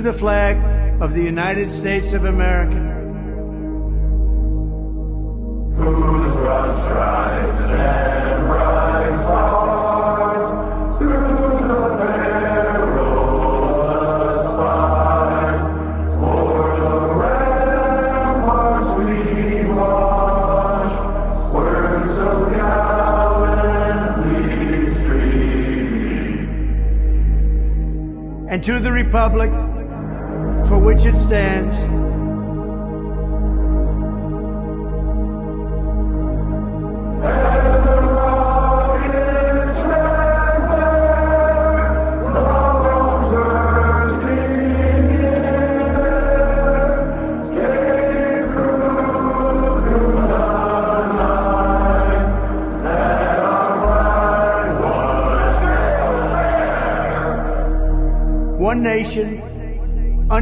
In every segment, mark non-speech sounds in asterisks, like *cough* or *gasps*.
To the flag of the United States of America. and to the republic which it stands, one nation,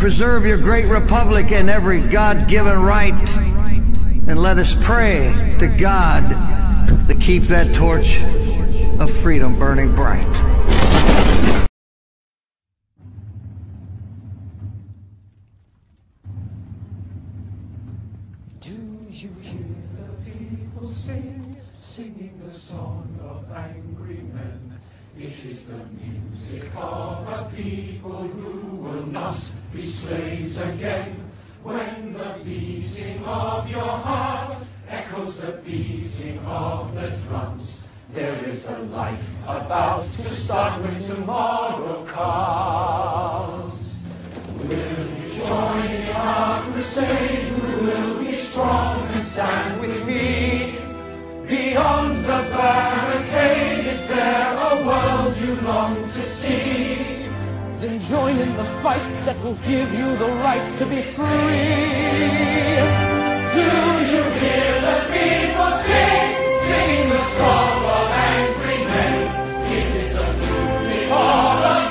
preserve your great republic and every God given right. And let us pray to God to keep that torch of freedom burning bright. Do you hear the people sing, singing the song of angry men? It is the music of a people who will not be slaves again. When the beating of your heart echoes the beating of the drums, there is a life about to start when tomorrow comes. Will you join in our crusade? Who will be strong and stand with me? Beyond the barricade, is there a world you long to see? Then join in the fight that will give you the right to be free. Do you hear the people sing, singing the song of angry men? It is the music of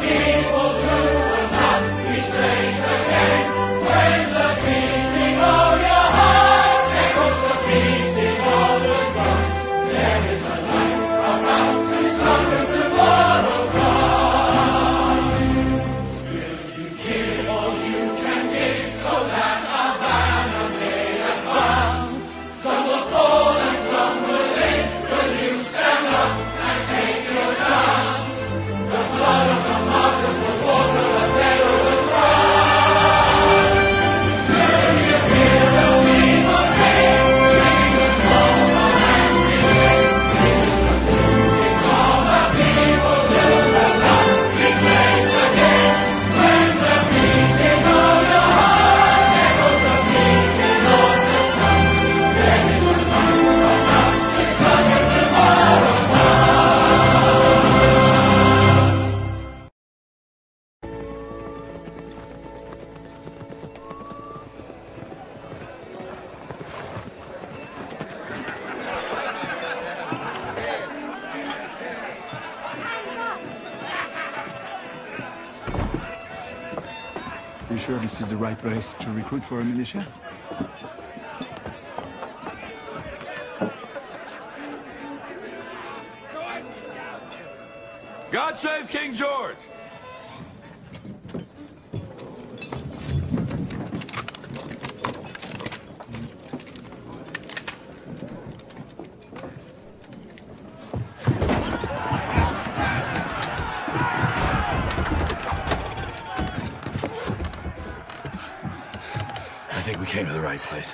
for a militia? God save King George! I think we came to the right place.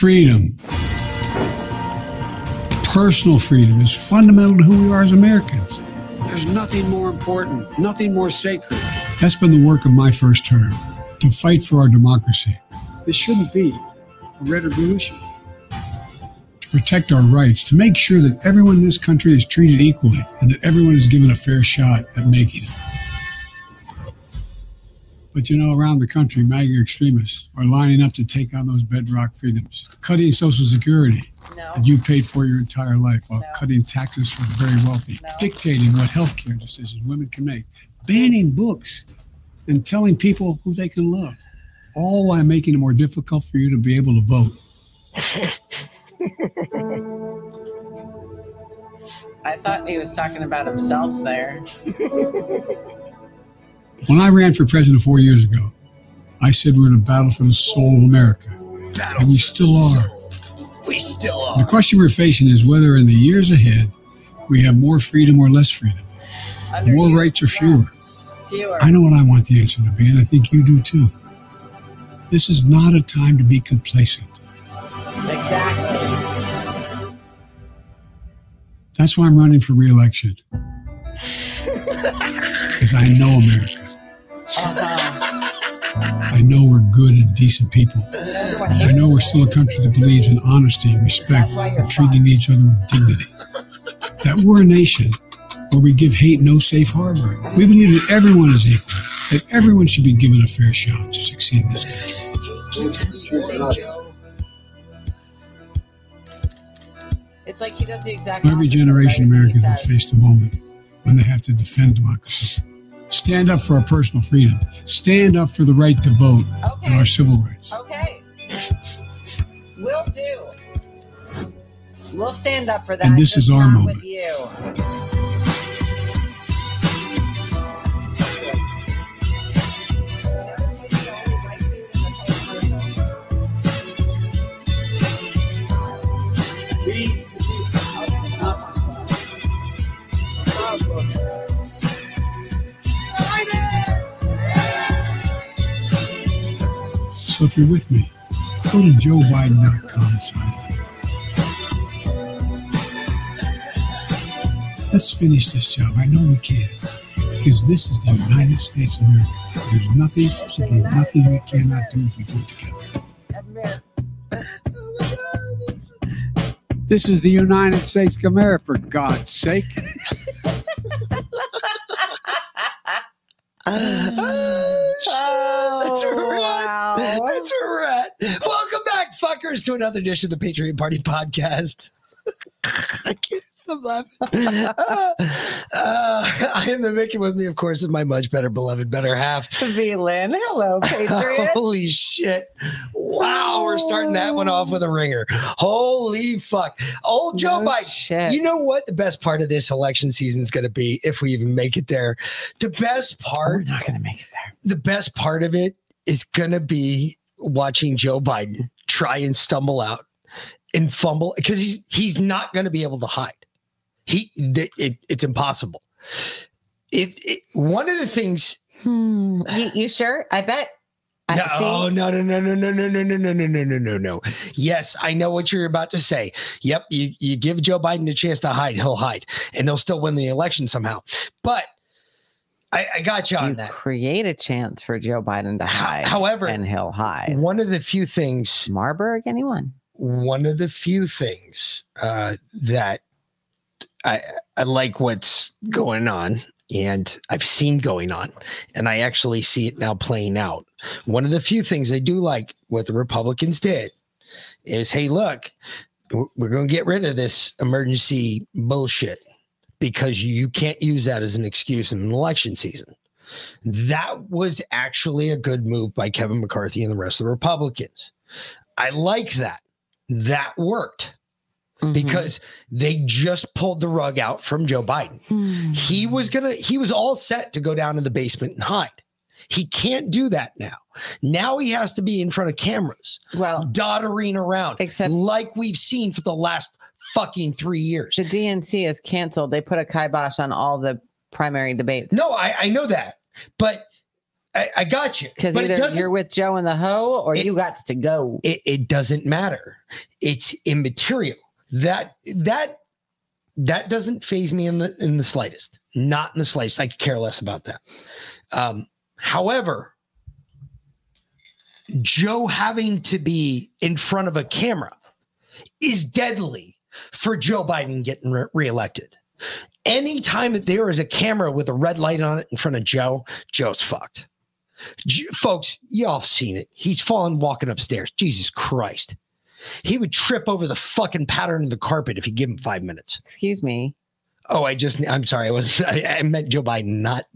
Freedom. Personal freedom is fundamental to who we are as Americans. There's nothing more important, nothing more sacred. That's been the work of my first term to fight for our democracy, This shouldn't be a red revolution. to protect our rights, to make sure that everyone in this country is treated equally and that everyone is given a fair shot at making it. But you know, around the country, MAGA extremists are lining up to take on those bedrock freedoms, cutting Social Security that you paid for your entire life while cutting taxes for the very wealthy, dictating what healthcare decisions women can make, banning books, and telling people who they can love, all while making it more difficult for you to be able to vote. *laughs* I thought he was talking about himself there. *laughs* When I ran for president four years ago, I said we're in a battle for the soul of America. and we still are. We still are. The question we're facing is whether in the years ahead we have more freedom or less freedom, more rights or fewer. Fewer. I know what I want the answer to be, and I think you do too. This is not a time to be complacent. Exactly. That's why I'm running for reelection. *laughs* Because I know America. Uh-huh. I know we're good and decent people. I know we're still a country that believes in honesty and respect and treating each other with dignity. That we're a nation where we give hate no safe harbor. We believe that everyone is equal, that everyone should be given a fair shot to succeed in this country. It's like he does the exact Every generation of? Americans He has says, faced a moment when they have to defend democracy. Stand up for our personal freedom. Stand up for the right to vote and our civil rights. Okay. Will do. We'll stand up for that. And this is our moment. So if you're with me, go to joebiden.com and sign up. Let's finish this job. I know we can. Because this is the United States of America. There's nothing, simply nothing we cannot do if we do it together. This is the United States of America, for God's sake. Oh, That's a oh, rat. wow. That's a rat. Welcome back, fuckers, to another edition of the Patriot Party podcast. *laughs* I can't stop laughing. *laughs* Uh, uh, I am the Mickey with me, of course, is my much better beloved, better half. V Lynn. Hello, Patriot. Holy shit. Wow, we're starting that one off with a ringer. Holy fuck. Old Joe No Biden. shit. You know what the best part of this election season is going to be if we even make it there? The best part. We're not going to make it there. the best part of it is going to be watching Joe Biden try and stumble out and fumble because he's he's not going to be able to hide. He th- it, it's impossible. It, it one of the things Hmm. You, you sure? I bet. I no, see. no, no, no, no, no, no, no, no, no, no, no, no, no, no. Yes, I know what you're about to say. Yep, you, you give Joe Biden a chance to hide, he'll hide, and he'll still win the election somehow. But I, I got you on You that. create a chance for Joe Biden to hide. however, and he'll hide. One of the few things, Marburg, anyone? one of the few things uh, that I, I like what's going on and I've seen going on, and I actually see it now playing out. One of the few things I do like what the Republicans did is hey, look, we're going to get rid of this emergency bullshit because you can't use that as an excuse in an election season. That was actually a good move by Kevin McCarthy and the rest of the Republicans. I like that. That worked Mm-hmm. because they just pulled the rug out from Joe Biden. Hmm. He was gonna, he was all set to go down in the basement and hide. He can't do that now. Now he has to be in front of cameras, Well, doddering around, Except- like we've seen for the last fucking three years. the DNC is canceled. They put a kibosh on all the primary debates. No, I, I know that, but I, I got you. Because But it either you're with Joe in the hoe or you got to go. it, it doesn't matter. It's immaterial. That that that doesn't phase me in the in the slightest. Not in the slightest. I could care less about that. Um, however, Joe having to be in front of a camera is deadly for Joe Biden getting re- reelected. Anytime that there is a camera with a red light on it in front of Joe, Joe's fucked. J- folks, y'all seen it. He's fallen walking upstairs. Jesus Christ. He would trip over the fucking pattern of the carpet if you give him five minutes. Excuse me. Oh, I just, I'm sorry. I was, *laughs* I, I meant Joe Biden, not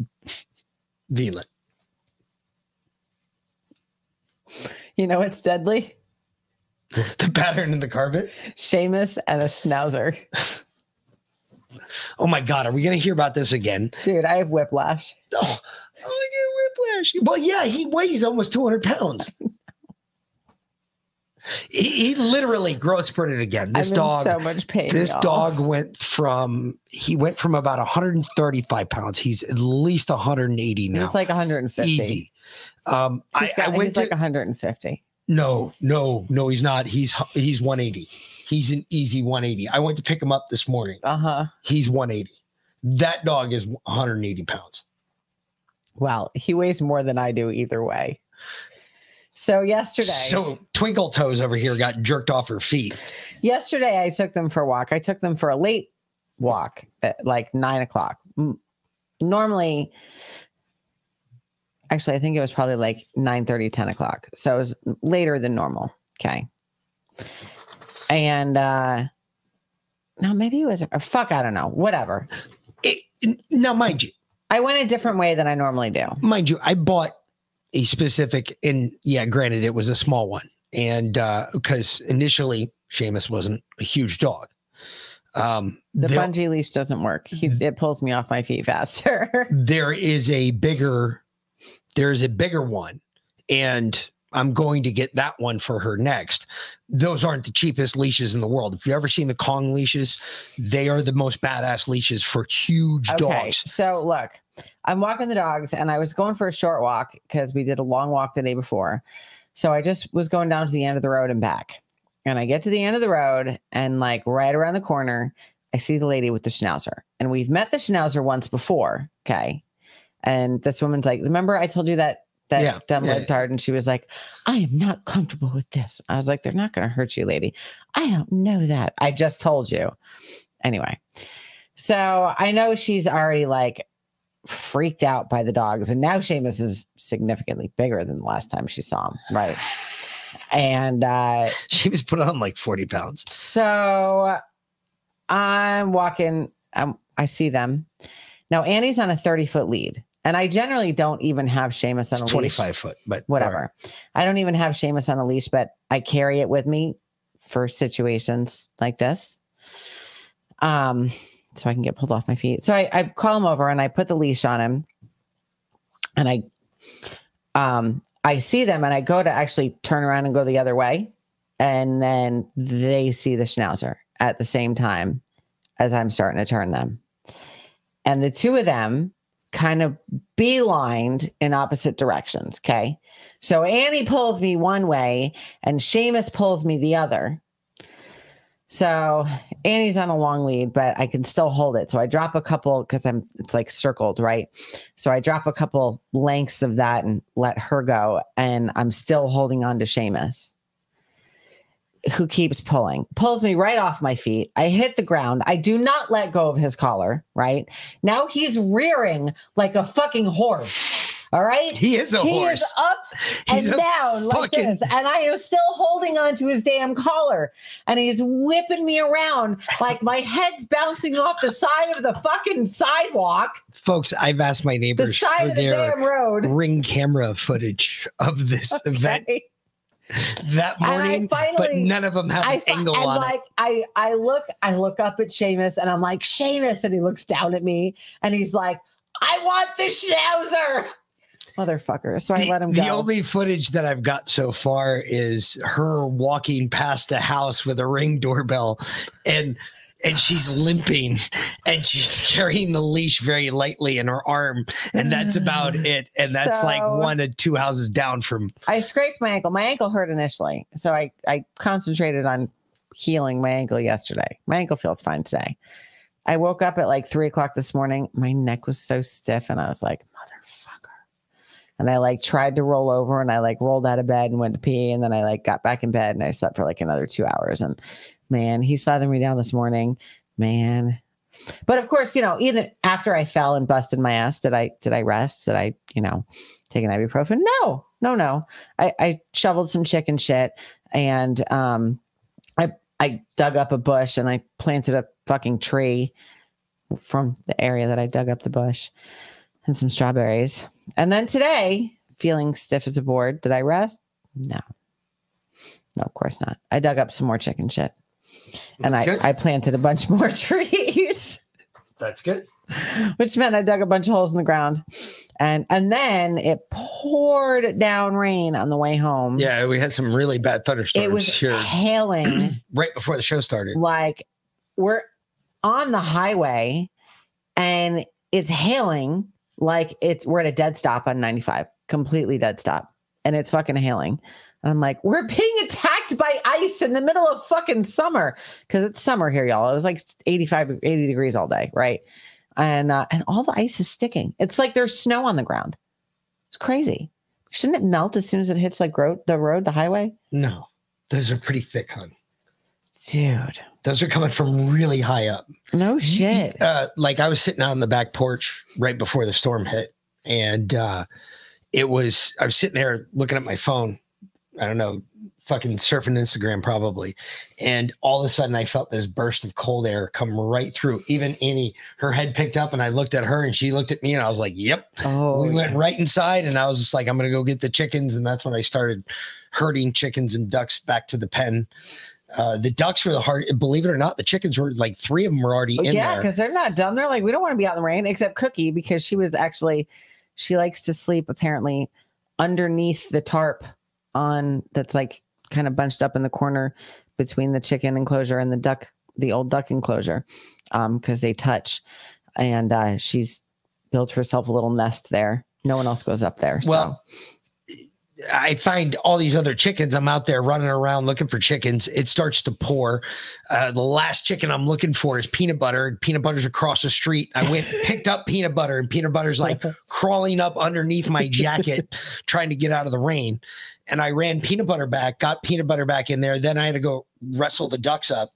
Veland. You know what's deadly? *laughs* The pattern in the carpet. Seamus and a schnauzer. Oh my God. Are we going to hear about this again? Dude, I have whiplash. Oh, I get whiplash. Well, yeah, he weighs almost 200 pounds. *laughs* he, he literally growth spurted again. This dog, so much pain, This y'all. dog went from he went from about 135 pounds. He's at least 180 now. He's like 150. Easy. Um, I, got, I went he's to like 150. no, no, no. He's not. He's he's 180. He's an easy 180. I went to pick him up this morning. Uh huh. He's 180. That dog is 180 pounds. Well, he weighs more than I do either way. So yesterday, So Twinkle Toes over here got jerked off her feet. yesterday I took them for a walk. I took them for a late walk at like nine o'clock. Normally, actually, I think it was probably like 9 30, 10 o'clock. So it was later than normal. Okay. And uh no, maybe it was or fuck, I don't know. Whatever. now, mind you, I went a different way than I normally do. mind you, I bought a specific, and yeah, granted, it was a small one, and uh because initially Seamus wasn't a huge dog. Um, The there- bungee leash doesn't work. He, it pulls me off my feet faster. *laughs* there is a bigger there is a bigger one and i'm going to get that one for her next those aren't the cheapest leashes in the world if you've ever seen the kong leashes they are the most badass leashes for huge dogs So look, I'm walking the dogs and I was going for a short walk because we did a long walk the day before. So I just was going down to the end of the road and back. And I get to the end of the road and like right around the corner, I see the lady with the schnauzer. And we've met the schnauzer once before. Okay. And this woman's like, remember I told you that that Yeah, dumb yeah. libtard? And she was like, I am not comfortable with this. I was like, they're not gonna hurt you, lady. I don't know that. I just told you. Anyway. So I know she's already like freaked out by the dogs. And now Seamus is significantly bigger than the last time she saw him. Right. And uh *laughs* she was put on like 40 pounds. So I'm walking, um, I see them. Now Annie's on a 30 foot lead. And I generally don't even have Seamus on a leash. 25 foot, but whatever. I don't even have Seamus on a leash, but I carry it with me for situations like this. Um, so I can get pulled off my feet. So I, I call him over and I put the leash on him and I um I see them and I go to actually turn around and go the other way. And then they see the schnauzer at the same time as I'm starting to turn them. And the two of them kind of beelined in opposite directions. Okay. So Annie pulls me one way and Seamus pulls me the other. So Annie's on a long lead, but I can still hold it. So I drop a couple because I'm it's like circled, right? So I drop a couple lengths of that and let her go. And I'm still holding on to Seamus, who keeps pulling, pulls me right off my feet. I hit the ground. I do not let go of his collar, right? Now he's rearing like a fucking horse. All right. He is a he horse. Is up *laughs* He's and down like fucking- this. And I am still holding on to his damn collar. And he's whipping me around like my head's bouncing off the side of the fucking sidewalk. folks i've asked my The neighbors side for the their ring camera footage of this *laughs* event Okay. that And I morning but none of them have I an angle and on it like I I look I look up at Seamus and I'm like Seamus and he looks down at me and he's like I want the schnauzer motherfucker so I let him go The only footage that I've got so far is her walking past a house with a ring doorbell, and and she's limping and she's *laughs* carrying the leash very lightly in her arm and that's about *sighs* it and that's like one or two houses down from I scraped my ankle. My ankle hurt initially, so I I concentrated on healing my ankle yesterday. My ankle feels fine today. I woke up at like three o'clock this morning. My neck was so stiff, and I was like, "Motherfucker!" And I like tried to roll over, and I like rolled out of bed and went to pee, and then I like got back in bed and I slept for like another two hours. And man, he slathered me down this morning, man. But of course, you know, even after I fell and busted my ass, did I did I rest? Did I, you know, take an ibuprofen? No, no, no. I, I shoveled some chicken shit and um I I dug up a bush and I planted a fucking tree from the area that I dug up the bush and some strawberries. And then today, feeling stiff as a board, did I rest? No. No, of course not. I dug up some more chicken shit. And I, good. I planted a bunch *laughs* more trees that's good which meant I dug a bunch of holes in the ground. And and then it poured down rain on the way home. yeah we had some really bad thunderstorms It was here *clears throat* hailing *clears throat* right before the show started like we're on the highway and it's hailing like it's we're at a dead stop on 95, completely dead stop. And it's fucking hailing. And I'm like, we're being attacked by ice in the middle of fucking summer. Cause it's summer here, y'all. It was like 85, 80 degrees all day, right? And uh, and all the ice is sticking. It's like there's snow on the ground. It's crazy. Shouldn't it melt as soon as it hits like road the road, the highway? no those are pretty thick hon Dude. those are coming from really high up No shit. uh, like I was sitting out on the back porch right before the storm hit, and uh, it was I was sitting there looking at my phone. I don't know, fucking surfing Instagram probably, and all of a sudden I felt this burst of cold air come right through. Even Annie, her head picked up, and I looked at her, and she looked at me, and I was like, "Yep." Oh, we went right inside, and I was just like, "I'm gonna go get the chickens," and that's when I started herding chickens and ducks back to the pen. Uh, the ducks were the hard. Believe it or not, the chickens were like three of them were already in yeah, there. because they're not dumb. They're like, we don't want to be out in the rain, except Cookie, because she was actually, she likes to sleep apparently underneath the tarp on that's like kind of bunched up in the corner between the chicken enclosure and the duck, the old duck enclosure, um, because they touch. And uh, she's built herself a little nest there. No one else goes up there. So. I find all these other chickens. I'm out there running around looking for chickens. It starts to pour. Uh, the last chicken I'm looking for is peanut butter. And Peanut butter's across the street. I went picked up peanut butter, and peanut butter's like *laughs* crawling up underneath my jacket, *laughs* trying to get out of the rain. And I ran peanut butter back, got peanut butter back in there. Then I had to go wrestle the ducks up.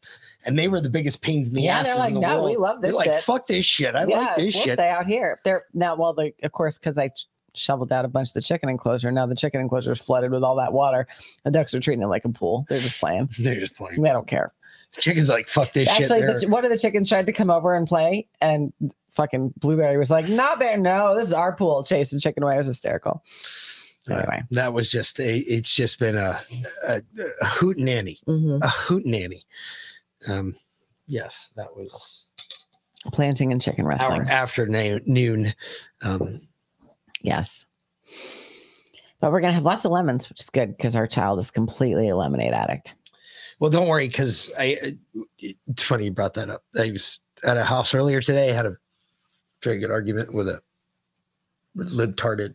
And they were the biggest pains in the yeah, ass. they're like, in the no, world. we love They're this like, fuck this shit. I yeah, like this we'll shit. Stay out here. They're now, well, the of course, because I shoveled out a bunch of the chicken enclosure. Now the chicken enclosure is flooded with all that water. The ducks are treating it like a pool. They're just playing. *laughs* They're just playing. I don't care. The chicken's like, fuck this Actually, shit. the, one of the chickens tried to come over and play, and fucking Blueberry was like, "Nah, bear, no, this is our pool." Chase the chicken away. It was hysterical. Anyway, that was just a, it's just been a, a, a hoot nanny, Mhm. a hoot nanny. Um, yes, that was planting and chicken our wrestling. afternoon. Um, Yes. But we're gonna have lots of lemons, which is good because our child is completely a lemonade addict. well, don't worry, because I. It's funny you brought that up. I was at a house earlier today. Had a very good argument with a libtarded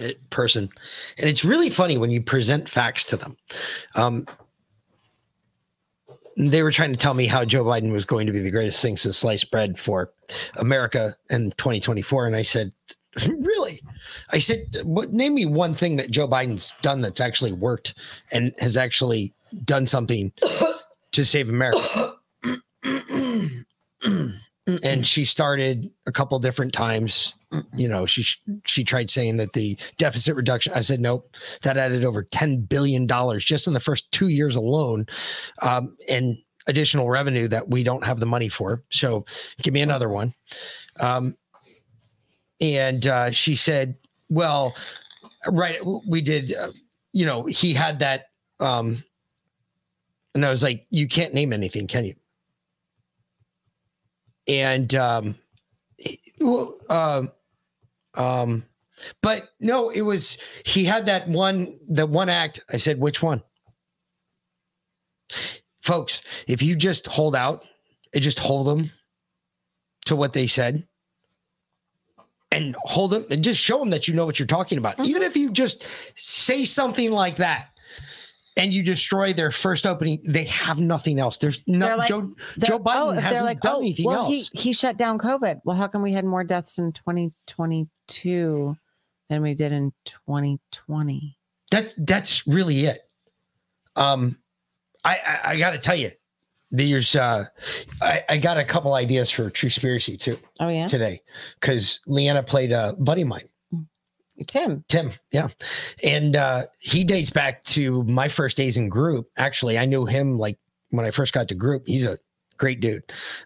uh, person, and it's really funny when you present facts to them. Um, they were trying to tell me how Joe Biden was going to be the greatest thing since sliced bread for America in 2024. And I said, *laughs* Really? I said, what, Name me one thing that Joe Biden's done that's actually worked and has actually done something *coughs* to save America. *coughs* and she started a couple different times. You know, she she tried saying that the deficit reduction. I said nope. That added over ten billion dollars just in the first two years alone, um, and additional revenue that we don't have the money for. So, give me another one. Um, and uh, she said, "Well, right, we did. Uh, you know, he had that." Um, and I was like, "You can't name anything, can you?" and um, well, um, um, but no, it was he had that one that one act. I said, which one? Folks, if you just hold out and just hold them to what they said and hold them and just show them that you know what you're talking about. Even if you just say something like that and you destroy their first opening, they have nothing else. There's no like- Joe Joe Biden oh, hasn't like, done oh, anything well, else. He, he shut down COVID. Well, how come we had more deaths in 2022 than we did in 2020? That's that's really it. Um, I I, I got to tell you, there's uh, I, I got a couple ideas for True Spiracy too. Oh yeah, today because Leanna played a buddy of mine. Tim. Tim, yeah. And uh he dates back to my first days in group. Actually, I knew him like when I first got to group. He's a great dude.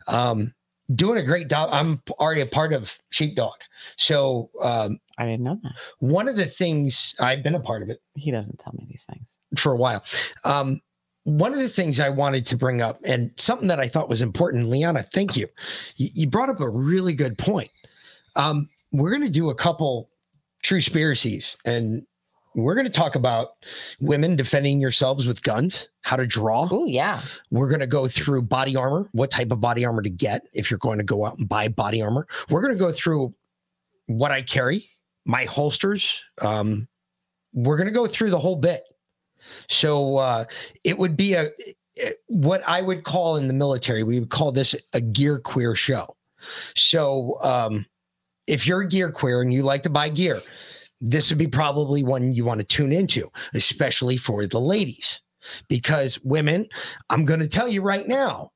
Um doing a great job. I'm already a part of Sheepdog. So um I didn't know that. One of the things I've been a part of it He doesn't tell me these things. for a while. Um, one of the things I wanted to bring up, and something that I thought was important, Liana, thank you. You, brought up a really good point. Um, we're going to do a couple true spiracies, and we're going to talk about women defending yourselves with guns, how to draw. Oh, yeah. We're going to go through body armor, what type of body armor to get if you're going to go out and buy body armor. We're going to go through what I carry, my holsters. Um, we're going to go through the whole bit. So uh, it would be a what I would call in the military, we would call this a gear queer show. So um, if you're a gear queer and you like to buy gear, this would be probably one you want to tune into, especially for the ladies. Because women, I'm going to tell you right now,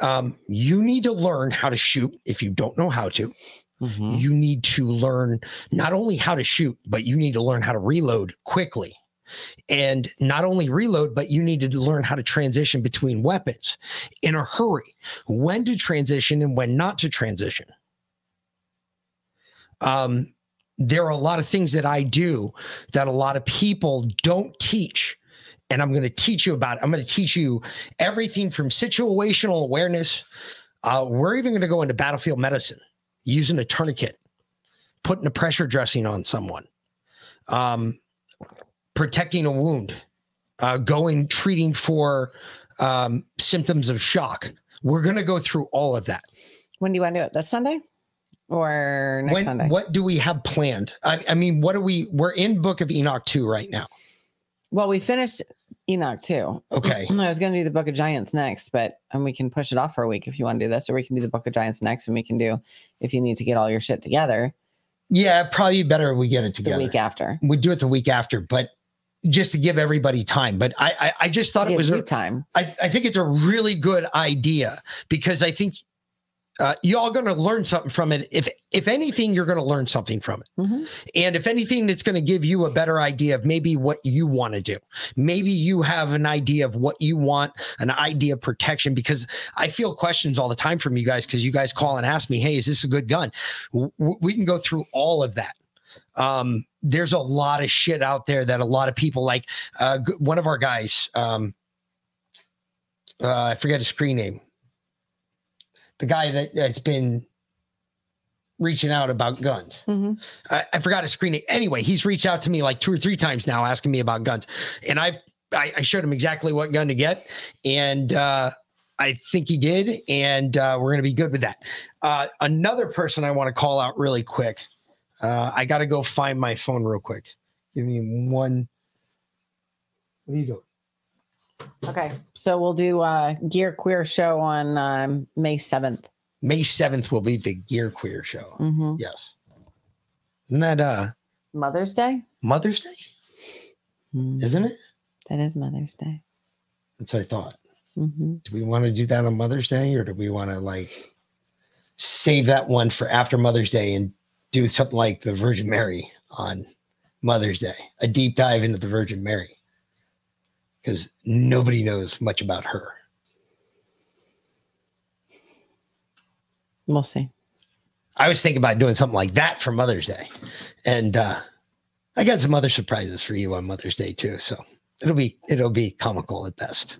um, you need to learn how to shoot if you don't know how to. You need to learn not only how to shoot, but you need to learn how to reload quickly. And not only reload, but you need to learn how to transition between weapons in a hurry, when to transition and when not to transition. Um, there are a lot of things that I do that a lot of people don't teach. And I'm going to teach you about it. I'm going to teach you everything from situational awareness. Uh, we're even going to go into battlefield medicine using a tourniquet, putting a pressure dressing on someone, um, protecting a wound, uh, going treating for um, symptoms of shock. We're going to go through all of that. When do you want to do it? This Sunday or next When- Sunday? What do we have planned? I, I mean, what are we? We're in Book of Enoch 2 right now. Well, we finished Enoch too. Okay. *clears throat* I was going to do the Book of Giants next, but and we can push it off for a week if you want to do this, or we can do the Book of Giants next, and we can do if you need to get all your shit together Yeah, probably better we get it together. the week after. We do it the week after, but just to give everybody time. But I, I, I just thought it was a, time. I, I think it's a really good idea because I think uh, y'all going to learn something from it. If if anything, you're going to learn something from it, Mm-hmm. and if anything, it's going to give you a better idea of maybe what you want to do. Maybe you have an idea of what you want, an idea of protection. Because I feel questions all the time from you guys because you guys call and ask me, "Hey, is this a good gun?" W- we can go through all of that um there's a lot of shit out there that a lot of people like uh one of our guys um uh i forget his screen name the guy that has been reaching out about guns Mm-hmm. I, I forgot his screen name anyway he's reached out to me like two or three times now asking me about guns and i've i, I showed him exactly what gun to get and uh I think he did, and uh, we're going to be good with that. Uh, another person I want to call out really quick. Uh, I got to go find my phone real quick. Give me one. What are you doing? Okay, so we'll do uh Gear Queer show on um, May seventh. May 7th will be the Gear Queer show. Mm-hmm. Yes. Isn't that uh, Mother's Day, Mother's Day? Mm, Isn't it? that is Mother's Day. That's what I thought. Mm-hmm. Do we want to do that on Mother's Day or do we want to like save that one for after Mother's Day and do something like the Virgin Mary on Mother's Day? A deep dive into the Virgin Mary. Because nobody knows much about her. We'll see. I was thinking about doing something like that for Mother's Day. And uh I got some other surprises for you on Mother's Day too. So it'll be it'll be comical at best.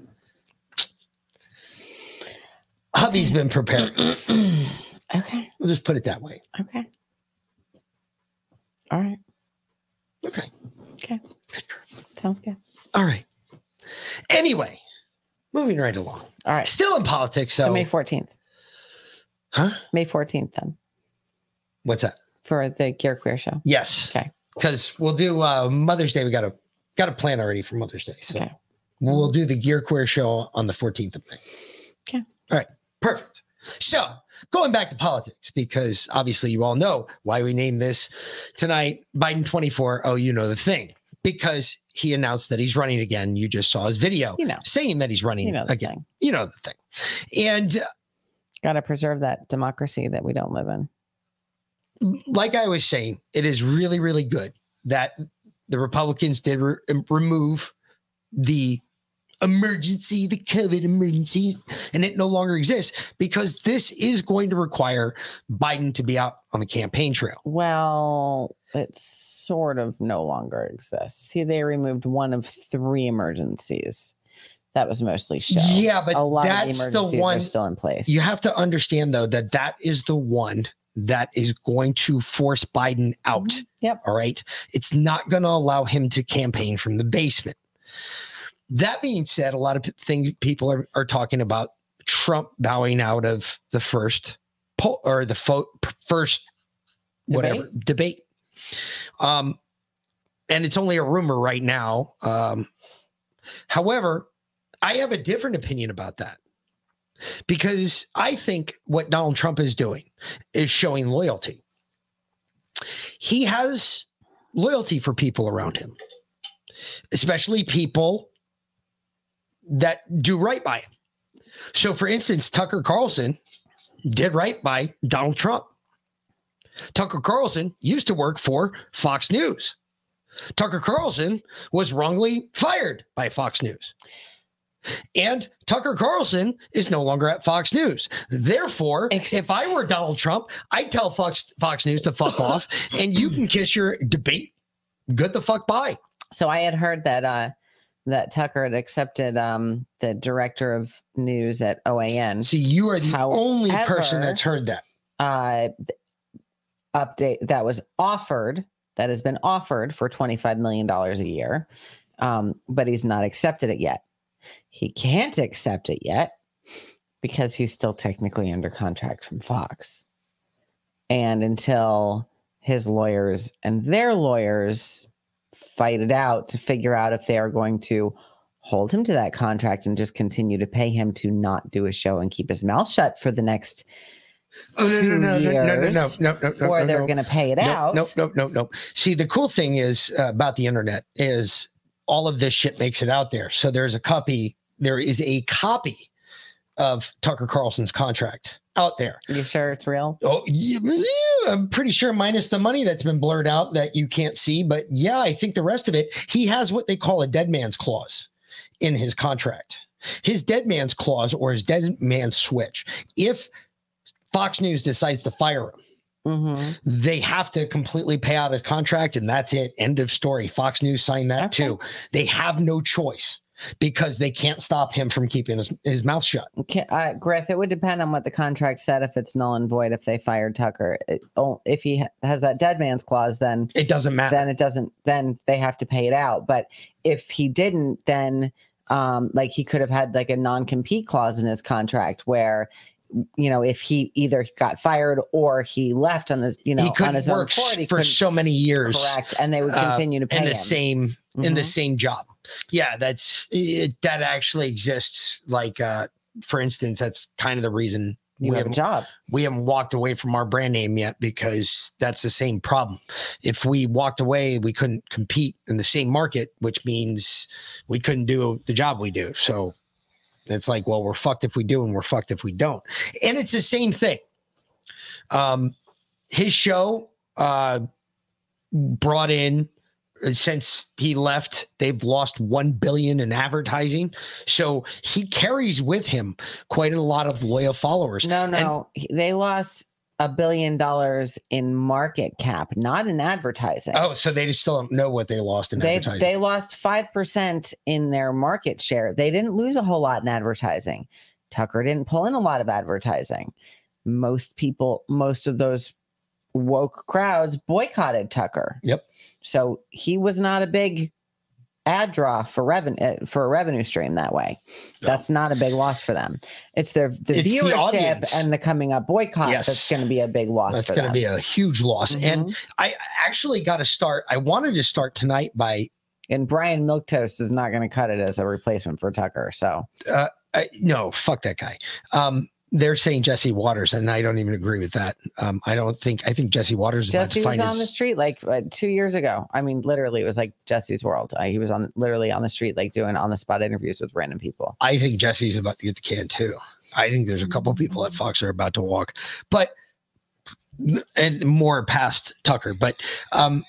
Hubby's been preparing. *clears throat* Okay. We'll just put it that way. Okay. All right. Okay. Okay. Sounds good. All right. Anyway, moving right along. All right. Still in politics. So, So May 14th. Huh? May 14th then what's that? for the Gear Queer show. Yes. Okay. Because we'll do uh, Mother's Day. We got a got a plan already for Mother's Day. So Okay. we'll do the Gear Queer show on the 14th of May. Okay. All right. Perfect. So going back to politics, because obviously you all know why we named this tonight Biden 24. Oh, you know the thing. Because he announced that he's running again. You just saw his video You know. saying that he's running You know again. thing. You know the thing. And uh, Got to preserve that democracy that we don't live in. like I was saying, it is really, really good that the Republicans did re- remove the emergency, the COVID emergency, and it no longer exists because this is going to require Biden to be out on the campaign trail. Well, it sort of no longer exists. See, they removed one of three emergencies. That was mostly show. Yeah, but a lot that's of the the one still in place. You have to understand though that that is the one that is going to force Biden out. Mm-hmm. Yep. All right. It's not going to allow him to campaign from the basement. That being said, a lot of things people are, are talking about Trump bowing out of the first poll or the fo- first whatever debate. Um, and it's only a rumor right now. Um, however, I have a different opinion about that because I think what Donald Trump is doing is showing loyalty. He has loyalty for people around him, especially people that do right by him. So, for instance, Tucker Carlson did right by Donald Trump. Tucker Carlson used to work for Fox News. Tucker Carlson was wrongly fired by Fox News. And Tucker Carlson is no longer at Fox News. Therefore, if I were Donald Trump, I'd tell Fox Fox News to fuck off and you can kiss your debate good the fuck bye. So I had heard that uh that Tucker had accepted um the director of news at OAN. See, you are the only person that's heard that. Uh update that was offered that has been offered for 25 million dollars a year. Um but he's not accepted it yet. He can't accept it yet because he's still technically under contract from Fox. And until his lawyers and their lawyers fight it out to figure out if they are going to hold him to that contract and just continue to pay him to not do a show and keep his mouth shut for the next Oh no no no no no no no no no no or no, they're no. going to pay it no, out. No, no, no, no. See, the cool thing is uh, about the internet is all of this shit makes it out there. So there's a copy. There is a copy of Tucker Carlson's contract out there. You sure it's real? Oh, yeah, I'm pretty sure, minus the money that's been blurred out that you can't see. But yeah, I think the rest of it, he has what they call a dead man's clause in his contract. His dead man's clause or his dead man's switch. If Fox News decides to fire him, Mm-hmm. they have to completely pay out his contract and that's it. End of story. Fox News signed that too. They have no choice because they can't stop him from keeping his, his mouth shut. Okay, uh, Griff, it would depend on what the contract said. If it's null and void, if they fired Tucker, it, oh, if he ha- has that dead man's clause, then it doesn't matter. Then it doesn't. Then they have to pay it out. But if he didn't, then um, like he could have had like a non compete clause in his contract where. You know, if he either got fired or he left on his, you know, he on his own work accord, he for so many years. Correct, and they would uh, continue to pay in the him. same in the Mhm. same job. Yeah, that's it, that actually exists. Like, uh, for instance, that's kind of the reason You have a job. We haven't walked away from our brand name yet because that's the same problem. If we walked away, we couldn't compete in the same market, which means we couldn't do the job we do. So it's like, well, we're fucked if we do, and we're fucked if we don't. And it's the same thing. Um, his show uh, brought in Uh, since he left they've lost 1 billion in advertising so he carries with him quite a lot of loyal followers No, no, he- they lost a billion dollars in market cap, not in advertising. oh so they still don't know what they lost in they advertising they lost five percent in their market share. They didn't lose a whole lot in advertising. Tucker didn't pull in a lot of advertising. Most people, most of those woke crowds boycotted Tucker. Yep. So he was not a big ad draw for revenue for a revenue stream that way. That's not a big loss for them. It's their the It's viewership audience. and the coming up boycott Yes. that's going to be a big loss. That's going to be a huge loss. Mhm. And I actually got to start. I wanted to start tonight by and Brian Milktoast is not going to cut it as a replacement for Tucker. So uh, I, no, fuck that guy. Um, they're saying Jesse Watters, and I don't even agree with that. Um, I don't think. I think Jesse Watters is Jesse was on the street like uh, two years ago. I mean, literally, it was like Jesse's world. Uh, he was on literally on the street, like doing on the spot interviews with random people. I think Jesse's about to get the can too. I think there's a couple people at Fox are about to walk, but and more past Tucker, but um,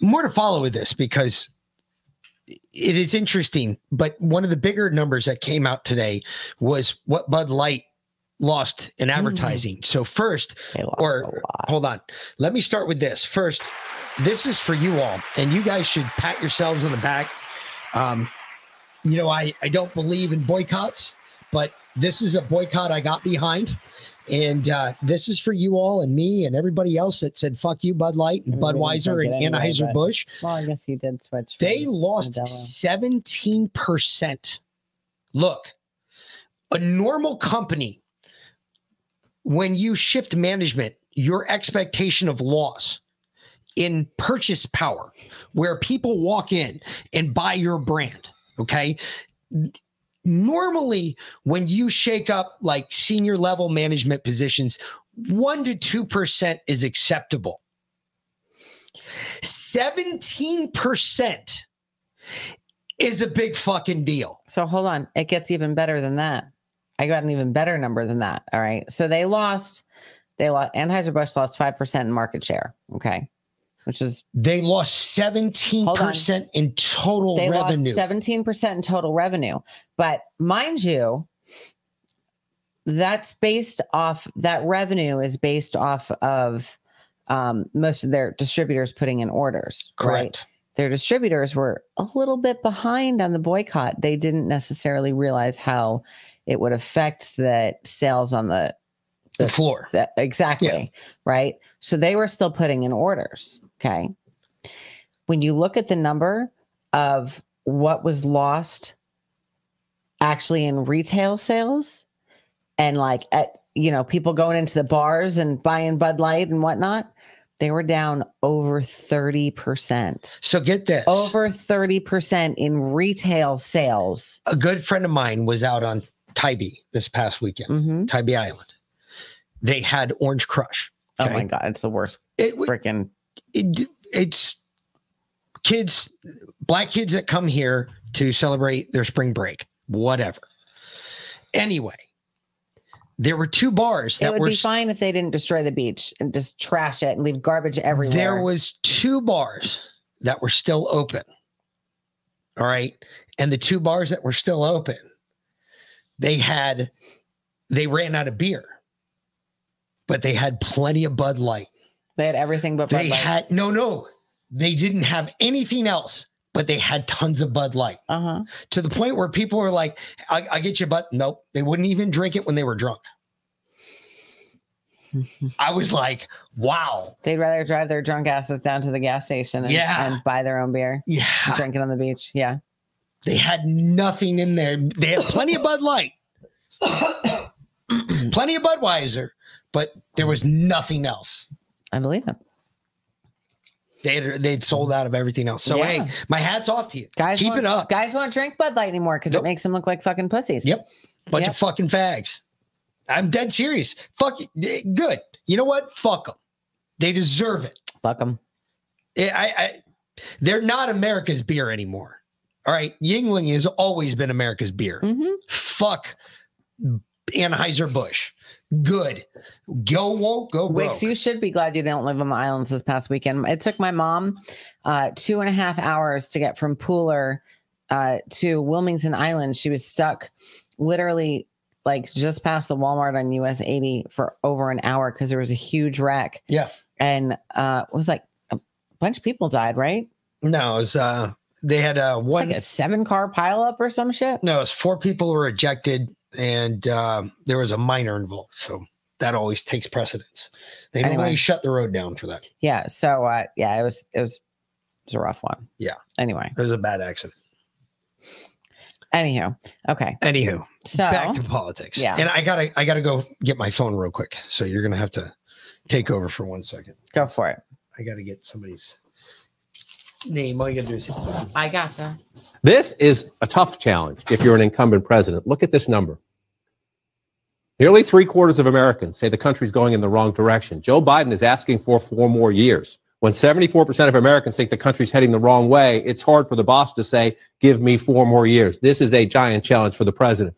more to follow with this because it is interesting. But one of the bigger numbers that came out today was what Bud Light lost in advertising. So first, or hold on, let me start with this first. This is for you all, and you guys should pat yourselves on the back. Um, you know, I I don't believe in boycotts, but this is a boycott I got behind. And uh, this is for you all and me and everybody else that said "fuck you, Bud Light" and Everybody Budweiser and anyway, Anheuser Busch. Well, I guess you did switch. They lost 17%. Look, a normal company, when you shift management, your expectation of loss in purchase power, where people walk in and buy your brand, okay? Normally, when you shake up like senior level management positions, one to 2% is acceptable. 17% is a big fucking deal. So hold on, it gets even better than that. I got an even better number than that. All right, so they lost. They lost. Anheuser Busch lost five percent in market share. Okay, which is They lost 17% in total they revenue. lost seventeen percent in total revenue. But mind you, that's based off that revenue is based off of um, most of their distributors putting in orders. Right? Their distributors were a little bit behind on the boycott. They didn't necessarily realize how it would affect the sales on the the floor. the- exactly. Right. So they were still putting in orders. Okay. When you look at the number of what was lost actually in retail sales and like at, you know, people going into the bars and buying Bud Light and whatnot, they were down over 30%. So get this. Over 30% in retail sales. a good friend of mine was out on Tybee this past weekend, Mhm. Tybee Island. They had Orange Crush. Oh my God. It's the worst. It, freaking it, it's kids, black kids that come here to celebrate their spring break, whatever. Anyway, there were two bars It that would were be fine if they didn't destroy the beach and just trash it and leave garbage everywhere. There was two bars that were still open. All right. And the two bars that were still open, they had they ran out of beer. But they had plenty of Bud Light. They had everything but Bud They Light. had no, no. They didn't have anything else, but they had tons of Bud Light. Uh-huh. To the point where people were like, I, I get you, but nope. They wouldn't even drink it when they were drunk. *laughs* I was like, wow. They'd rather drive their drunk asses down to the gas station and, Yeah. and buy their own beer. Yeah. Drink it on the beach. Yeah. They had nothing in there. They had plenty of Bud Light, *coughs* plenty of Budweiser, but there was nothing else. I believe it. They had they'd sold out of everything else. So Yeah. hey, my hat's off to you. Guys Keep won't, it up. Guys won't drink Bud Light anymore because Nope. it makes them look like fucking pussies. Yep. Bunch Yep. of fucking fags. I'm dead serious. Fuck it. Good. You know what? Fuck them. They deserve it. Fuck them. I, I, they're not America's beer anymore. All right. Yuengling has always been America's beer. Mm-hmm. Fuck Anheuser Busch. Good. Go woke. Go broke. Wicks, you should be glad you don't live on the islands this past weekend. It took my mom uh, two and a half hours to get from Pooler uh, to Wilmington Island. She was stuck literally like just past the Walmart on US 80 for over an hour because there was a huge wreck. Yeah. And uh, it was like a bunch of people died, right? No, it was uh they had uh It's one like a seven car pileup or some shit. no, it was four people were ejected and um there was a minor involved. So that always takes precedence. They don't Anyway. really shut the road down for that. Yeah. So uh, yeah, it was it was it was a rough one. Yeah. Anyway, It was a bad accident. Anywho, okay. Anywho, So back to politics. yeah. and I gotta I gotta go get my phone real quick. So you're gonna have to take over for one second. Go for it. I gotta get somebody's name. All you gotta do is hit the button. I gotcha. This is a tough challenge if you're an incumbent president. Look at this number. Nearly three quarters of Americans say the country's going in the wrong direction. Joe Biden is asking for four more years. When 74% of Americans think the country's heading the wrong way, it's hard for the boss to say, give me four more years. This is a giant challenge for the president.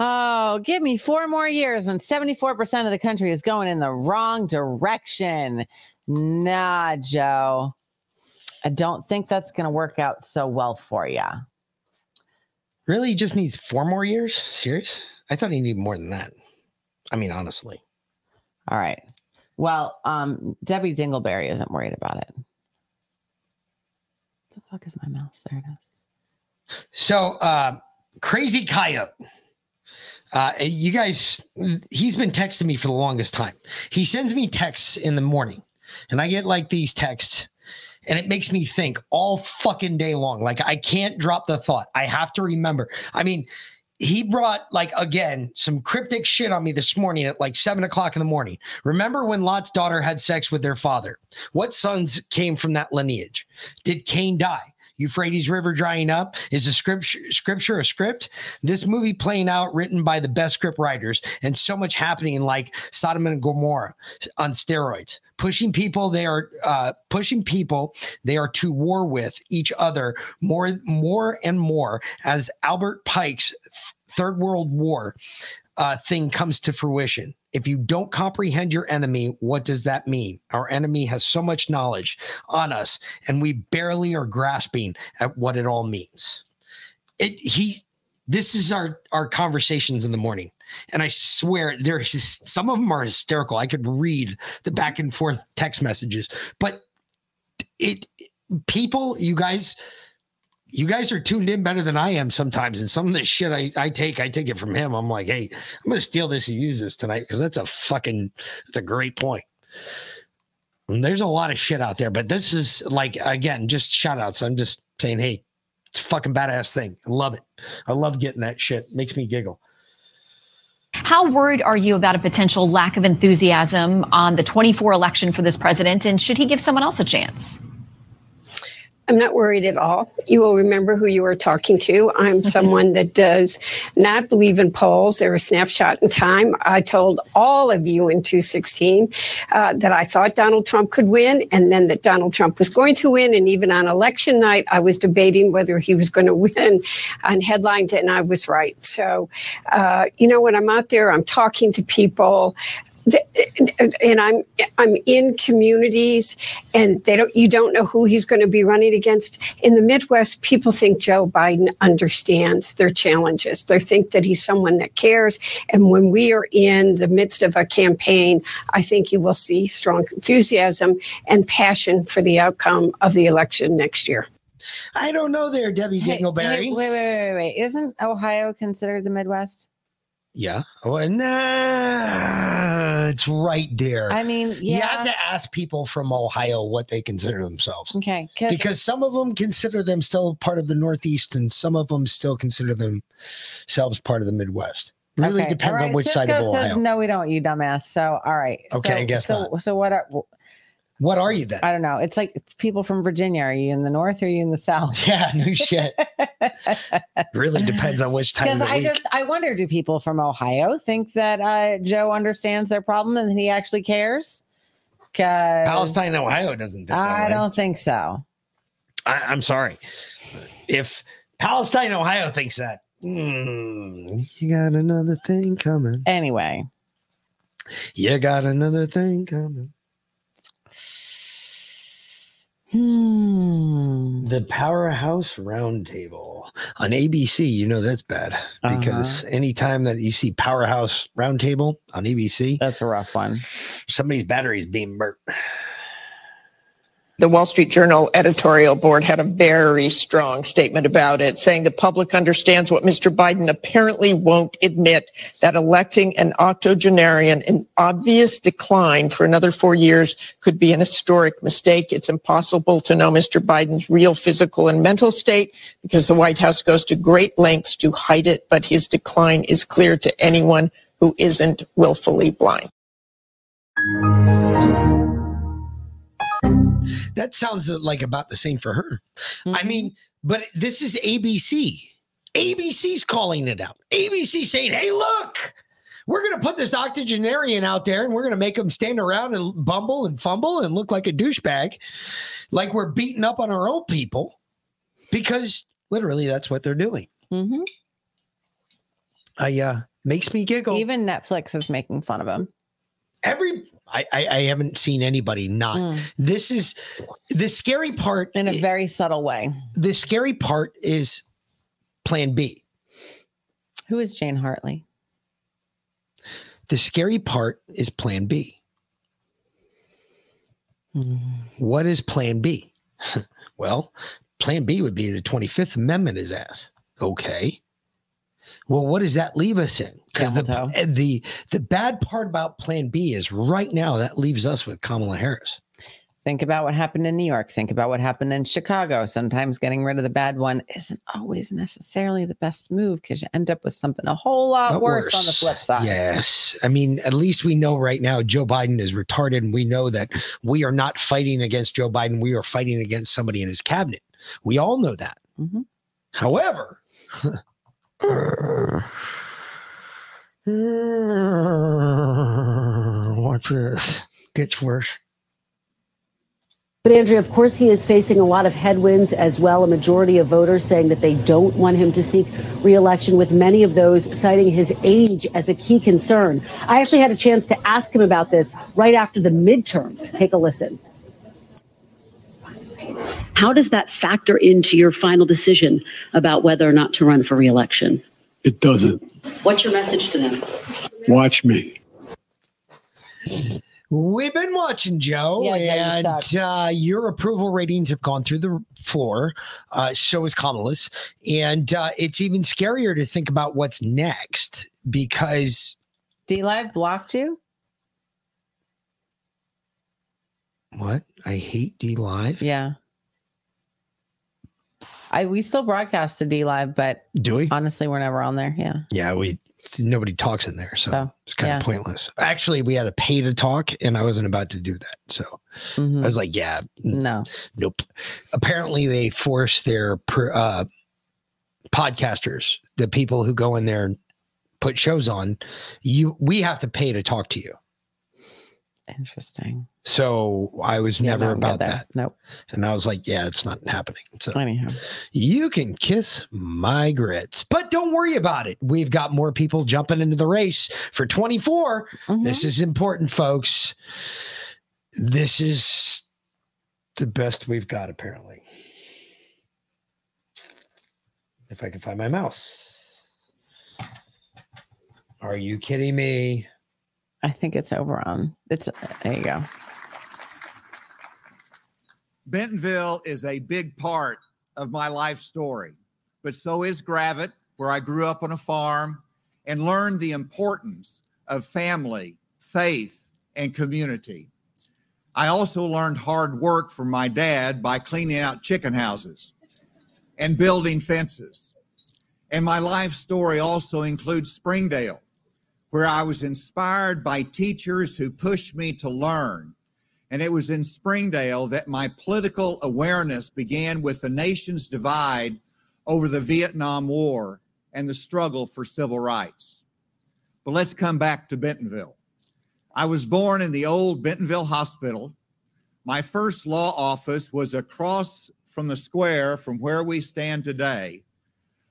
Oh, give me four more years when 74% of the country is going in the wrong direction. Nah, Joe. I don't think that's going to work out so well for you. Really, he just needs four more years? Serious? I thought he needed more than that. I mean, honestly. All right. Well, um, Debbie Dingleberry isn't worried about it. the fuck is my mouse? There it is. So, uh, crazy coyote. Uh, you guys, he's been texting me for the longest time. He sends me texts in the morning, and I get like these texts, and it makes me think all fucking day long. Like I can't drop the thought. I have to remember. I mean, he brought like again some cryptic shit on me this morning at like seven o'clock in the morning. Remember when Lot's daughter had sex with their father? What sons came from that lineage? Did Cain die? Euphrates River drying up? Is a scripture, scripture a script? This movie playing out, written by the best script writers, and so much happening like Sodom and Gomorrah on steroids, pushing people they are uh, pushing people they are to war with each other more, more and more as Albert Pike's Third World War uh, thing comes to fruition. If you don't comprehend your enemy, what does that mean? Our enemy has so much knowledge on us, and we barely are grasping at what it all means. It he this is our our conversations in the morning and i swear there's some of them are hysterical i could read the back and forth text messages but it people you guys you guys are tuned in better than I am sometimes. And some of the shit I, I take, I take it from him. I'm like, hey, I'm gonna steal this and use this tonight because that's a fucking that's a great point. And there's a lot of shit out there, but this is like again, just shout outs. I'm just saying, hey, it's a fucking badass thing. I love it. I love getting that shit. makes me giggle. How worried are you about a potential lack of enthusiasm on the 24 election for this president? And should he give someone else a chance? I'm not worried at all. You will remember who you are talking to. I'm someone that does not believe in polls. They're a snapshot in time. I told all of you in 2016 uh, that I thought Donald Trump could win and then that Donald Trump was going to win. And even on election night, I was debating whether he was going *laughs* to win on headlines, and I was right. So, uh, you know, when I'm out there, I'm talking to people and I'm I'm in communities, and they don't you don't know who he's going to be running against. In the Midwest, people think Joe Biden understands their challenges. They think that he's someone that cares. And when we are in the midst of a campaign, I think you will see strong enthusiasm and passion for the outcome of the election next year. I don't know there, Debbie Hey, Dingleberry. hey, wait, wait, wait, wait. Isn't Ohio considered the Midwest? Yeah. Oh, nah, uh, it's right there. I mean, yeah. you have to ask people from Ohio what they consider themselves. Okay. Because some of them consider them still part of the Northeast, and some of them still consider themselves part of the Midwest. Really Okay, depends all on right, which side of Cisco Ohio. says, no, we don't, you dumbass. So, all right. Okay, so, I guess so. not. So, what are what are you then? I don't know. It's like people from Virginia. Are you in the north or are you in the south? *laughs* Yeah, no shit. *laughs* really depends on which time of Because I week. just I wonder, do people from Ohio think that uh, Joe understands their problem and he actually cares? Because Palestine, Ohio doesn't. I way. don't think so. I, I'm sorry. If Palestine, Ohio thinks that, hmm, you got another thing coming. Anyway, You got another thing coming. Hmm. The Powerhouse Roundtable on ABC. You know that's bad because Uh-huh. anytime that you see Powerhouse Roundtable on ABC, that's a rough one. Somebody's battery's being burnt. The Wall Street Journal editorial board had a very strong statement about it, saying the public understands what Mr. Biden apparently won't admit that electing an octogenarian in obvious decline for another four years could be an historic mistake. It's impossible to know Mr. Biden's real physical and mental state because the White House goes to great lengths to hide it, but his decline is clear to anyone who isn't willfully blind. That sounds like about the same for her. I mean, but this is ABC. ABC's calling it out. ABC saying, hey, look, we're going to put this octogenarian out there and we're going to make him stand around and bumble and fumble and look like a douchebag, like we're beating up on our own people because literally that's what they're doing. Mm-hmm. I, uh, makes me giggle. Even Netflix is making fun of him. Every I, I, I haven't seen anybody not. Hmm. This is the scary part in a very subtle way. The scary part is Plan B. Who is Jane Hartley? The scary part is Plan B. Hmm. What is Plan B? *laughs* well, Plan B would be the 25th Amendment is ass. Okay. Well, what does that leave us in? Because the, the the bad part about Plan B is right now that leaves us with Kamala Harris. Think about what happened in New York. Think about what happened in Chicago. Sometimes getting rid of the bad one isn't always necessarily the best move because you end up with something a whole lot Lot worse, on the flip side. Yes. I mean, at least we know right now Joe Biden is retarded, and we know that we are not fighting against Joe Biden. We are fighting against somebody in his cabinet. We all know that. Mhm. However, *laughs* *sighs* watch this. Gets worse. But Andrea, of course, he is facing a lot of headwinds as well. A majority of voters saying that they don't want him to seek reelection, with many of those citing his age as a key concern. I actually had a chance to ask him about this right after the midterms. Take a listen. How does that factor into your final decision about whether or not to run for reelection? It doesn't. What's your message to them? Watch me. We've been watching Joe, Yeah, yeah, you and uh, your approval ratings have gone through the floor. Uh, so is Kamala's, and uh, it's even scarier to think about what's next because DLive blocked you? what I hate DLive. Yeah. I we still broadcast to DLive, but do we? Honestly, we're never on there. Yeah. Yeah, we nobody talks in there, so Oh, it's kind yeah. of pointless. Actually, we had to pay to talk, and I wasn't about to do that, so Mhm. I was like, "Yeah, No. nope." Apparently, they force their uh, podcasters, the people who go in there and put shows on, you we have to pay to talk to you. Interesting. So I was Yeah, never no, I don't get about that. that. Nope. And I was like, yeah, it's not happening. So Anyhow. you can kiss my grits, but don't worry about it. We've got more people jumping into the race for 24. Mm-hmm. This is important, folks. This is the best we've got, apparently. If I can find my mouse. Are you kidding me? I think it's over on. It's there you go. Bentonville is a big part of my life story, but so is Gravette, where I grew up on a farm and learned the importance of family, faith, and community. I also learned hard work from my dad by cleaning out chicken houses and building fences. And my life story also includes Springdale, where I was inspired by teachers who pushed me to learn. And it was in Springdale that my political awareness began with the nation's divide over the Vietnam War and the struggle for civil rights. But let's come back to Bentonville. I was born in the old Bentonville Hospital. My first law office was across from the square from where we stand today.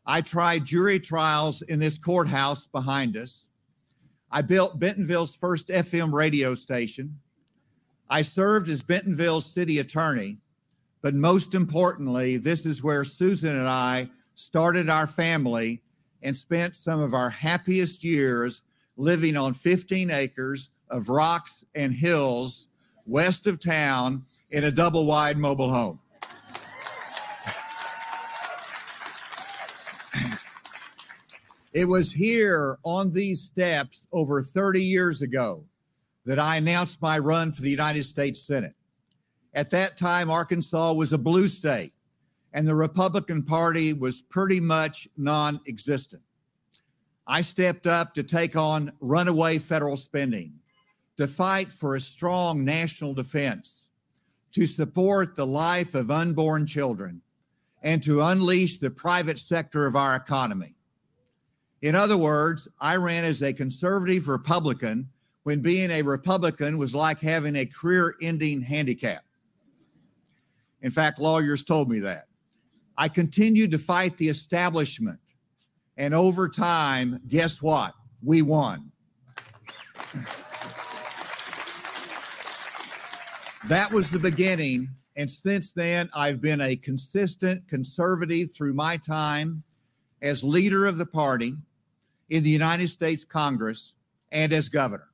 I tried jury trials in this courthouse behind us. I built Bentonville's first FM radio station. I served as Bentonville's city attorney. But most importantly, this is where Susan and I started our family and spent some of our happiest years living on 15 acres of rocks and hills west of town in a double wide mobile home. It was here on these steps over 30 years ago that I announced my run for the United States Senate. At that time, Arkansas was a blue state, and the Republican Party was pretty much non existent. I stepped up to take on runaway federal spending, to fight for a strong national defense, to support the life of unborn children, and to unleash the private sector of our economy. In other words, I ran as a conservative Republican when being a Republican was like having a career ending handicap. In fact, lawyers told me that. I continued to fight the establishment. And over time, guess what? We won. That was the beginning. And since then, I've been a consistent conservative through my time as leader of the party in the United States Congress and as governor.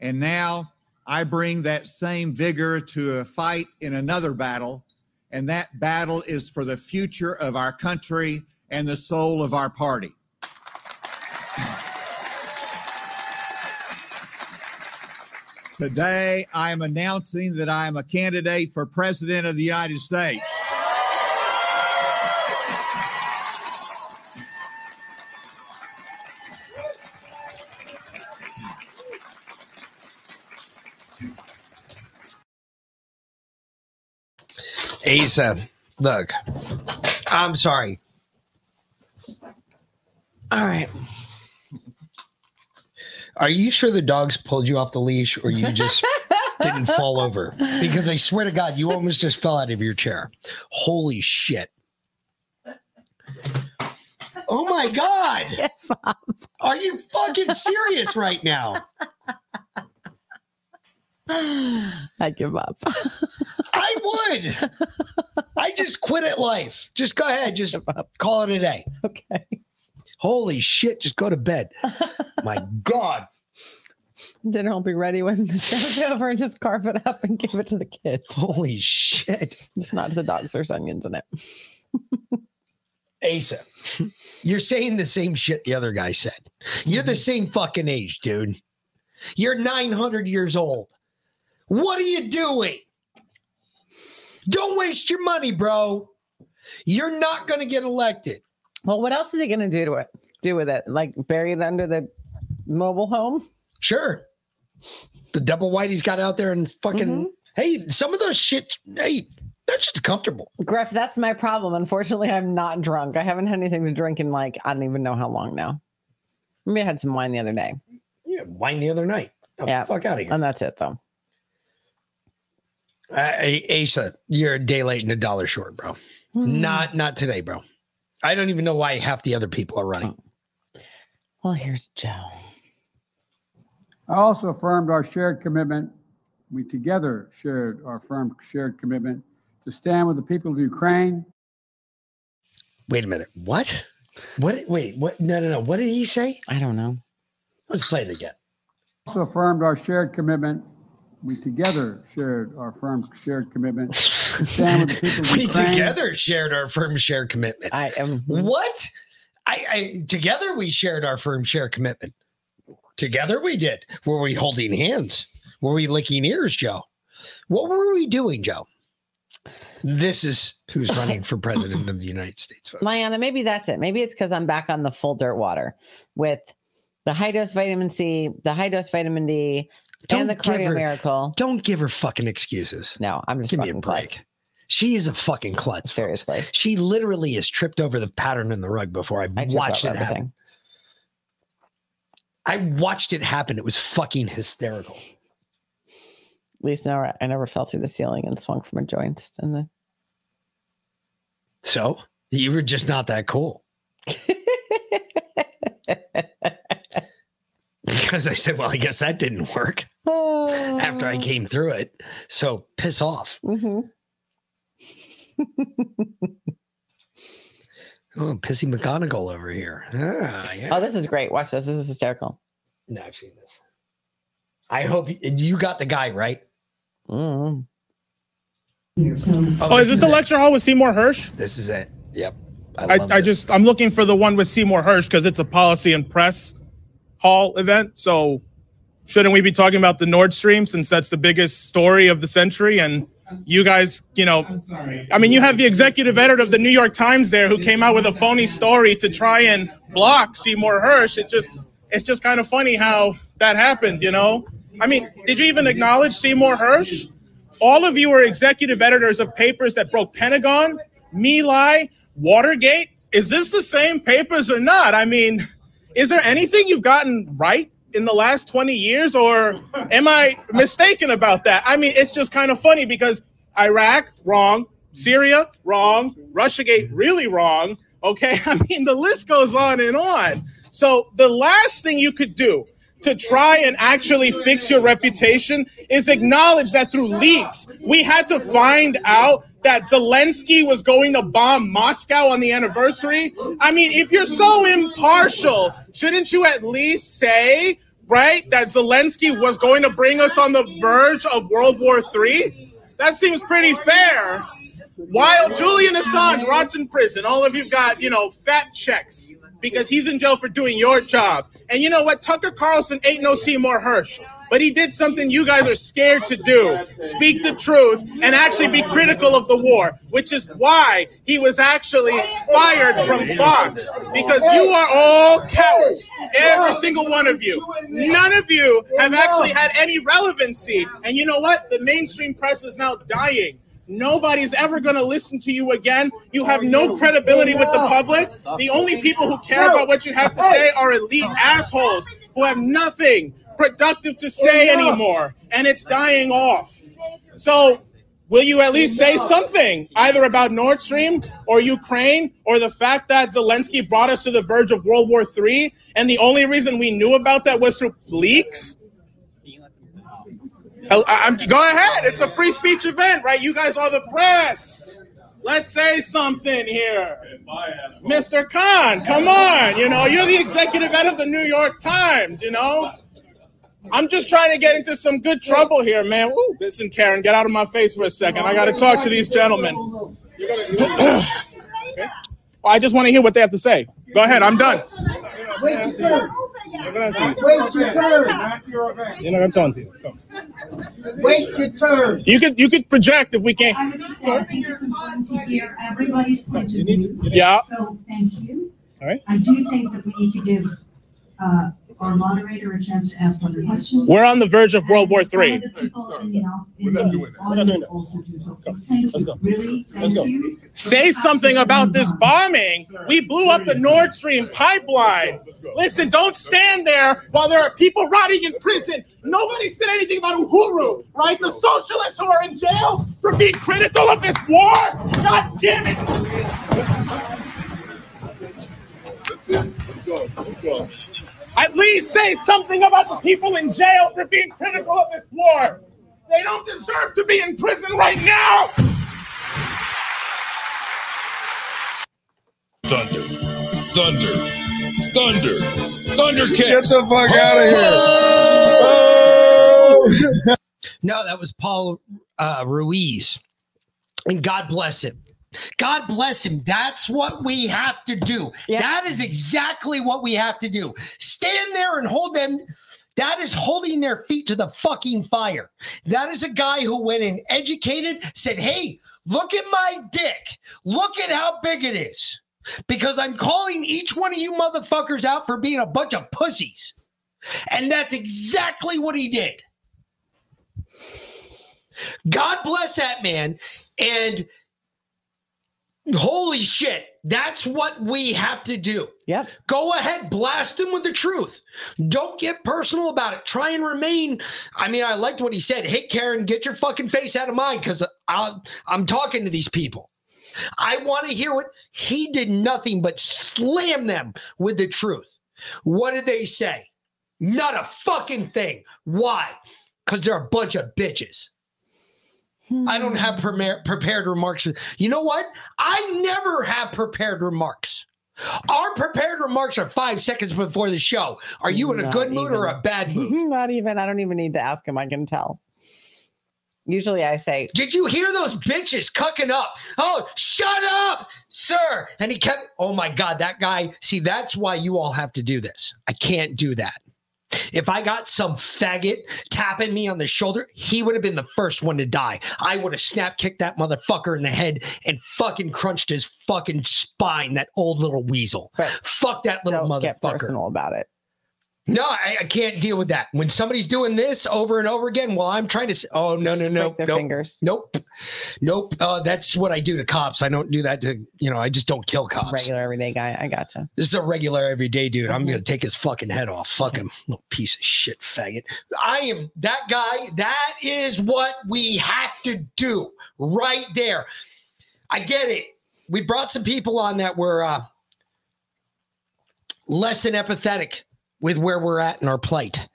And now I bring that same vigor to a fight in another battle, and that battle is for the future of our country and the soul of our party. Today, I am announcing that I am a candidate for President of the United States. Asa, look, I'm sorry. All right. Are you sure the dogs pulled you off the leash or you just *laughs* didn't fall over? Because I swear to God, you almost just fell out of your chair. Holy shit. Oh my God. *laughs* Are you fucking serious right now? *laughs* *sighs* I give up. *laughs* I would. I just quit at life. Just go ahead. Just call it a day. Okay. Holy shit. Just go to bed. *laughs* My God. Dinner will be ready when the show's *laughs* over and just carve it up and give it to the kids. Holy shit. Just not to the dogs. There's onions in it. Asa, you're saying the same shit the other guy said. You're the mm-hmm. same fucking age, dude. You're 900 years old. What are you doing? Don't waste your money, bro. You're not going to get elected. Well, what else is he going to do to it? Do with it? Like bury it under the mobile home? Sure. The double white he's got out there and fucking, Mm-hmm. hey, some of those shit, hey, that's just comfortable. Griff, that's my problem. Unfortunately, I'm not drunk. I haven't had anything to drink in like, I don't even know how long now. Maybe I had some wine the other day. Yeah, wine the other night. Oh, yeah. fuck out of here. And that's it, though. Uh, Asa, you're a day late and a dollar short, bro. Hmm. Not not today, bro. I don't even know why half the other people are running. Well, here's Joe. I also affirmed our shared commitment. We together shared our firm shared commitment to stand with the people of Ukraine. Wait a minute. What? What? Wait. What? No, no, no. What did he say? I don't know. Let's play it again. Also affirmed our shared commitment. We together shared our firm shared commitment *laughs* to stand with the people We Ukraine. together shared our firm share commitment. I am. What? I, I together we shared our firm share commitment. Together we did. Were we holding hands? Were we licking ears, Joe? What were we doing, Joe? This is who's *laughs* running for president of the United States. folks. Liana, maybe that's it. Maybe it's because I'm back on the full dirt water with the high dose vitamin C, the high dose vitamin D, and the cardio her- miracle. Don't give her fucking excuses. No, I'm just Give me a break. klutz. She is a fucking klutz. folks. Seriously. She literally has tripped over the pattern in the rug before I, I watched it happen. I watched it happen. It was fucking hysterical. At least now I never fell through the ceiling and swung from a joint. And the So you were just not that cool. *laughs* because I said, well, I guess that didn't work *laughs* after I came through it. So piss off. Mhm. *laughs* Oh, pissy McGonagall over here. Ah, yeah. Oh, this is great. Watch this. This is hysterical. No, I've seen this. I hope you, you got the guy right. Mm. Oh, is this the lecture hall with Seymour Hersh? This is it. Yep. I, love I, just I'm looking for the one with Seymour Hersh because it's a policy and press hall event. So shouldn't we be talking about the Nord Stream since that's the biggest story of the century? And you guys, you know, I mean, you have the executive editor of the New York Times there who came out with a phony story to try and block Seymour Hersh. It just it's just kind of funny how that happened, you know. I mean, did you even acknowledge Seymour Hersh? All of you are executive editors of papers that broke Pentagon, My Lai, Watergate. Is this the same papers or not? I mean, is there anything you've gotten right in the last 20 years or am I mistaken about that? I mean, it's just kind of funny because Iraq, wrong. Syria, wrong. Russiagate, really wrong. Okay. *laughs* I mean, the list goes on and on. So the last thing you could do to try and actually fix your reputation is acknowledge that through leaks, we had to find out that Zelensky was going to bomb Moscow on the anniversary. I mean, if you're so impartial, shouldn't you at least say, right, that Zelensky was going to bring us on the verge of World War III? That seems pretty fair. While Julian Assange rots in prison, all of you've got, you know, fat checks because he's in jail for doing your job. And you know what? Tucker Carlson ain't no Seymour Hersh, but he did something you guys are scared to do speak the truth and actually be critical of the war, which is why he was actually fired from Fox because you are all cowards. Every single one of you. None of you have actually had any relevancy. And you know what? The mainstream press is now dying. Nobody's ever going to listen to you again. You have oh, no credibility with the public. The only people who care about what you have to say are elite assholes who have nothing productive to say anymore, and it's dying off. So, will you at least say something either about Nord Stream or Ukraine or the fact that Zelensky brought us to the verge of World War III, and the only reason we knew about that was through leaks? Oh, I- I'm, go ahead. It's a free speech event, right? You guys are the press. Let's say something here. Mr. Kahn, come on. You know, you're the executive editor of the New York Times, you know? I'm just trying to get into some good trouble here, man. Woo, listen, Karen, get out of my face for a second. I got to talk to these gentlemen. *clears throat* I just want to hear what they have to say. Go ahead. I'm done. Wait your turn. You're not Wait your turn. going to tell to you. Go. Wait your turn. You could you could project if we can. I would just say, I think it's important to hear everybody's point of view. Yeah. So, thank you. All right. I do think that we need to give uh, our moderator a chance to ask other questions. We're on the verge of World War And some III. of the people in the au- in the audience also do so. Thank you, really, Let's go. thank you. Say something about this bombing. We blew up the Nord Stream pipeline. Listen, don't stand there while there are people rotting in prison. Nobody said anything about Uhuru, right? The socialists who are in jail for being critical of this war. God damn it. That's it. Let's go. Let's go. At least say something about the people in jail for being critical of this war. They don't deserve to be in prison right now. Thunder, thunder, thunder, thunder kicks. Get the fuck out of here. No, that was Paul uh, Ruiz. And God bless him. God bless him. That's what we have to do. That is exactly what we have to do. Stand there and hold them. That is holding their feet to the fucking fire. That is a guy who went and educated, said, Hey, look at my dick. Look at how big it is. Because I'm calling each one of you motherfuckers out for being a bunch of pussies. And that's exactly what he did. God bless that man. And holy shit, that's what we have to do. Yep. Go ahead, blast him with the truth. Don't get personal about it. Try and remain. I mean, I liked what he said. Hey, Karen, get your fucking face out of mine because I'm talking to these people. I want to hear what he did nothing but slam them with the truth. What did they say? Not a fucking thing. Why? Because they're a bunch of bitches. I don't have prepared remarks. You know what? I never have prepared remarks. Our prepared remarks are five seconds before the show. Are you in a Not good mood or a bad *laughs* mood? Not even. I don't even need to ask him. I can tell. Usually I say, Did you hear those bitches cucking up? Oh, shut up, sir. And he kept, oh my God, that guy. See, that's why you all have to do this. I can't do that. If I got some faggot tapping me on the shoulder, he would have been the first one to die. I would have snap kicked that motherfucker in the head and fucking crunched his fucking spine, that old little weasel. Fuck that little don't get personal about it. No, I, I can't deal with that. When somebody's doing this over and over again, while I'm trying to, s- oh no, no, no, their nope, fingers. nope, nope. Uh, that's what I do to cops. I don't do that to, you know, I just don't kill cops. Regular everyday guy. I gotcha. This is a regular everyday dude. I'm gonna take his fucking head off. Fuck him, *laughs* little piece of shit faggot. I am that guy. That is what we have to do right there. I get it. We brought some people on that were uh, less than empathetic with where we're at in our plight.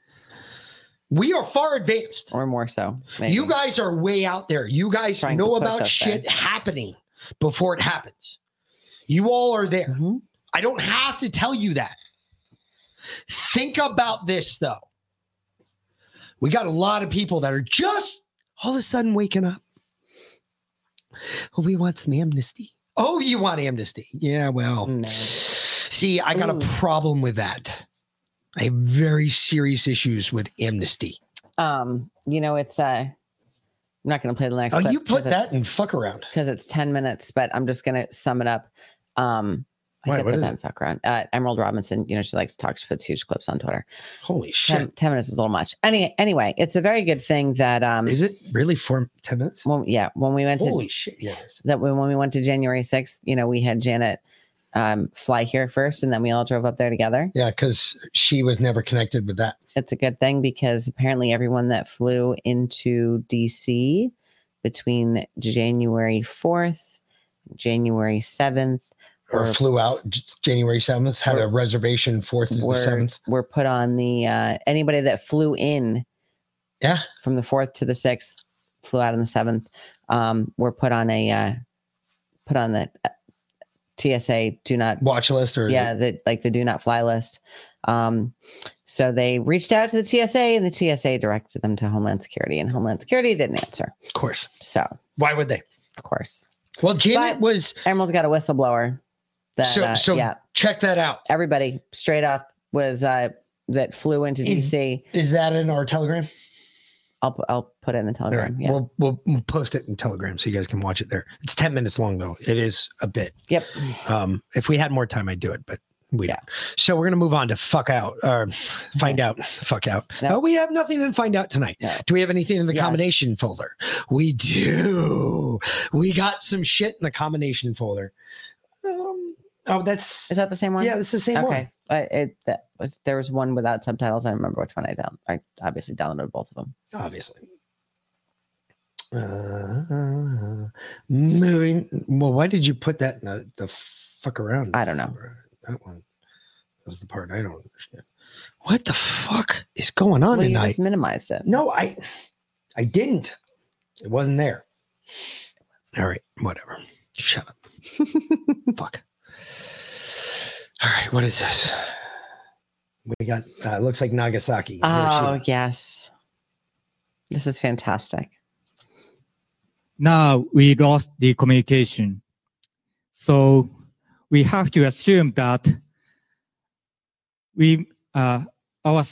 We are far advanced, or more so. You guys are way out there. You guys Trying know about shit there. happening before it happens. You all are there. Mm-hmm. I don't have to tell you that. Think about this though. We got a lot of people that are just all of a sudden waking up. Oh, we want some amnesty. Oh, you want amnesty? Yeah, well. See, I got a problem with that. I have very serious issues with amnesty. Um, you know, it's uh I'm not gonna play the next Oh, you put that in fuck around. because it's 10 minutes, but I'm just gonna sum it up. Um I Why, said what put is that fuck around. Uh, Emerald Robinson, you know, she likes to talk. She puts huge clips on Twitter. Holy 10, shit. 10 minutes is a little much. Any anyway, it's a very good thing that um Is it really for 10 minutes? Well, yeah, when we went to Holy to shit, yes. that when, when we went to January 6th, you know, we had Janet um fly here first and then we all drove up there together. Yeah, because she was never connected with that. It's a good thing because apparently everyone that flew into DC between January 4th, January 7th, Or flew out January 7th, had a reservation 4th through the 7th. were put on the uh anybody that flew in yeah from the 4th to the 6th flew out on the 7th um were put on a uh put on the uh, TSA do not watch list or yeah the like the do not fly list um so they reached out to the TSA and the TSA directed them to Homeland Security and Homeland Security didn't answer Of course. so Why would they? of course Well, Janet But was Emerald's got a whistleblower that so uh, so yeah check that out. everybody straight up was uh that flew into Is- DC Is that in our Telegram? I'll I'll put it in the telegram right. yeah We'll, we'll we'll post it in Telegram so you guys can watch it there. It's 10 minutes long though. It is a bit. Yep. Um, if we had more time, I'd do it, but we don't. So we're gonna move on to fuck out or find out. Fuck out. Oh, we have nothing in find out tonight. Do we have anything in the combination folder? We do. We got some shit in the combination folder. Um, oh, that's is that the same one? Yeah, it's the same one. Uh, it that was there was one without subtitles. I don't remember which one I down. I obviously downloaded both of them. Obviously. Uh, moving. Well, why did you put that in the, the fuck around? I don't know. That one. That was the part I don't understand. What the fuck is going on Well, you tonight? just minimized it. No, I I didn't. It wasn't there. All right, whatever. Shut up. *laughs* Fuck. All right, what is this? We got uh, looks like Nagasaki. Oh yes, this is fantastic. now we lost the communication. So we have to assume that we uh, our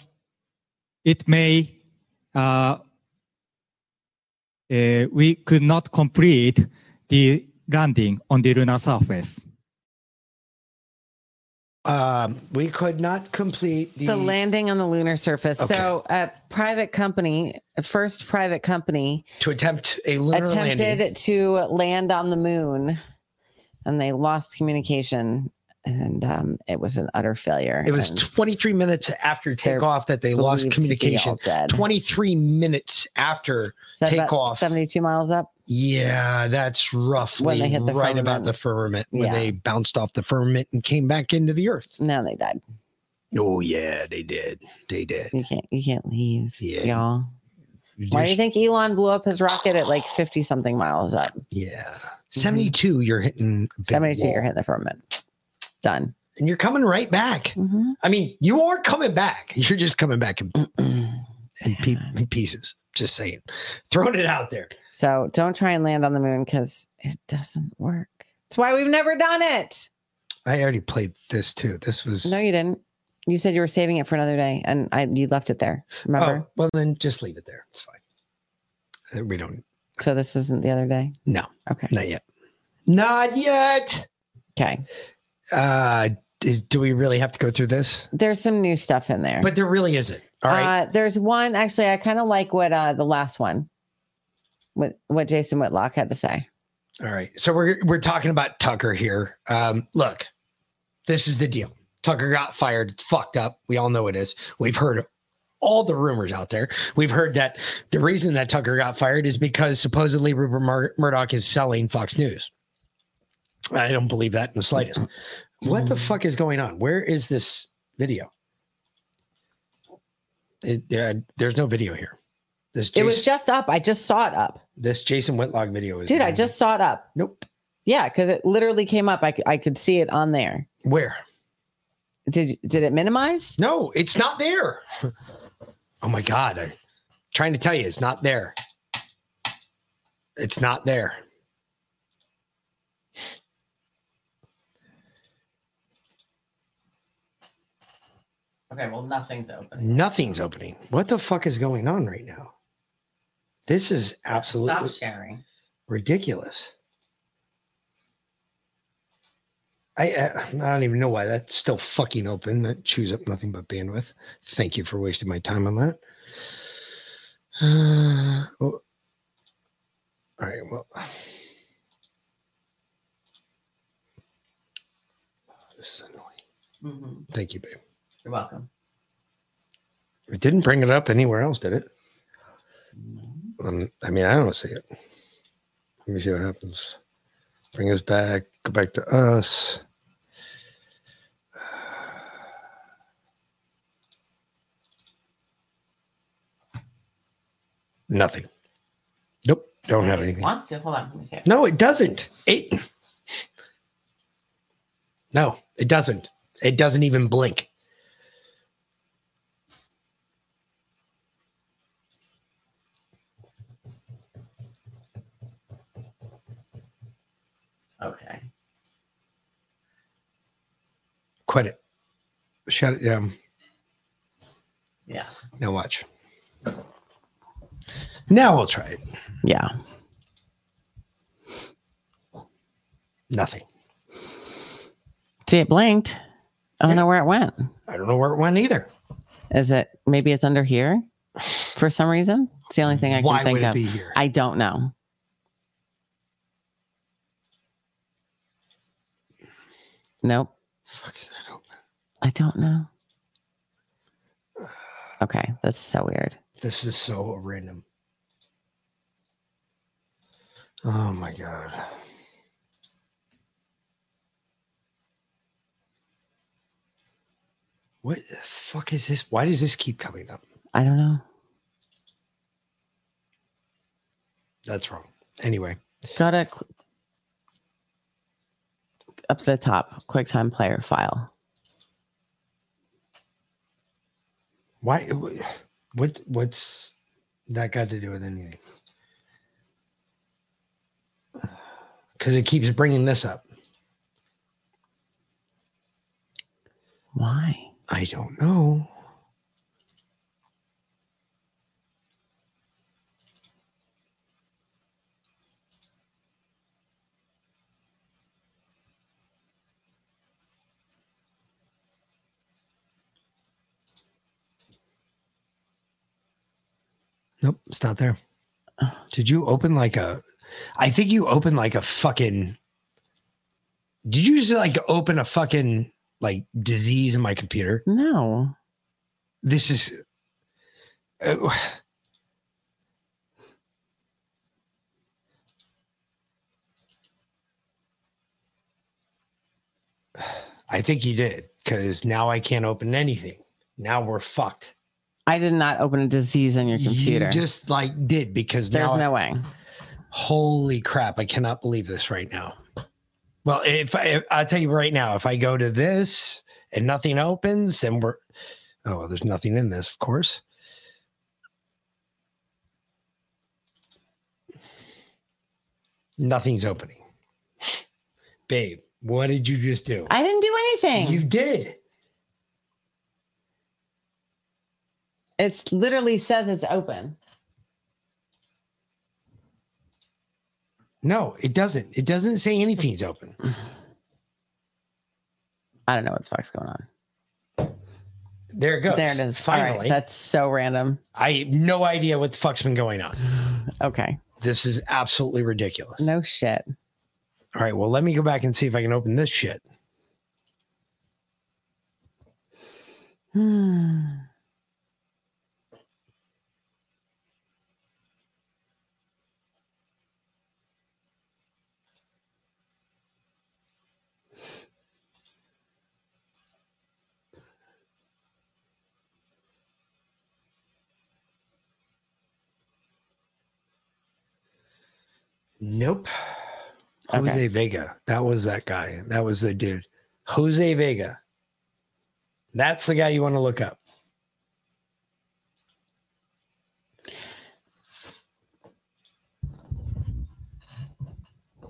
it may uh, uh, we could not complete the landing on the lunar surface. Um, we could not complete the, The landing on the lunar surface. Okay. So a private company, first private company, to attempt a lunar attempted landing. to land on the moon, and they lost communication, and um, it was an utter failure. It was and 23 minutes after takeoff that they lost believed to be communication. 23 minutes after takeoff. seventy-two miles up. Yeah, that's roughly When they hit the right about the firmament when Yeah. they bounced off the firmament and came back into the earth. No, they died. Oh yeah, they did. They did. You can't. You can't leave, Yeah. y'all. Why do you think Elon blew up his rocket at like fifty something miles up? Yeah, 72. You're hitting Seventy-two. wall. You're hitting the firmament. Done. and you're coming right back. Mm-hmm. I mean, you are coming back. You're just coming back in, in, pe- in pieces. Just saying, throwing it out there. So don't try and land on the moon because it doesn't work. That's why we've never done it. I already played this too. This was No, you didn't. You said you were saving it for another day, and I you left it there. Remember? Oh, well, then just leave it there. It's fine. Uh, We don't. So this isn't the other day. No. Okay. Not yet. Not yet. Okay. Uh, is, do we really have to go through this? There's some new stuff in there. But there really isn't. All right. Uh, there's one actually. I kind of like what uh the last one, what what Jason Whitlock had to say. All right. So we're we're talking about Tucker here. Um, look, this is the deal. Tucker got fired. It's fucked up. We all know it is. We've heard all the rumors out there. We've heard that the reason that Tucker got fired is because supposedly Rupert Mur- Murdoch is selling Fox News. I don't believe that in the slightest. What the mm. fuck is going on? Where is this video? It- there- there's no video here. This It was just up. I just saw it up, this Jason Whitlock video is dude. I just saw it up. Nope. Yeah, because it literally came up. I, I could see it on there. Where? Did did it minimize? No, it's not there. Oh my god. I'm trying to tell you, it's not there. It's not there. Okay, well nothing's open. Nothing's opening. What the fuck is going on right now? This is absolutely Stop sharing. ridiculous. I uh, I don't even know why that's still fucking open. That chews up nothing but bandwidth. Thank you for wasting my time on that. Uh, *sighs* oh. All right. Well, this is annoying. Mm-hmm. Thank you, babe. You're welcome. It didn't bring it up anywhere else, did it? Um, I mean, I don't see it. Let me see what happens. Bring us back. Go back to us. Nothing. Nope. Don't have anything. Wants to hold on. Let me see. It. No, it doesn't. It. No, it doesn't. It doesn't even blink. Okay. Quit it. Shut it down. Yeah. Now watch. Now we'll try it. Yeah. Nothing. See, it blinked. I don't know where it went. I don't know where it went either. Is it maybe it's under here for some reason? It's the only thing I can Why think would it of. be here? I don't know. Nope. I don't know. Okay, that's so weird. This is so random. Oh my god. What the fuck is this? Why does this keep coming up? I don't know. That's wrong. Anyway, Go to qu- up to the top, QuickTime Player file. Why what what's that got to do with anything? Cuz it keeps bringing this up. Why? I don't know. Nope, it's not there. Did you open like a I think you opened like a fucking Did you just like open a fucking like disease in my computer? No. This is uh, *sighs* I think you did because now I can't open anything. Now we're fucked. I did not open a disease on your computer. You just like did because there's no way. Holy crap! I cannot believe this right now. Well, if, I, if I'll tell you right now, if I go to this and nothing opens, then we're oh, there's nothing in this, of course. Nothing's opening, babe. What did you just do? I didn't do anything. You did. It literally says it's open. No, it doesn't. It doesn't say anything's open. *sighs* I don't know what the fuck's going on. There it goes. There it is. All right, Finally. that's so random. I have no idea what the fuck's been going on. *sighs* Okay. This is absolutely ridiculous. No shit. All right, well, let me go back and see if I can open this shit. *sighs* Hmm. Nope. Okay. Jose Vega. That was that guy. That was the dude. Jose Vega. That's the guy you want to look up.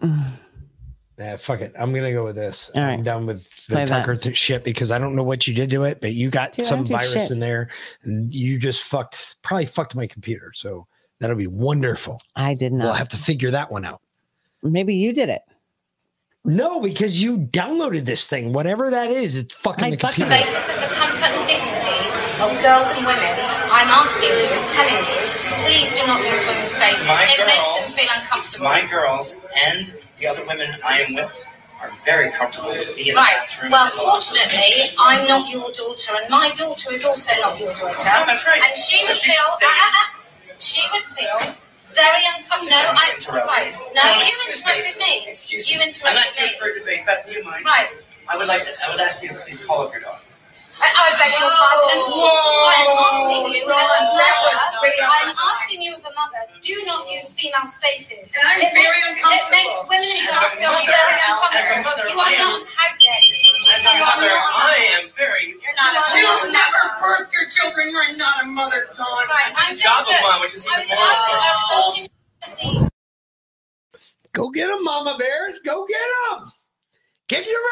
*sighs* Nah, fuck it. I'm gonna go with this. All I'm right. done with the Play. Tucker th- shit because I don't know what you did to it, but you got Dude, some virus shit. in there, and you just fucked, probably fucked my computer. So that'll be wonderful. I did not. We'll have to figure that one out. Maybe you did it. No, because you downloaded this thing, whatever that is. It's fucking the fucking computer. basis of the comfort and dignity of girls and women, I'm asking you and telling you, please do not use women's faces. My it makes them girls- feel uncomfortable. My girls and the other women I am with are very comfortable with me in the Right. bathroom. Well, fortunately, I'm not your daughter, and my daughter is also not your daughter. Oh, that's right. And she So would she's feel. She would feel very uncomfortable. No, I. Right. me. No, No, you excuse me. interrupted me. Excuse You me. I'm interrupted not here me. for a debate. Beth, do you mind? Right. I would like to. I would ask you to please call off your dog. I, I beg your pardon. And Whoa. I'm asking you as a Whoa. mother. Whoa. I'm asking you as a mother. Do not use female spaces. And I'm it very makes, uncomfortable. It makes women and girls feel very uncomfortable. mother, you are I not. How dare you? As a mother, not a I am very. You're not a mother. You will never birth your children. You are not a mother, Dawn. Right, I I'm do the job just of good. mom, which is I even asking- I was Go get them, Mama Bears. Go get them. Kick your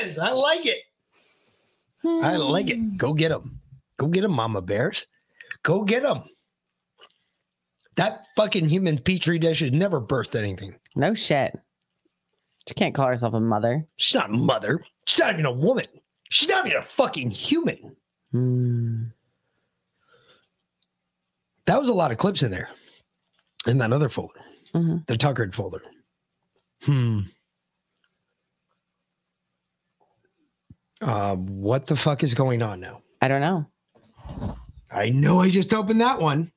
asses. I like it. I like it. Go get them. Go get them, Mama Bears. Go get them. That fucking human petri dish has never birthed anything. No shit. She can't call herself a mother. She's not a mother. She's not even a woman. She's not even a fucking human. Hmm. That was a lot of clips in there. In that other folder. Mhm. The Tuckered folder. Hmm. Uh, what the fuck is going on now? I don't know. I know I just opened that one.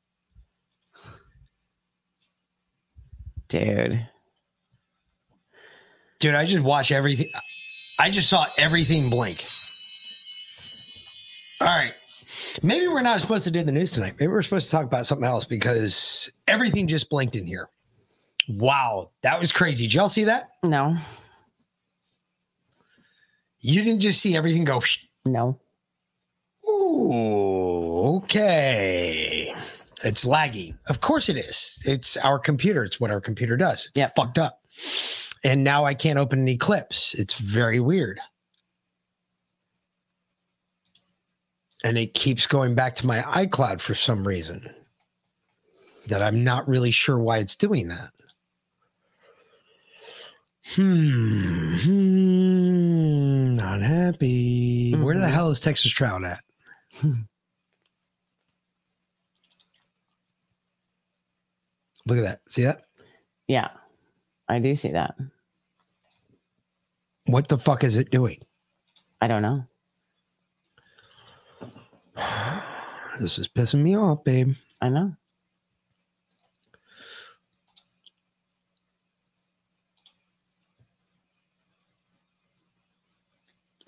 Dude. Dude, I just watched everything. I just saw everything blink. All right. Maybe we're not supposed to do the news tonight. Maybe we're supposed to talk about something else because everything just blinked in here. Wow. That was crazy. Did y'all see that? No. You didn't just see everything go. No. Ooh, okay. It's laggy. Of course it is. It's our computer. It's what our computer does. It's fucked up. And now I can't open any clips. It's very weird. And it keeps going back to my iCloud for some reason that I'm not really sure why it's doing that. Hmm. hmm, Not happy. Where the mm-hmm. hell is Texas Trout at? *laughs* Look at that. See that? Yeah. I do see that. What the fuck is it doing? I don't know. *sighs* This is pissing me off, babe. I know.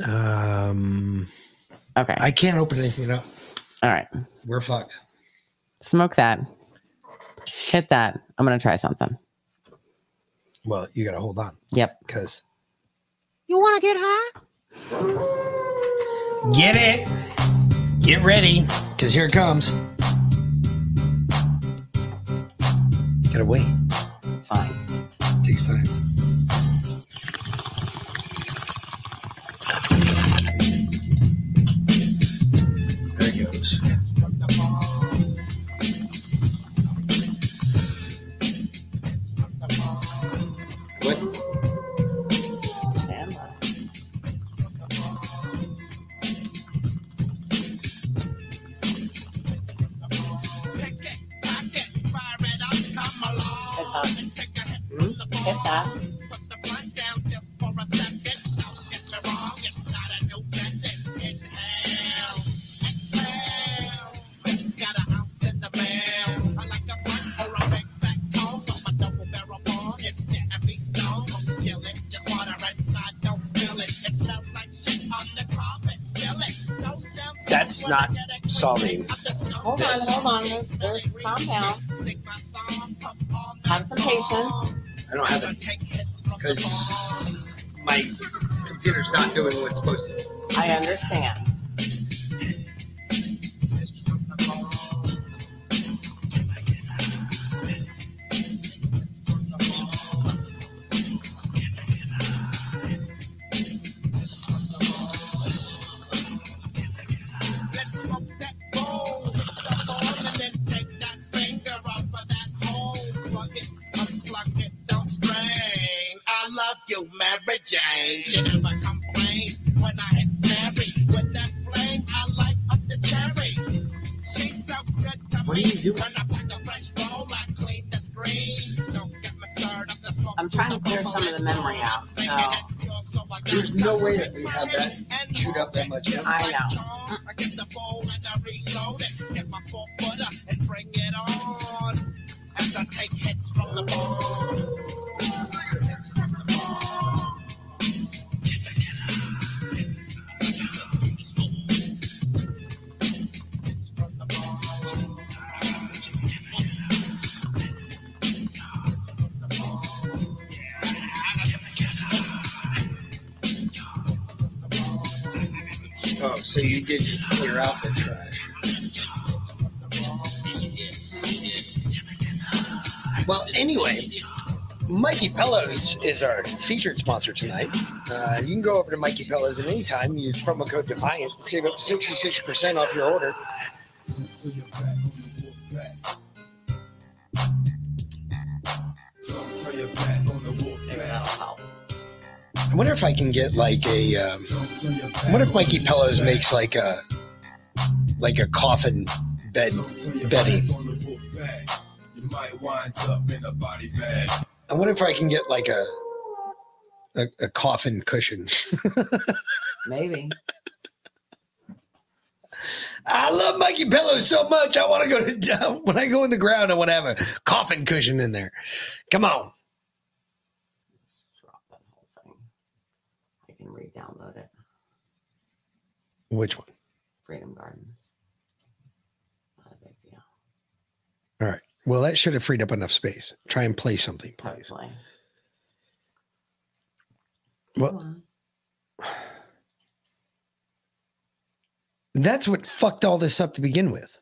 Um Okay. I can't open anything up. All right. We're fucked. Smoke that. Hit that. I'm gonna try something. Well, you gotta hold on. Yep. Because You want to get high? get it. Get ready. Because here it comes. Gotta wait. Fine. Takes time. On. There's, is our featured sponsor tonight. Uh, you can go over to Mikey Pellos at any time. Use promo code Defiant. Save up 66% off your order. I wonder if I can get like a. Um, I wonder if Mikey Pellos makes like a like a coffin bed bedding. I wonder if I can get like a a, a coffin cushion. *laughs* Maybe. I love Mikey Pillows so much. I want to go to *laughs* when I go in the ground. I want to have a coffin cushion in there. Come on. Drop that whole thing. I can re-download it. Which one? Freedom Gardens. Not a big deal. All right. Well, that should have freed up enough space. Try and play something, please. Hopefully. Well, that's what fucked all this up to begin with.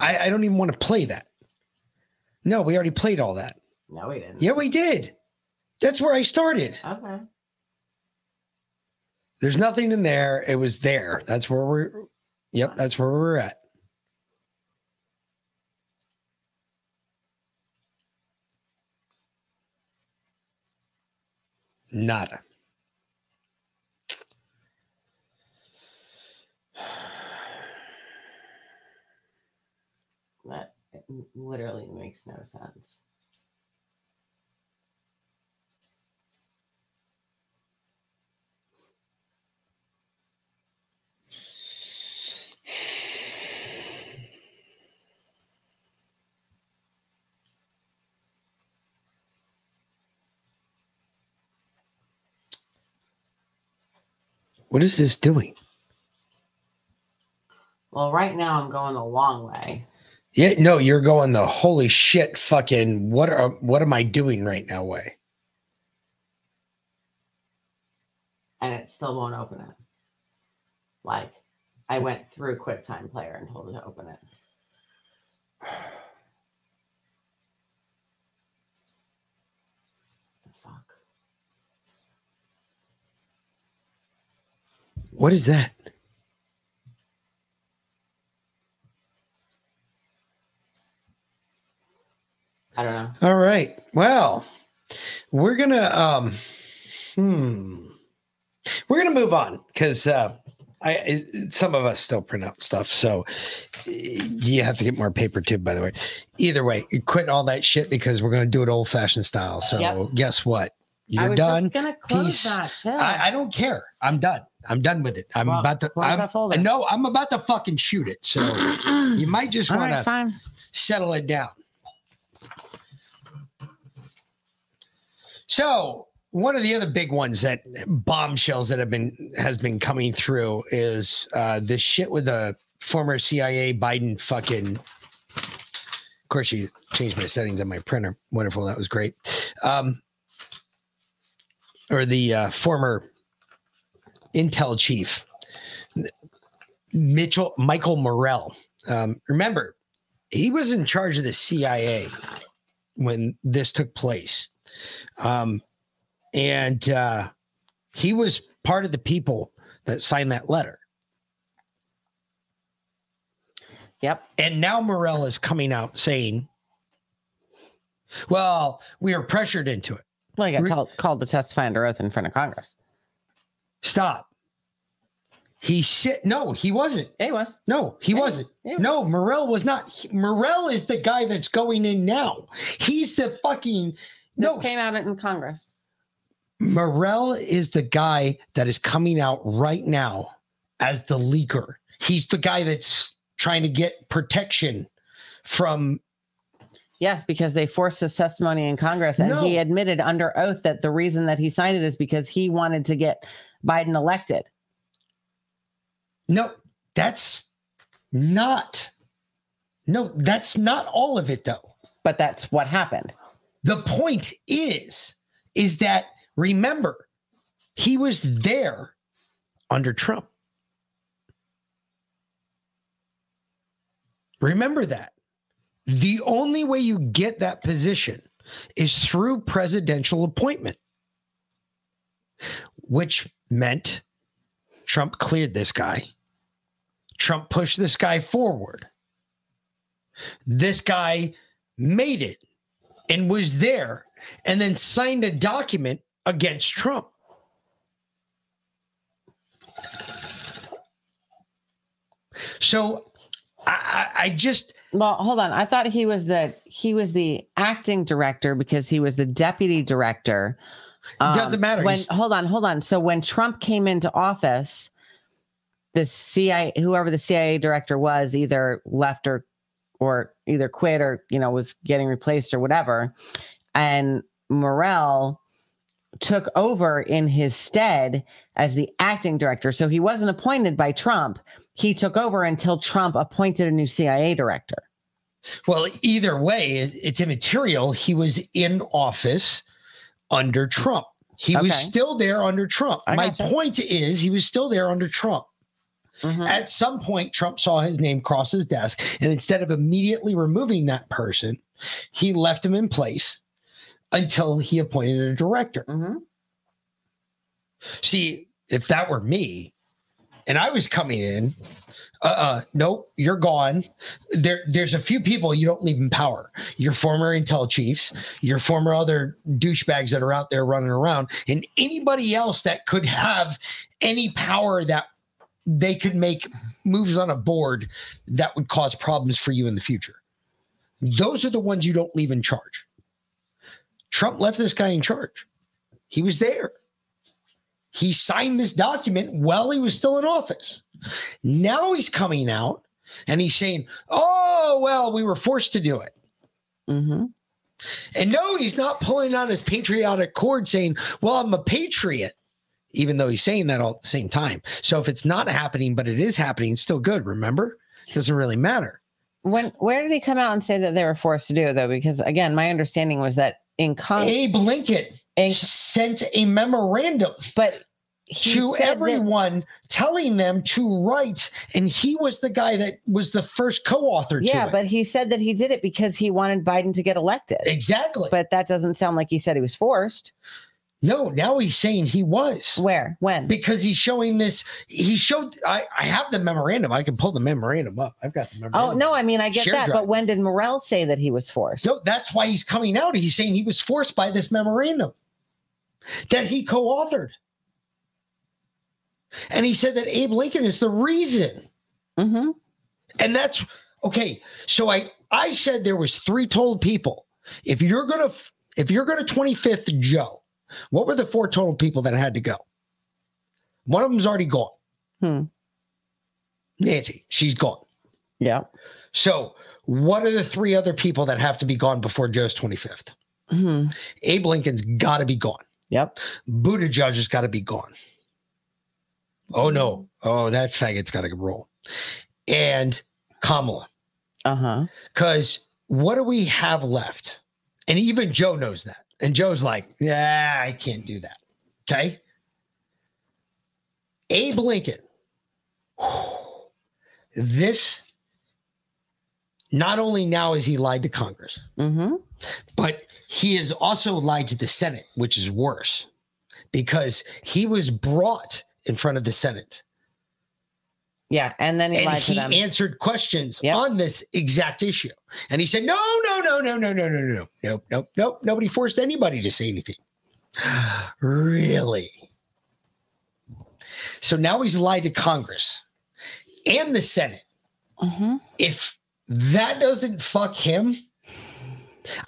I, I don't even want to play that. No, we already played all that. No, we didn't. Yeah, we did. That's where I started. Okay. There's nothing in there. It was there. That's where we're. Yep, that's where we're at. Nada. That it literally makes no sense. What is this doing? Well, right now I'm going the long way. Yeah, no, you're going the holy shit fucking what are what am I doing right now way. and it still won't open it. Like I went through QuickTime Player and told it to open it. *sighs* What is that? I don't know. All right. Well, we're gonna um hmm. We're gonna move on because uh I some of us still print out stuff, so you have to get more paper too. By the way, either way, quit all that shit because we're gonna do it old fashioned style. So Yep. guess what? You're was done. just gonna close Peace. that. Chill. I, I don't care. I'm done. I'm done with it. I'm Well, about to. close I'm. No, I'm about to fucking shoot it. So *clears throat* you might just want right, to settle it down. So one of the other big ones that bombshells that have been has been coming through is uh, this shit with the former CIA Biden fucking. Of course, you changed my settings on my printer. Wonderful, that was great. Um, or the uh, former Intel chief, Mitchell Michael Morell. Um, remember, he was in charge of the CIA when this took place. Um, and uh, he was part of the people that signed that letter. Yep. And now Morell is coming out saying, well, we were pressured into it. Well, he got told, called to testify under oath in front of Congress. Stop. He shit. no, he wasn't. Yeah, he was. No, he Yeah, wasn't. was. He no, Morell was not. He- Morell is the guy that's going in now. He's the fucking. This No, came out in Congress. Morell is the guy that is coming out right now as the leaker. He's the guy that's trying to get protection from. Yes, because they forced his testimony in Congress, and No. he admitted under oath that the reason that he signed it is because he wanted to get Biden elected. No, that's not. No, that's not all of it, though. But that's what happened. The point is, is that remember, he was there under Trump. Remember that. The only way you get that position is through presidential appointment, which meant Trump cleared this guy. Trump pushed this guy forward. This guy made it and was there and then signed a document against Trump. So I, I I just Well, hold on. I thought he was the he was the acting director because he was the deputy director. It um, doesn't matter. When He's- hold on, hold on. So when Trump came into office, the CIA, whoever the CIA director was, either left or or either quit or you know was getting replaced or whatever, and Morell took over in his stead as the acting director. So he wasn't appointed by Trump. He took over until Trump appointed a new CIA director. Well, either way, it's immaterial. He was in office under Trump. He was still there under Trump. I My gotcha. point is, he was still there under Trump. Mhm. At some point, Trump saw his name cross his desk, and instead of immediately removing that person, he left him in place until he appointed a director. Mhm. See, if that were me and I was coming in, uh uh nope, you're gone. There, there's a few people you don't leave in power. Your former intel chiefs, your former other douchebags that are out there running around, and anybody else that could have any power that they could make moves on a board that would cause problems for you in the future. Those are the ones you don't leave in charge. Trump left this guy in charge. He was there. He signed this document while he was still in office. Now he's coming out and he's saying, oh, well, we were forced to do it. Mm-hmm. And no, he's not pulling on his patriotic cord saying, well, I'm a patriot, even though he's saying that all at the same time. So if it's not happening, but it is happening, it's still good. Remember? It doesn't really matter. When where did he come out and say that they were forced to do it though? Because again, my understanding was that in Congress, Abe Lincoln sent a memorandum. But He to said that- everyone, telling them to write, and he was the guy that was the first co-author. to Yeah, but he said that he did it because he wanted Biden to get elected. Exactly. But that doesn't sound like he said he was forced. No, now he's saying he was. Where? When? Because he's showing this. He showed. I, I have the memorandum. I can pull the memorandum up. I've got the memorandum. Oh no, I mean I get Share that, drive. but when did Morell say that he was forced? No, that's why he's coming out. He's saying he was forced by this memorandum that he co-authored. And he said that Abe Lincoln is the reason. Mm-hmm. And that's okay. So I I said there was three total people. If you're gonna if you're gonna 25th Joe, what were the four total people that had to go? One of them's already gone. Hmm. Nancy, she's gone. Yeah. So what are the three other people that have to be gone before Joe's 25th? Hmm. Abe Lincoln's got to be gone. Yep. Buttigieg has got to be gone. Oh no. Oh, that faggot's got to roll. And Kamala. Uh huh. Because what do we have left? And even Joe knows that. And Joe's like, yeah, I can't do that. Okay. Abe Lincoln. This, not only now has he lied to Congress, Mm-hmm. but he has also lied to the Senate, which is worse because he was brought in front of the Senate Yeah, and then he and lied to them. he answered questions on this exact issue. And he said, no, no, no, no, no, no, no, no, no, no. nope, nope, nope. Nobody forced anybody to say anything. *gasps* really? So now he's lied to Congress and the Senate. Mm-hmm. If that doesn't fuck him,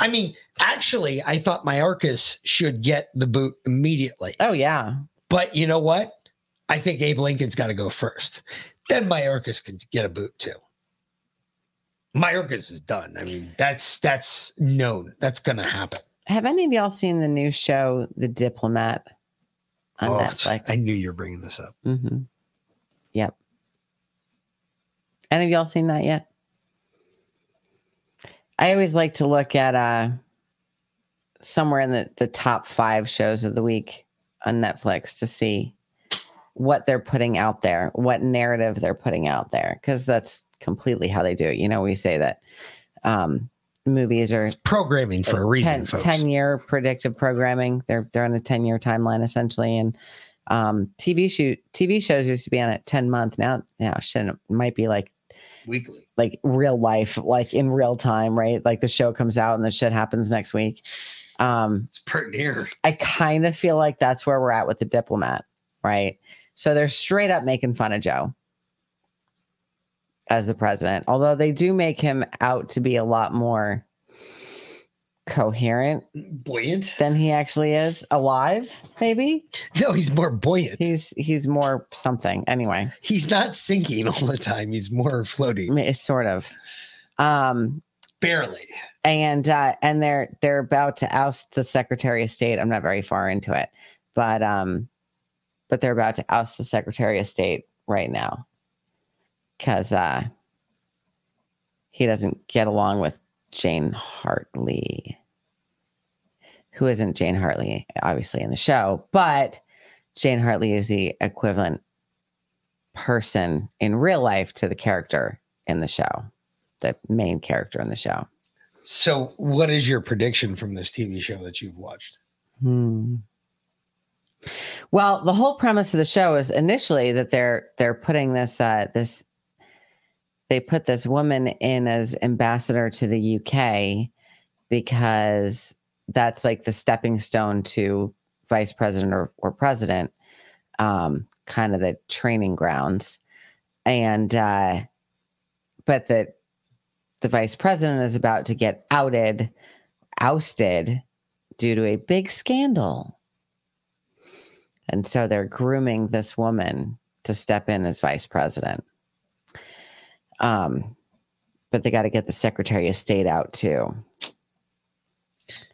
I mean, actually, I thought Mayorkas should get the boot immediately. Oh yeah. But you know what? I think Abe Lincoln's got to go first. Then Mayorkas can get a boot too. Mayorkas is done. I mean, that's that's known. That's gonna happen. Have any of y'all seen the new show, The Diplomat, on Oh, Netflix? I knew you were bringing this up. Mm-hmm. Yep. Any of y'all seen that yet? I always like to look at uh somewhere in the, the top five shows of the week on Netflix to see what they're putting out there, what narrative they're putting out there, because that's completely how they do it. You know, we say that um movies are Programming for a reason, 10, folks. 10 year predictive programming. They're they're on a 10 year timeline essentially. And um TV shoot TV shows used to be on a 10 month. Now now shit it might be like Weekly. like real life, like in real time, right? Like the show comes out and the shit happens next week. Um It's pretty near. I kind of feel like that's where we're at with the diplomat, right? So they're straight up making fun of Joe as the president, although they do make him out to be a lot more coherent, buoyant than he actually is. Alive, maybe? No, he's more buoyant. He's he's more something. Anyway, He's not sinking all the time. He's more floating. it's sort of. Um, Barely. and uh and they're they're about to oust the secretary of state i'm not very far into it but um but they're about to oust the secretary of state right now because uh he doesn't get along with jane hartley who isn't jane hartley obviously in the show but jane hartley is the equivalent person in real life to the character in the show the main character in the show So, what is your prediction from this TV show that you've watched? Hmm. Well, the whole premise of the show is initially that they're they're putting this uh this they put this woman in as ambassador to the UK because that's like the stepping stone to vice president or, or president, um, kind of the training grounds. And uh but that the vice president is about to get outed, ousted due to a big scandal. And so they're grooming this woman to step in as vice president. Um, but they got to get the Secretary of State out too.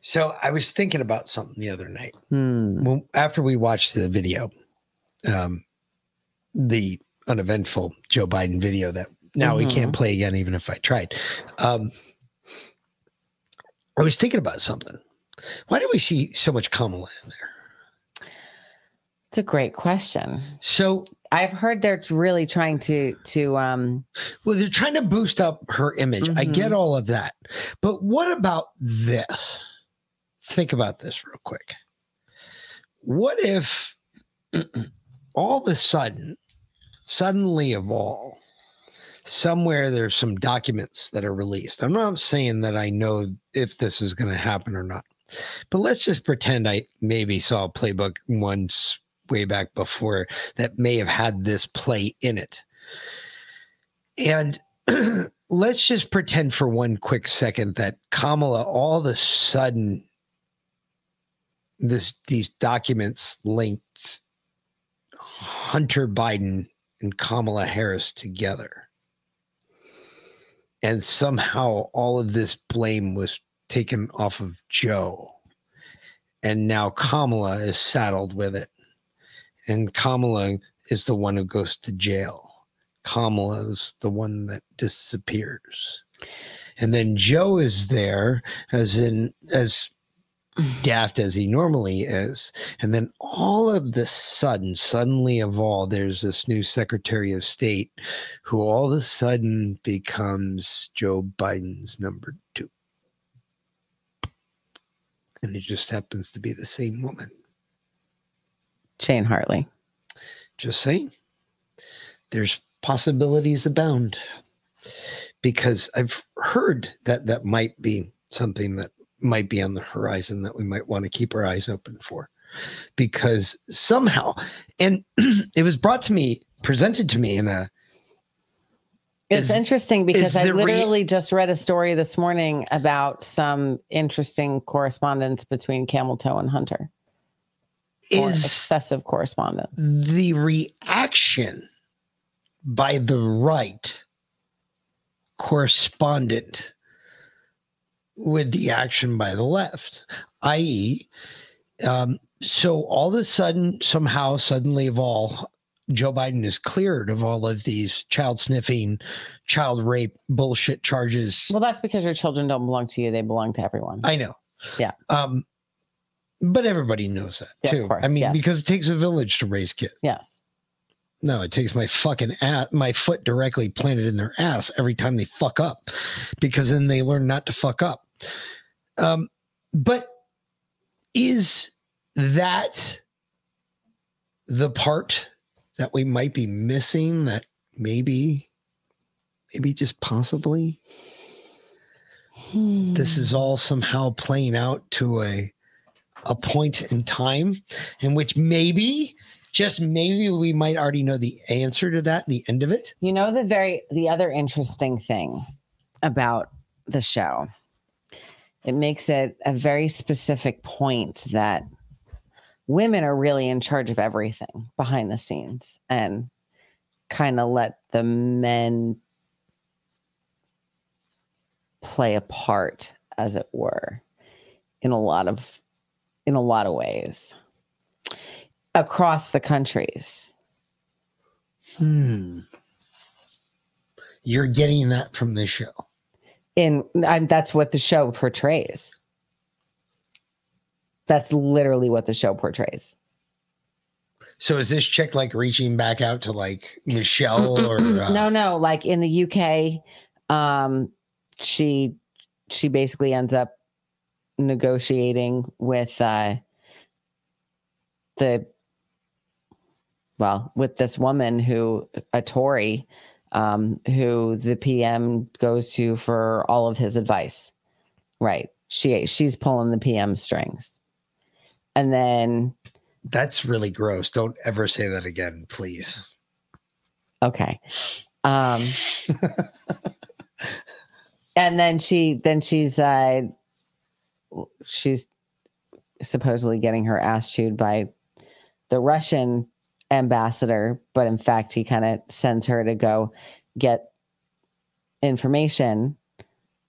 So, I was thinking about something the other night. Hmm. Well, after we watched the video, um, the uneventful Joe Biden video that now we can't play again, even if I tried. Um, I was thinking about something. Why do we see so much Kamala in there? It's a great question. So I've heard they're really trying to to um well they're trying to boost up her image. I get Mhm. all of that. But what about this? Think about this real quick. What if *clears throat* all of a sudden, suddenly of all, somewhere there's some documents that are released. I'm not saying that I know if this is going to happen or not, but let's just pretend I maybe saw a playbook once way back before that may have had this play in it. And *clears throat* let's just pretend for one quick second that Kamala all of a sudden this these documents linked Hunter Biden and Kamala Harris together. And somehow all of this blame was taken off of Joe. And now Kamala is saddled with it. And Kamala is the one who goes to jail. Kamala is the one that disappears. And then Joe is there as in as daft as he normally is. And then all of the sudden, suddenly of all, there's this new Secretary of State who all of a sudden becomes Joe Biden's number two. And it just happens to be the same woman. Jane Hartley. Just saying. There's possibilities abound. Because I've heard that that might be something that might be on the horizon that we might want to keep our eyes open for. Because somehow, and *clears throat* it was brought to me, presented to me in a It's Is- interesting because I literally just read a story this morning about some interesting correspondence between Camel Toe and Hunter. Is- excessive correspondence. the reaction by the right correspondent with the action by the left, i.e., um, so all of a sudden, somehow, suddenly of all, Joe Biden is cleared of all of these child sniffing, child rape bullshit charges. Well, that's because your children don't belong to you; they belong to everyone. I know. Yeah. Um, but everybody knows that Yeah, too. course, I mean, yes. because it takes a village to raise kids. Yes. No, it takes my fucking ass, my foot directly planted in their ass every time they fuck up, because then they learn not to fuck up. Um, but is that the part that we might be missing? That maybe, maybe just possibly, this is all somehow playing out to a a point in time in which maybe just maybe we might already know the answer to that the end of it You know the very the other interesting thing about the show. It makes it a very specific point that women are really in charge of everything behind the scenes and kind of let the men play a part as it were in a lot of in a lot of ways. Across the countries. hmm. You're getting that from this show. And that's what the show portrays. That's literally what the show portrays. So is this chick like reaching back out to like michelle or uh, no no like in the uk um she she basically ends up negotiating with uh the well with this woman who a tory um who the pm goes to for all of his advice. Right. She she's pulling the pm strings. And then that's really gross. Don't ever say that again please. Okay. Um *laughs* and then she then she's uh she's supposedly getting her ass chewed by the russian ambassador but in fact he kind of sends her to go get information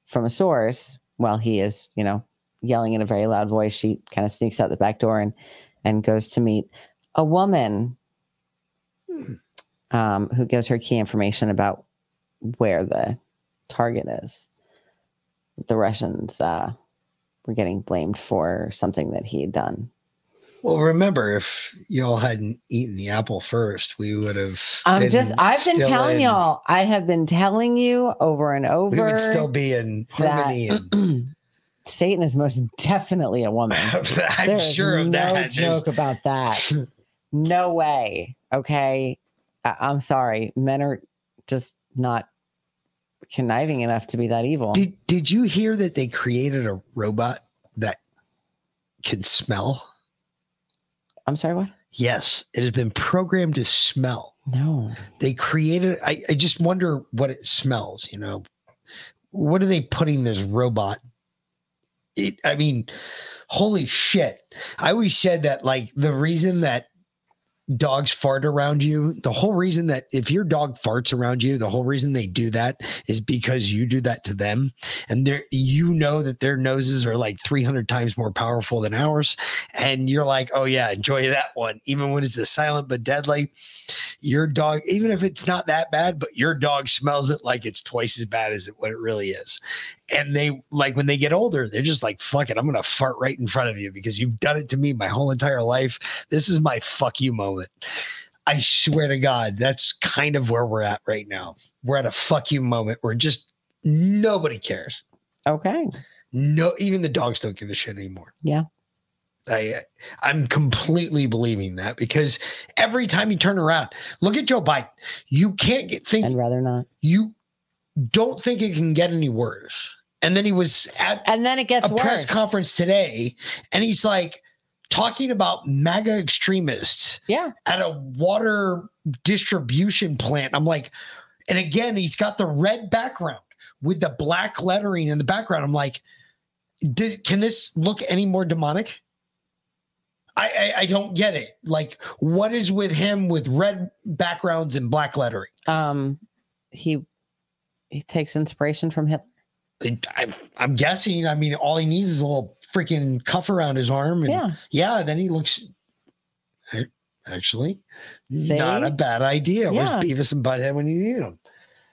from a source while he is you know yelling in a very loud voice she kind of sneaks out the back door and and goes to meet a woman um, who gives her key information about where the target is. The Russians uh, were getting blamed for something that he had done. Well, remember, if y'all hadn't eaten the apple first, we would have. I'm just, I've been telling in- y'all, I have been telling you over and over. We would still be in harmony. and *clears throat* Satan is most definitely a woman. *laughs* I'm There sure of no that. There's- joke about that. *laughs* no way. Okay. I- I'm sorry. Men are just not conniving enough to be that evil. Did Did you hear that they created a robot that can smell? I'm sorry. What? Yes, it has been programmed to smell. No. They created. I, I just wonder what it smells. You know, what are they putting this robot? It. I mean, holy shit! I always said that like the reason that dogs fart around you the whole reason that if your dog farts around you the whole reason they do that is because you do that to them. And they're you know that their noses are like 300 times more powerful than ours. And you're like oh yeah enjoy that one. Even when it's a silent but deadly your dog even if it's not that bad but your dog smells it like it's twice as bad as it what it really is and they like when they get older they're just like fuck it i'm gonna fart right in front of you because you've done it to me my whole entire life this is my fuck you moment i swear to god that's kind of where we're at right now we're at a fuck you moment where just nobody cares okay no even the dogs don't give a shit anymore Yeah. I I'm completely believing that because every time you turn around, look at Joe Biden. You can't get think I'd rather not. You don't think it can get any worse. And then he was at and then it gets a press conference today, and he's like talking about MAGA extremists. Yeah. At a water distribution plant. I'm like, and again, he's got the red background with the black lettering in the background. I'm like, did, can this look any more demonic? I, I I don't get it. Like, what is with him with red backgrounds and black lettering? Um, he he takes inspiration from Hitler. I, I'm guessing. I mean, all he needs is a little freaking cuff around his arm, and Yeah. yeah, then he looks. Actually, See? not a bad idea. Yeah. Where's Beavis and Butthead when you need them?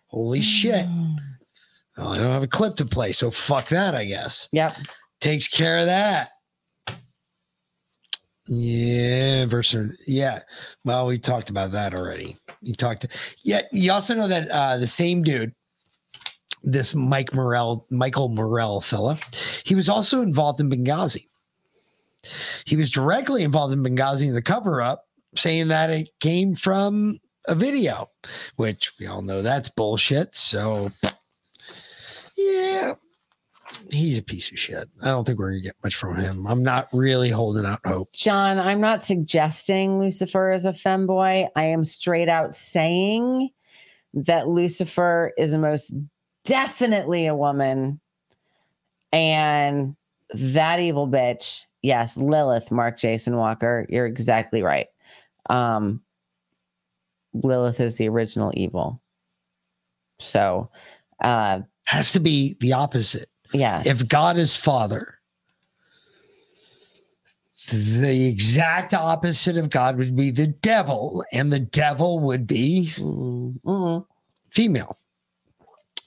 Holy shit! Well, I don't have a clip to play, so fuck that. I guess. Yep. Takes care of that. Yeah, versus yeah. Well, we talked about that already. You talked. Yeah, you also know that uh, the same dude, this Mike Morell, Michael Morell fella, he was also involved in Benghazi. He was directly involved in Benghazi in the cover up, saying that it came from a video, which we all know that's bullshit. So, yeah, he's a piece of shit. I don't think we're gonna get much from him. I'm not really holding out hope. John, I'm not suggesting Lucifer is a femboy. I am straight out saying that Lucifer is the most definitely a woman. And that evil bitch, yes, Lilith, Mark Jason Walker, you're exactly right. Um, Lilith is the original evil. So, uh, Has to be the opposite. yeah. If God is Father, the exact opposite of God would be the devil, and the devil would be female.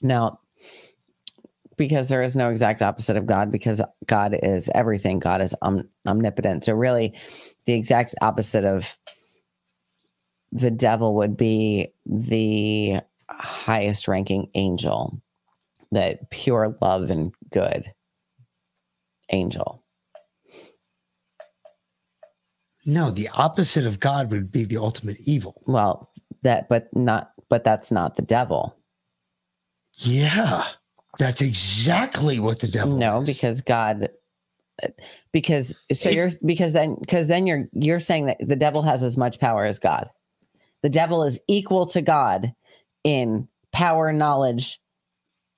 No, because there is no exact opposite of God, because God is everything. God is om- omnipotent. So, really, the exact opposite of the devil would be the highest ranking angel, that pure love and good angel. No, the opposite of God would be the ultimate evil. Well, that, but not, but that's not the devil. Yeah, that's exactly what the devil. No, because God, uh, because so It- you're because then because then you're you're saying that the devil has as much power as God. The devil is equal to God in power, knowledge,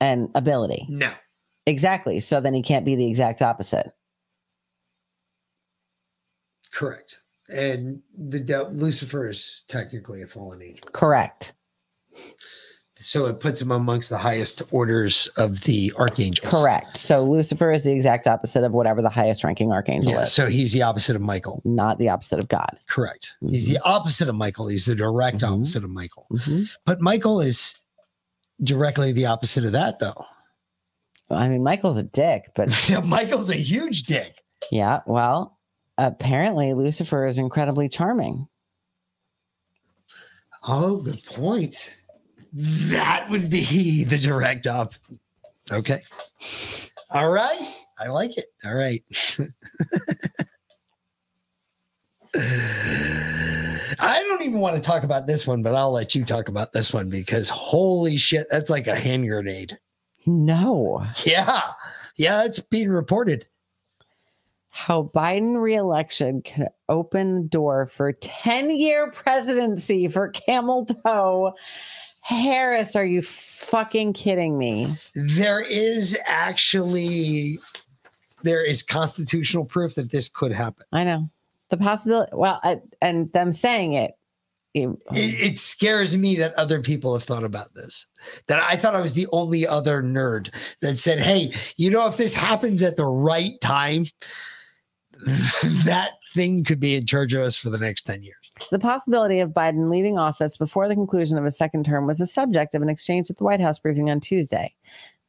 and ability. No. Exactly. So then he can't be the exact opposite. Correct. And the de- Lucifer is technically a fallen angel. Correct. So it puts him amongst the highest orders of the archangels. Correct. So Lucifer is the exact opposite of whatever the highest ranking archangel Yeah, is. so he's the opposite of Michael. Not the opposite of God. Correct. He's the opposite of Michael. He's the direct opposite of Michael. Mm-hmm. But Michael is directly the opposite of that, though. I mean, Michael's a dick, but *laughs* Michael's a huge dick. yeah, well, Apparently, Lucifer is incredibly charming. Oh, good point. That would be the direct up. Okay. All right. I like it. All right. *laughs* I don't even want to talk about this one, but I'll let you talk about this one because holy shit, that's like a hand grenade. No. Yeah. Yeah, it's being reported. How Biden reelection can open the door for 10 year presidency for camel toe. Harris, are you fucking kidding me? There is actually there is constitutional proof that this could happen. I know the possibility. Well, I, and them saying it, it, It, it scares me that other people have thought about this. That I thought I was the only other nerd that said, "Hey, you know, if this happens at the right time, *laughs* that thing could be in charge of us for the next ten years." the possibility of Biden leaving office before the conclusion of his second term was the subject of an exchange at the White House briefing on Tuesday.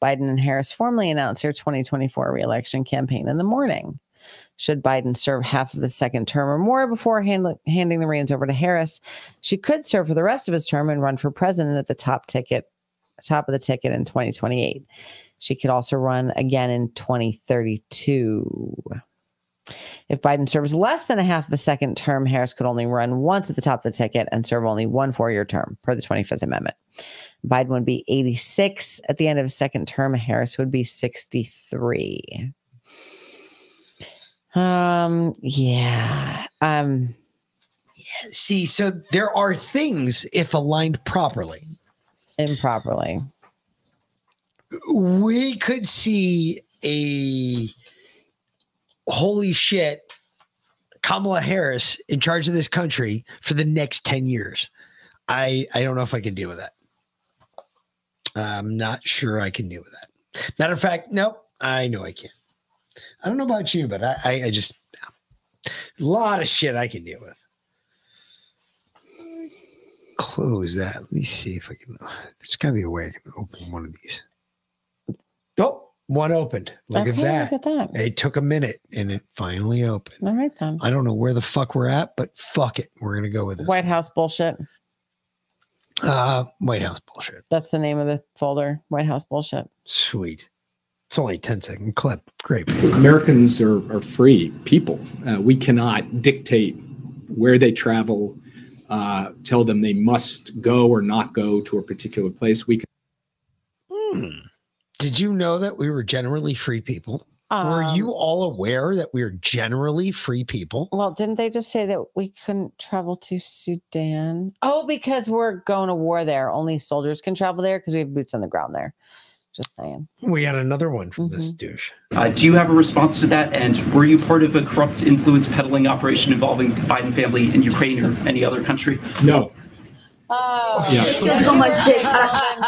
Biden and Harris formally announced their 2024 reelection campaign in the morning. Should Biden serve half of his second term or more before hand- handing the reins over to Harris, she could serve for the rest of his term and run for president at the top ticket, top of the ticket in 2028. She could also run again in 2032. If Biden serves less than a half of a second term, Harris could only run once at the top of the ticket and serve only one four year term per the 25th Amendment. Biden would be 86 at the end of his second term. Harris would be 63. Um, yeah. Um, See, so there are things if aligned properly. Improperly. We could see a holy shit Kamala Harris in charge of this country for the next 10 years. I I don't know if I can deal with that. I'm not sure I can deal with that. Matter of fact, nope, I know I can't. I don't know about you, but I, I, I just a lot of shit I can deal with. Close that. Let me see if I can. There's got to be a way I can open one of these. Oh, one opened. Look Okay, at that. look at that. It took a minute and it finally opened. All right, then. I don't know where the fuck we're at, but fuck it. We're gonna go with it. White House bullshit. Uh White House bullshit. That's the name of the folder. White House bullshit. Sweet. It's only a 10 second clip. Great. Americans are, are free people. Uh, we cannot dictate where they travel, uh, tell them they must go or not go to a particular place. We can. Hmm. Did you know that we were generally free people? were Um, you all aware that we are generally free people? Well, didn't they just say that we couldn't travel to Sudan? Oh, because we're going to war there. Only soldiers can travel there because we have boots on the ground there. Just saying. We got another one from Mm-hmm. this douche. Uh, do you have a response to that? And were you part of a corrupt influence peddling operation involving the Biden family in Ukraine or any other country? No. Oh, Yeah. yes, *laughs* So much, Jake. *laughs* Sullivan.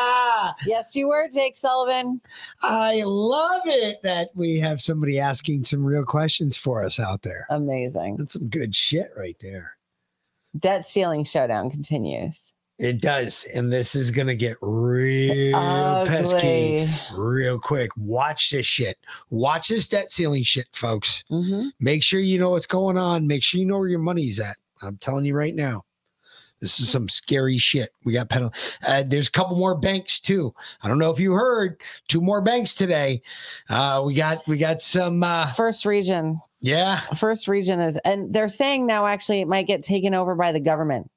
Yes, you were, Jake Sullivan. I love it that we have somebody asking some real questions for us out there. Amazing. That's some good shit right there. Debt ceiling showdown continues. It does. And this is going to get real Ugly. pesky real quick. Watch this shit. Watch this debt ceiling shit, folks. Mm-hmm. Make sure you know what's going on. Make sure you know where your money's at. I'm telling you right now. This is some scary shit. We got penalty. Uh, there's a couple more banks too. I don't know if you heard. Two more banks today. Uh, we got we got some. Uh, First region. Yeah. First region is, and they're saying now actually it might get taken over by the government.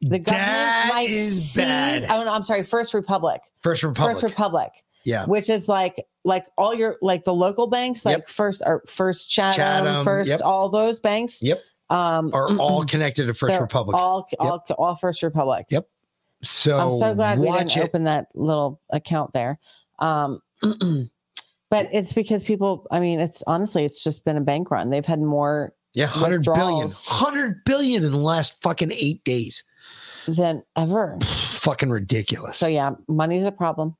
The government That might is seize- bad. Oh, no, I'm sorry. First Republic. First Republic. First Republic. Yeah. Which is like like all your like the local banks, like Yep. first or first Chatham, Chatham, first yep. all those banks. Yep. Um, Are all connected to First Republic. All all all First Republic. Yep. So I'm so glad we didn't it. open that little account there. Um, *clears throat* but it's because people. I mean, it's honestly, it's just been a bank run. They've had more Yeah, hundred billion. Hundred billion in the last fucking eight days. than ever. Fucking ridiculous. So yeah, money's a problem.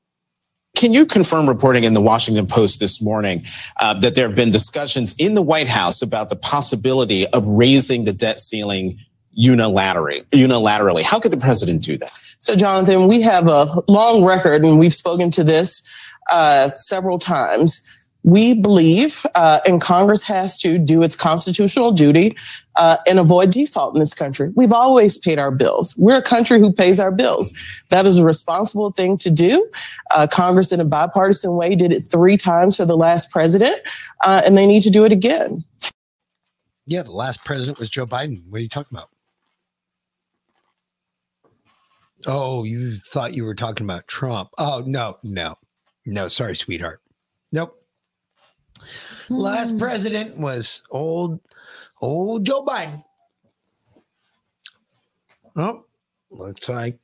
Can you confirm reporting in the Washington Post this morning uh, that there have been discussions in the White House about the possibility of raising the debt ceiling unilaterally? Unilaterally, how could the president do that? So, Jonathan, we have a long record, and we've spoken to this uh, several times. We believe, uh, and Congress has to do its constitutional duty uh, and avoid default in this country. We've always paid our bills. We're a country who pays our bills. That is a responsible thing to do. Uh, Congress, in a bipartisan way, did it three times for the last president, uh, and they need to do it again. Yeah, the last president was Joe Biden. What are you talking about? Oh, you thought you were talking about Trump. Oh, no, no, no. Sorry, sweetheart. Nope. Last president was old, old Joe Biden. Oh, looks like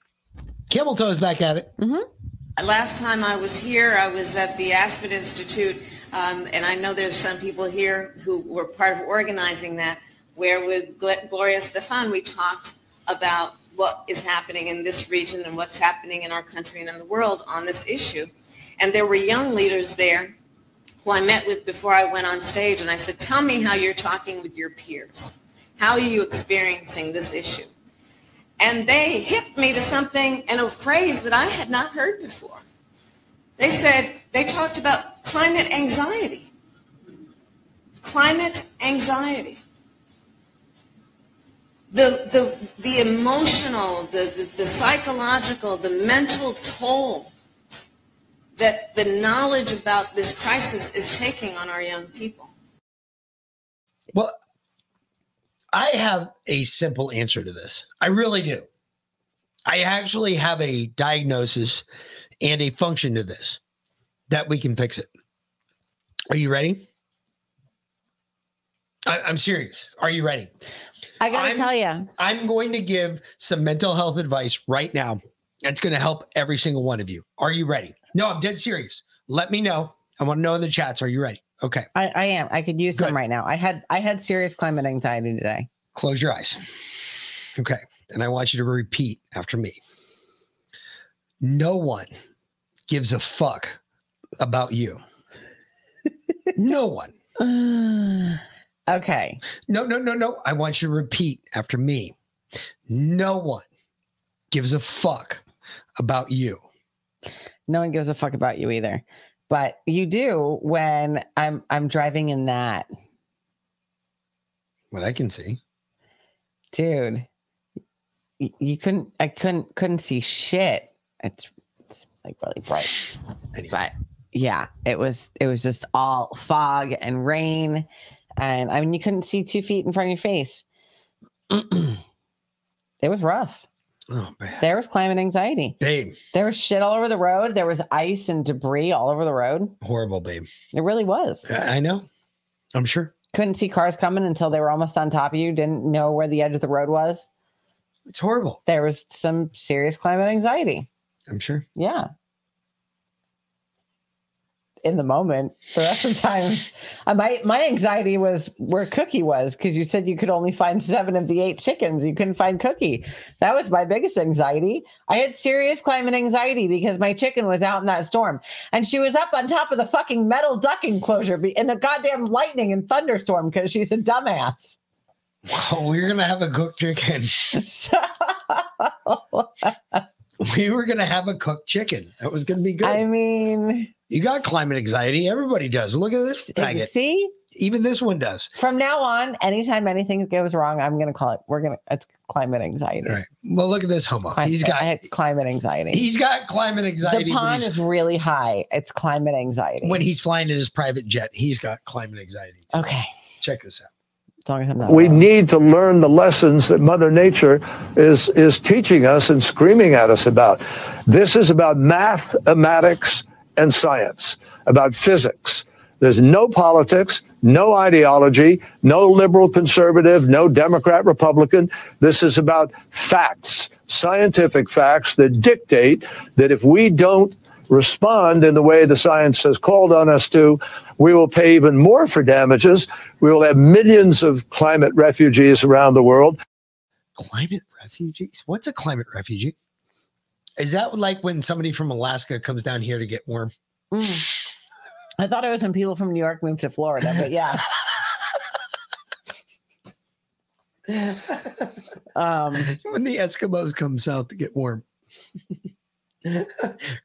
Camel Toe's back at it. Mm-hmm. Last time I was here, I was at the Aspen Institute, um, and I know there's some people here who were part of organizing that, where with Gl- Gloria Estefan, we talked about what is happening in this region and what's happening in our country and in the world on this issue. And there were young leaders there who I met with before I went on stage, and I said, Tell me how you're talking with your peers. How are you experiencing this issue? And they hit me to something and a phrase that I had not heard before. They said, they talked about climate anxiety. Climate anxiety. The, the, the emotional, the, the, the psychological, the mental toll that the knowledge about this crisis is taking on our young people. Well, I have a simple answer to this. I really do. I actually have a diagnosis and a function to this that we can fix it. Are you ready? I, I'm serious. Are you ready? I gotta I'm- tell you, I'm going to give some mental health advice right now. It's going to help every single one of you. Are you ready? No, I'm dead serious. Let me know. I want to know in the chats. Are you ready? Okay. I, I am. I could use some right now. I had I had serious climate anxiety today. Close your eyes. Okay. And I want you to repeat after me. No one gives a fuck about you. *laughs* no one. okay. No, no, no, no. I want you to repeat after me. No one gives a fuck about you. No one gives a fuck about you either. But you do when I'm I'm driving in that. What I can see. Dude. You couldn't I couldn't couldn't see shit. It's it's like really bright. But yeah, it was it was just all fog and rain. And I mean you couldn't see two feet in front of your face. *clears throat* it was rough. Oh man. There was climate anxiety. Babe. There was shit all over the road. There was ice and debris all over the road. Horrible, babe. It really was. I I know. I'm sure. Couldn't see cars coming until they were almost on top of you. Didn't know where the edge of the road was. It's horrible. There was some serious climate anxiety. I'm sure. Yeah. In the moment, the rest of the times, uh, my my anxiety was where Cookie was because you said you could only find seven of the eight chickens. You couldn't find Cookie. That was my biggest anxiety. I had serious climate anxiety because my chicken was out in that storm, and she was up on top of the fucking metal duck enclosure in a goddamn lightning and thunderstorm because she's a dumbass. Oh, we're gonna have a cooked chicken. *laughs* we were gonna have a cooked chicken. That was gonna be good. I mean, you got climate anxiety. Everybody does. Look at this packet. See, even this one does. From now on, anytime anything goes wrong, I'm gonna call it. We're gonna. It's climate anxiety. All right. Well, look at this homo. Clim- He's got I had climate anxiety. he's got climate anxiety. the when pond is really high. It's climate anxiety. when he's flying in his private jet, he's got climate anxiety. Okay. Check this out. As long as I'm not. We need to learn the lessons that Mother Nature is, is teaching us and screaming at us about. This is about mathematics and science, about physics. There's no politics, no ideology, no liberal conservative, no Democrat Republican. This is about facts, scientific facts that dictate that if we don't respond in the way the science has called on us to, we will pay even more for damages. We will have millions of climate refugees around the world. Climate refugees? What's a climate refugee? Is that like when somebody from Alaska comes down here to get warm? Mm. I thought it was when people from New York moved to Florida, but yeah. *laughs* um, when the Eskimos come south to get warm.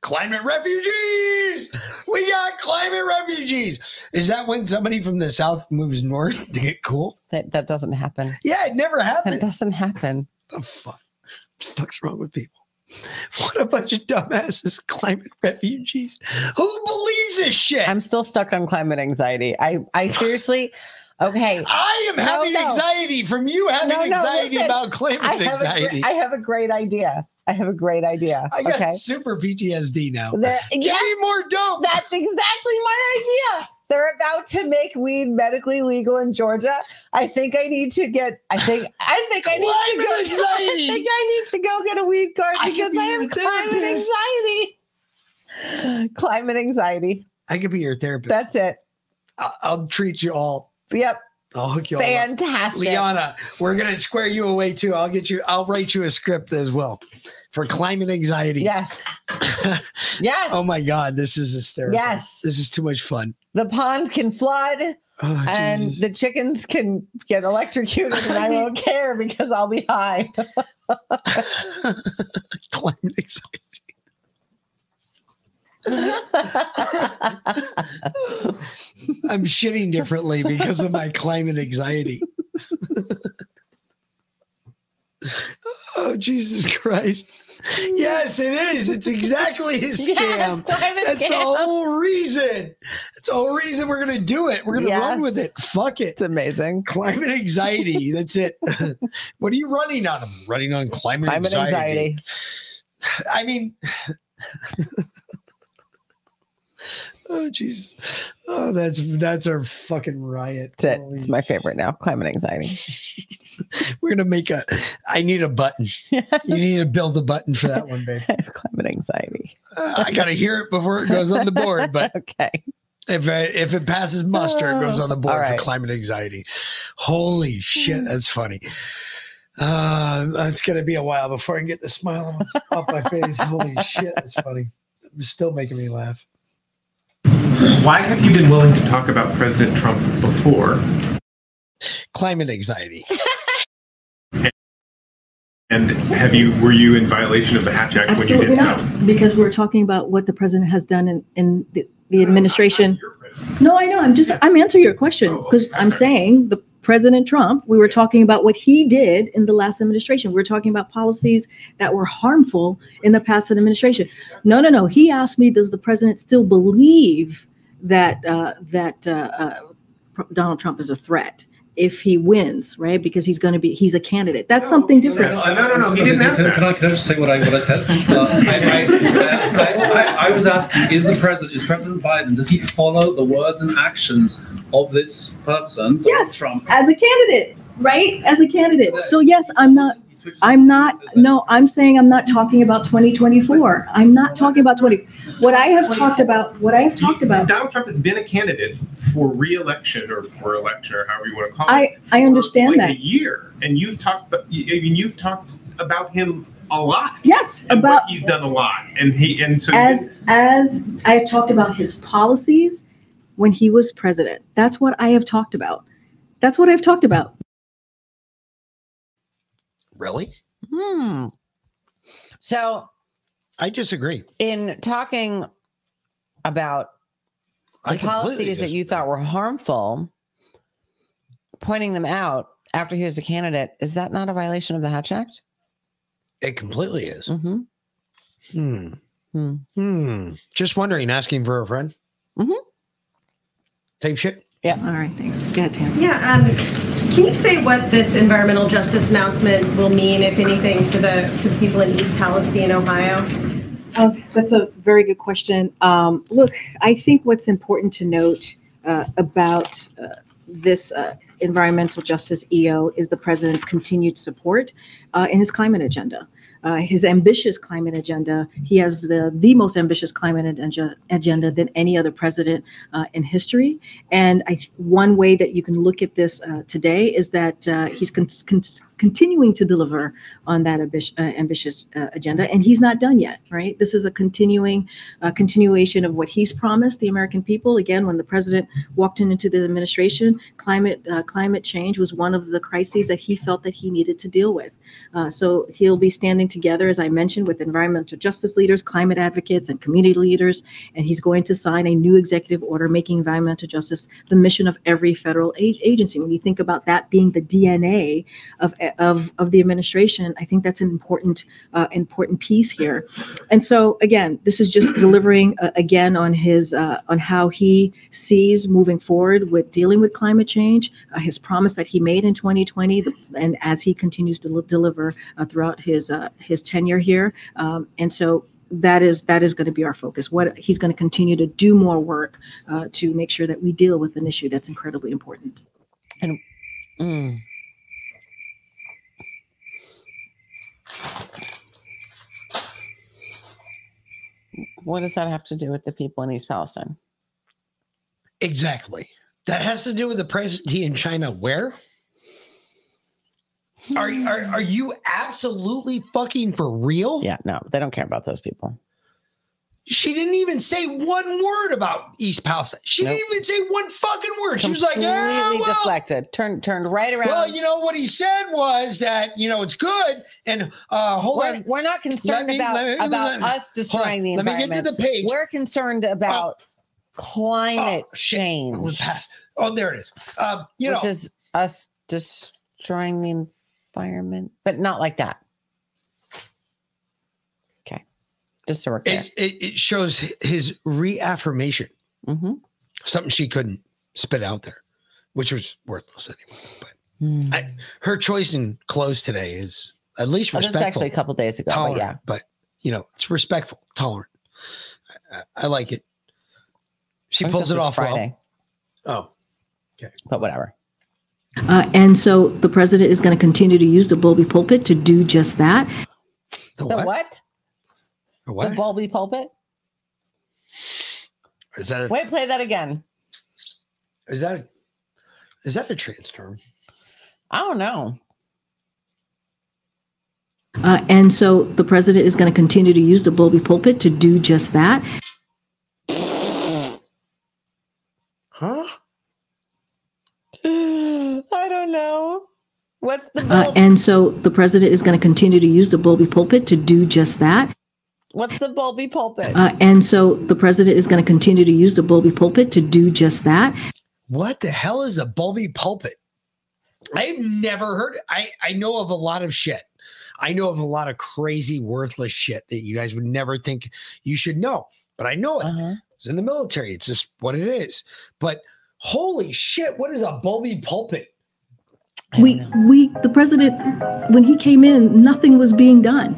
climate refugees. We got climate refugees. Is that when somebody from the south moves north to get cool? That that doesn't happen. Yeah, it never That It doesn't happen. The fuck? The fuck's wrong with people? *laughs* What a bunch of dumbasses, climate refugees. Who believes this shit? I'm still stuck on climate anxiety. I I seriously *laughs* okay. I am No, having no. anxiety from you having No, anxiety listen. about climate I have, a, anxiety. gre- I have a great idea. I have a great idea. I got okay. super PTSD now. Give yes, me more dope. That's exactly my idea. They're about to make weed medically legal in Georgia. I think I need to get. I think. I think I need to go. *laughs* I think I need to go get a weed card I because be I your have climate anxiety. *sighs* Climate anxiety. I could be your therapist. That's it. I'll, I'll treat you all. Yep. I'll hook you all up. Fantastic. Liana, we're gonna square you away too. I'll get you. I'll write you a script as well for climate anxiety. Yes. *laughs* Yes. Oh my god, this is hysterical. Yes. this is too much fun. The pond can flood. Oh, and Jesus. the chickens can get electrocuted, and *laughs* I won't care because I'll be high. *laughs* climate anxiety. I'm shitting differently because of my climate anxiety. Oh Jesus Christ. Yes, it is. It's exactly a *laughs* Yes, scam. climate That's the whole reason. That's the whole reason we're gonna do it. We're gonna run with it. Fuck it. It's amazing. Climate anxiety. That's it. *laughs* what are you running on? I'm running on climate, Climate anxiety. anxiety. I mean, *laughs* oh Jesus, oh that's that's our fucking riot. That's it. It's my favorite now. Climate anxiety. *laughs* We're gonna make a. I need a button. You need to build a button for that one, babe. *laughs* Climate anxiety. Uh, I gotta hear it before it goes on the board, but *laughs* okay. if I, if it passes muster, it goes on the board right. for climate anxiety. Holy shit, that's funny. Uh, it's gonna be a while before I can get the smile off my face. Holy shit, that's funny. It's still making me laugh. Why have you been willing to talk about President Trump before? Climate anxiety. And have you were you in violation of the Hatch Act when you Absolutely did so? not, because we're talking about what the president has done in, in the, the administration. No, I know, I'm just, I'm answering your question, oh, because I'm saying the President Trump, we were talking about what he did in the last administration. We were talking about policies that were harmful in the past administration. No, no, no, he asked me, does the president still believe that, uh, that, uh, uh, Donald Trump is a threat? If he wins, right? Because he's going to be, he's a candidate. That's something different. No, no, no, he didn't ask Can, that. can I, can I just say what I, what I said? *laughs* Uh, I, I, I, I, I was asking, is the president, is President Biden, does he follow the words and actions of this person, Donald Yes, Trump? as a candidate, right? As a candidate. So yes, I'm not, I'm not, no, I'm saying I'm not talking about 2024. I'm not talking about 20. What I have talked about, what I have talked about, Donald Trump has been a candidate for re-election or for election or however you want to call it. I, I understand like that. a year, and you've talked. I mean, you've talked about him a lot. Yes, and about- what he's done a lot, and he and so As, as I talked about his policies when he was president. That's what I have talked about. That's what I've talked about. Really? Hmm. So I disagree. in talking about the policies that you thought were harmful, pointing them out after he was a candidate, is that not a violation of the Hatch Act? It completely is. Mm-hmm. Hmm. Hmm. Hmm. Just wondering, asking for a friend. Mm-hmm. Type shit. Yeah. All right. Thanks. Go ahead, Tam. Yeah, um, can you say what this environmental justice announcement will mean, if anything, for the, for the people in East Palestine, Ohio? Oh, that's a very good question. Um, look, I think what's important to note uh, about uh, this uh, environmental justice EO is the president's continued support uh, in his climate agenda. Uh, his ambitious climate agenda. He has the, the most ambitious climate agenda, agenda than any other president uh, in history. And I, one way that you can look at this uh, today is that uh, he's con- con- continuing to deliver on that ambitious, uh, ambitious uh, agenda, and he's not done yet. Right? This is a continuing uh, continuation of what he's promised the American people. Again, when the president walked in into the administration, climate uh, climate change was one of the crises that he felt that he needed to deal with. Uh, so he'll be standing together, as I mentioned, with environmental justice leaders, climate advocates, and community leaders. And he's going to sign a new executive order making environmental justice the mission of every federal a- agency. When you think about that being the DNA of, of, of the administration, I think that's an important, uh, important piece here. And so, again, this is just delivering uh, again on his, uh, on how he sees moving forward with dealing with climate change, uh, his promise that he made in 2020, and as he continues to li- deliver uh, throughout his uh, his tenure here. Um, and so that is that is going to be our focus. What he's going to continue to do more work to make sure that we deal with an issue that's incredibly important. And mm. What does that have to do with the people in East Palestine? Exactly. That has to do with the presidency in China. Where? Are, are are you absolutely fucking for real? Yeah, no, they don't care about those people. She didn't even say one word about East Palestine. She didn't even say one fucking word. She was like, yeah, Completely well, deflected. Turned turned right around. well, you know what he said was that you know it's good and uh hold we're, on. we're not concerned me- about, me- about me- us destroying the Let me get to environment. the page. We're concerned about climate change. Oh, there it is. Um, you which know, is us destroying the environment, but not like that. Okay, just so we're clear. it, it, it shows his reaffirmation. Mm-hmm. Something she couldn't spit out there, which was worthless anyway. But I, her choice in clothes today is at least Oh, this respectful. actually a couple days ago, but yeah. but you know, it's respectful, tolerant. I, I, I like it. She I pulls it off Friday. well. Oh, okay. but whatever. Uh, and so the president is going to continue to use the Bulby pulpit to do just that. The The what? what? The bulby pulpit. Is that a, Wait, play that again. is that a, is that a trans term? I don't know. Uh, and so the president is going to continue to use the Bulby pulpit to do just that. Huh? *gasps* I don't know. What's the Uh, and so the president is going to continue to use the Bulby pulpit to do just that. What's the bulby pulpit? Uh, and so the president is going to continue to use the Bulby pulpit to do just that. What the hell is a bulby pulpit? I've never heard. I I know of a lot of shit. I know of a lot of crazy, worthless shit that you guys would never think you should know. But I know it. Uh-huh. It's in the military. It's just what it is. But holy shit, what is a bulby pulpit? We, we, the president, when he came in, nothing was being done.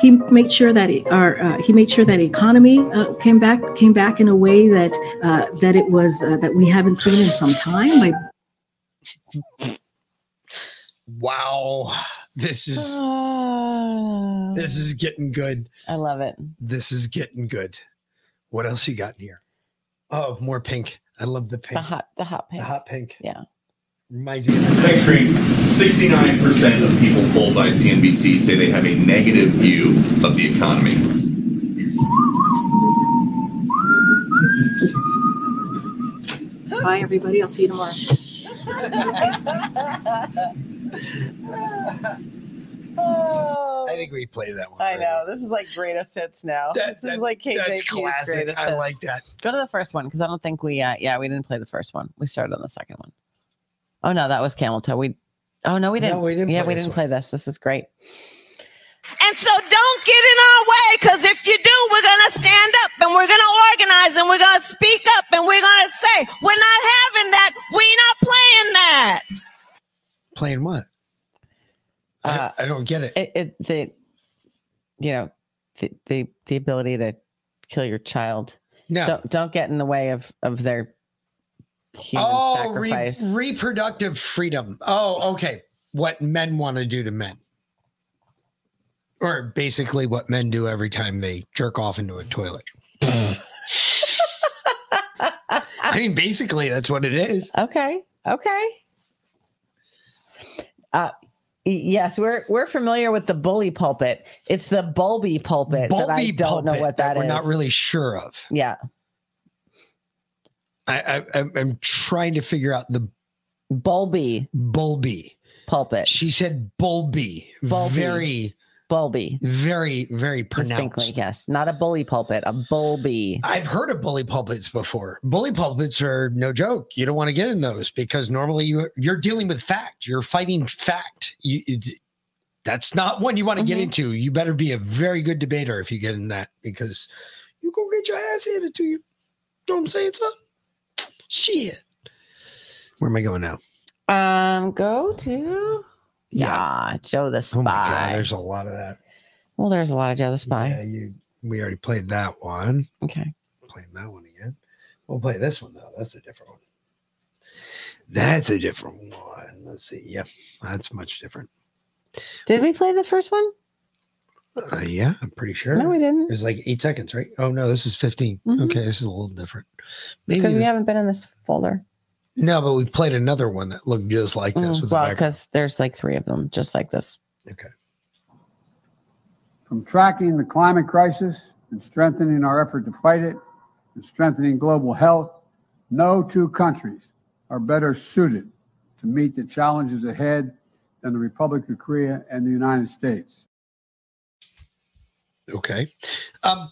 He made sure that he, our, uh, he made sure that economy uh, came back, came back in a way that uh, that it was uh, that we haven't seen in some time. By Wow. This is this is getting good. I love it. This is getting good. What else you got in here? Oh, more pink. I love the pink. The hot, the hot pink. The hot pink. Yeah. Reminds me Next screen. 69% of people polled by CNBC say they have a negative view of the economy. bye, everybody. I'll see you tomorrow. *laughs* I think we play that one. I know. This is like greatest hits now. That- this is that- like that's KJP's classic. greatest I hits. like that. Go to the first one because I don't think we. Uh, yeah, we didn't play the first one. We started on the second one. Oh no, that was Camel Toe. We. Oh no, we didn't. we didn't Yeah, we didn't play this. This is great. And so don't get in our way, because if you do, we're going to stand up and we're going to organize and we're going to speak up and we're going to say, we're not having that. We're not playing that. Playing what? I, Uh, don't, I don't get it. It, it the, you know, the the the ability to kill your child. No. Don't don't get in the way of of their human oh, re- reproductive freedom. Oh, okay. What men want to do to men. Or basically what men do every time they jerk off into a toilet. *laughs* I mean, basically, that's what it is. Okay. Okay. Uh, yes, we're we're familiar with the bully pulpit. It's the bulby pulpit that I Bulby don't know what that we're is. not really sure of. Yeah. I, I I'm, trying to figure out the bulby bulby pulpit. She said bulby. Bulby. Very Bulby. Very, very Distinctly, pronounced. yes. Not a bully pulpit, a bulby. I've heard of bully pulpits before. Bully pulpits are no joke. You don't want to get in those because normally you you're dealing with fact. You're fighting fact. You, that's not one you want to get Mhm. into. You better be a very good debater if you get in that because you go get your ass handed to you. Know what I'm saying? So shit. Where am I going now? Um, go to yeah, Joe the Spy. Oh my god, there's a lot of that. well, there's a lot of Joe the Spy. Yeah, you we already played that one. Okay. Playing that one again. We'll play this one though. That's a different one. That's a different one. Let's see. Yep, that's much different. Did we play the first one? Uh, yeah, I'm pretty sure. No, we didn't. It was like eight seconds, right? Oh no, this is 15. Mhm. Okay, this is a little different. Maybe Because we haven't been in this folder. no, but we played another one that looked just like this Mm, with well, background. because there's like three of them, just like this. Okay. From tracking the climate crisis and strengthening our effort to fight it and strengthening global health, no two countries are better suited to meet the challenges ahead than the Republic of Korea and the United States. Okay. Um,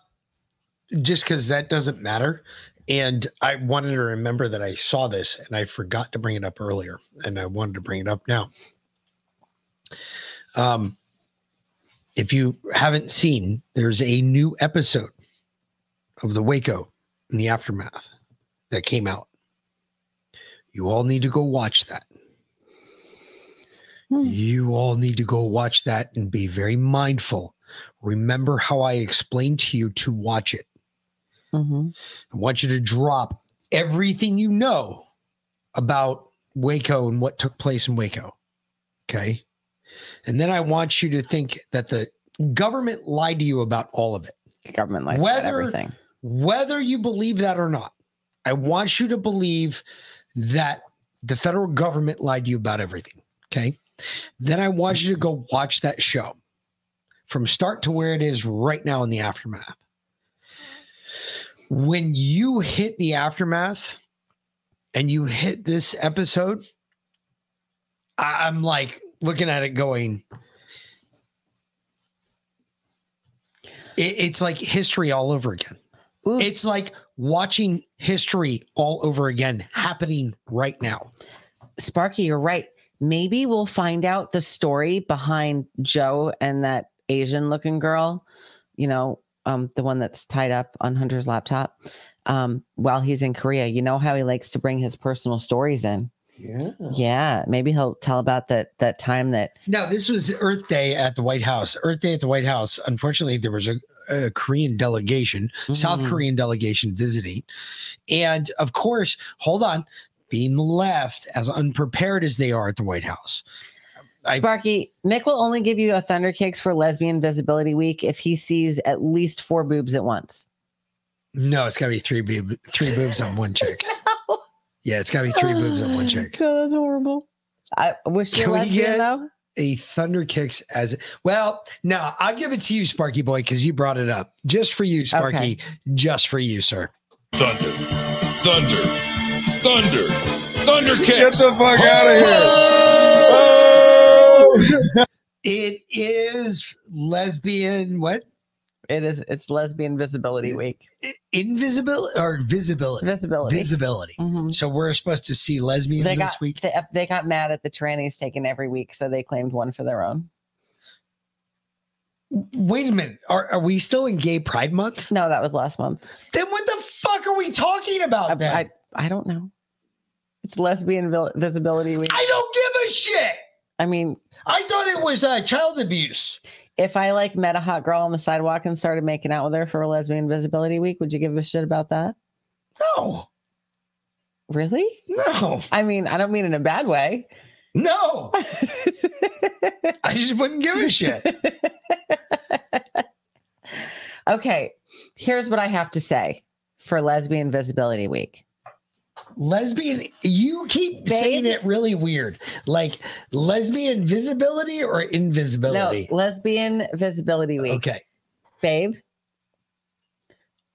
just because that doesn't matter. And I wanted to remember that I saw this and I forgot to bring it up earlier. And I wanted to bring it up now. Um, if you haven't seen, there's a new episode of the Waco and the aftermath that came out. You all need to go watch that. You all need to go watch that and be very mindful. Remember how I explained to you to watch it. Mm-hmm. I want you to drop everything you know about Waco and what took place in Waco. Okay. And then I want you to think that the government lied to you about all of it. The government lies about everything. Whether you believe that or not, I want you to believe that the federal government lied to you about everything. Okay. Then I want you to go watch that show from start to where it is right now in the aftermath. When you hit the aftermath and you hit this episode, I- I'm like looking at it going, it- it's like history all over again. It's like watching history all over again happening right now. Sparky, you're right. Maybe we'll find out the story behind Joe and that Asian looking girl, you know, um, the one that's tied up on Hunter's laptop um, while he's in Korea. You know how he likes to bring his personal stories in. Yeah. Yeah. Maybe he'll tell about that that time that Now, this was Earth Day at the White House. Earth Day at the White House. Unfortunately, there was a, a Korean delegation, South Mhm. Korean delegation visiting. And of course, hold on, being left as unprepared as they are at the White House. I- Sparky, Mick will only give you a thunder kicks for lesbian visibility week if he sees at least four boobs at once. No, it's got to be three, boob, three boobs on one chick. *laughs* Yeah, it's got to be three boobs on one *sighs* chick. God, that's horrible. I wish you're Can we lesbian get though. a thunder kicks as well? No, I'll give it to you, Sparky boy, because you brought it up. Just for you, Sparky. Just for you, sir. Thunder, thunder, thunder, thunder kicks. Get the fuck out of here. Oh! *laughs* It is lesbian. What? It is. It's lesbian visibility week. Invisibility or visibility? Visibility. Visibility. Mhm. So we're supposed to see lesbians They this week. they, they got mad at the trannies taken every week, so they claimed one for their own. Wait a minute. Are, are we still in Gay Pride Month? No, that was last month. Then what the fuck are we talking about? then? I I don't know. It's lesbian visibility week. I don't give a shit. I mean, I thought it was uh, child abuse. if I like met a hot girl on the sidewalk and started making out with her for a lesbian visibility week, would you give a shit about that? No. Really? No. I mean, I don't mean in a bad way. No. *laughs* I just wouldn't give a shit. *laughs* Okay, here's what I have to say for lesbian visibility week. Lesbian, you keep saying it really weird. Like lesbian visibility or invisibility? No, lesbian visibility week. Okay. Babe,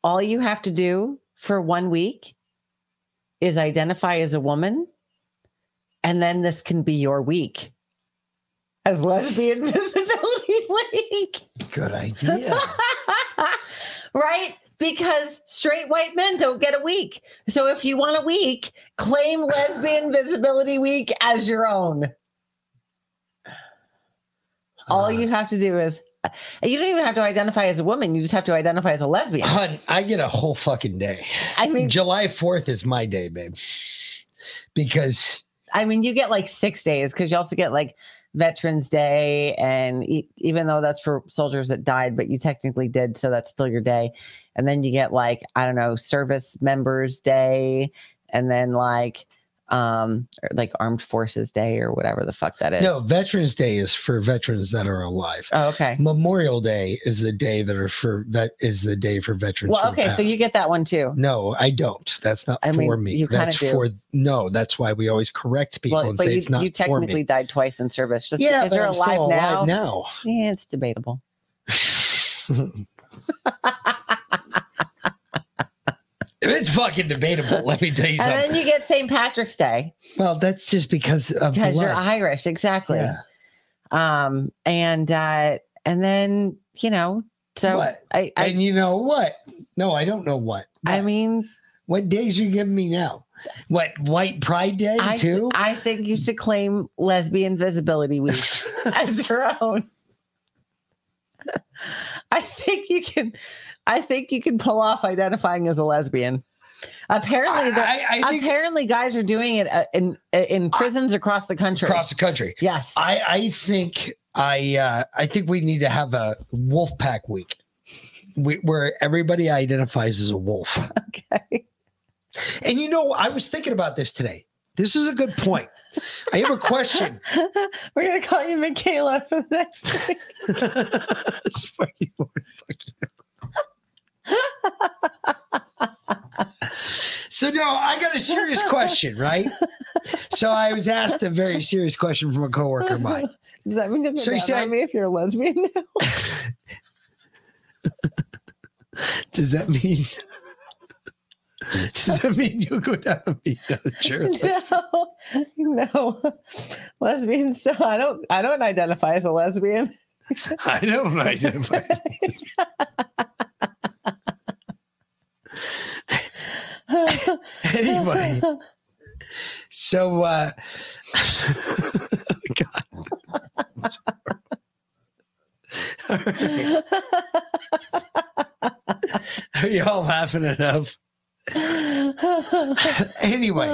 all you have to do for one week is identify as a woman, and then this can be your week as lesbian *laughs* visibility week. Good idea. *laughs* right? Because straight white men don't get a week. So if you want a week, claim Lesbian *sighs* Visibility Week as your own. All uh. you have to do is, you don't even have to identify as a woman. You just have to identify as a lesbian. Hun, I get a whole fucking day. I mean, July 4th is my day, babe. Because I mean, you get like six days because you also get like Veterans Day, and e- even though that's for soldiers that died, but you technically did, so that's still your day. And then you get like I don't know, Service Members Day, and then like um or like Armed Forces Day or whatever the fuck that is. no, Veterans Day is for veterans that are alive. Oh, okay. Memorial Day is the day that are for that is the day for veterans. Well, okay, so you get that one too. No, I don't. That's not I for mean, me. that's for no. That's why we always correct people Well, and but say you, it's not you for technically me. died twice in service. Just Yeah, because you're I'm alive, alive now. now. Yeah, it's debatable. *laughs* *laughs* It's fucking debatable. Let me tell you something. And then you get St. Patrick's Day. well, that's just because of because you're. Irish, exactly. Yeah. Um, and uh, and then you know, so What? I, I, and you know what? No, I don't know what. I mean, What days you giving me now? What White Pride Day I, too? I think you should claim Lesbian Visibility Week *laughs* as your own. I think you can. I think you can pull off identifying as a lesbian. Apparently, the, I- I think- apparently, guys are doing it uh, in in prisons across the country. across the country. Yes. I I think I uh I think we need to have a wolf pack week. We, where everybody identifies as a wolf. *laughs* Okay. And you know, I was thinking about this today. This is a good point. I have a question. *laughs* We're gonna call you Michaela for the next *laughs* week. Fuck you. Fuck you. So no, I got a serious question, right? So I was asked a very serious question from a coworker of mine. Does that mean you're So he said- me if you're a lesbian now? *laughs* Does that mean? *laughs* Does that mean you'll go down and be another church? *laughs* no, no. Lesbians. So I don't. I don't identify as a lesbian. I don't *laughs* identify. anyway, so uh God. Are you all laughing enough? *laughs* anyway,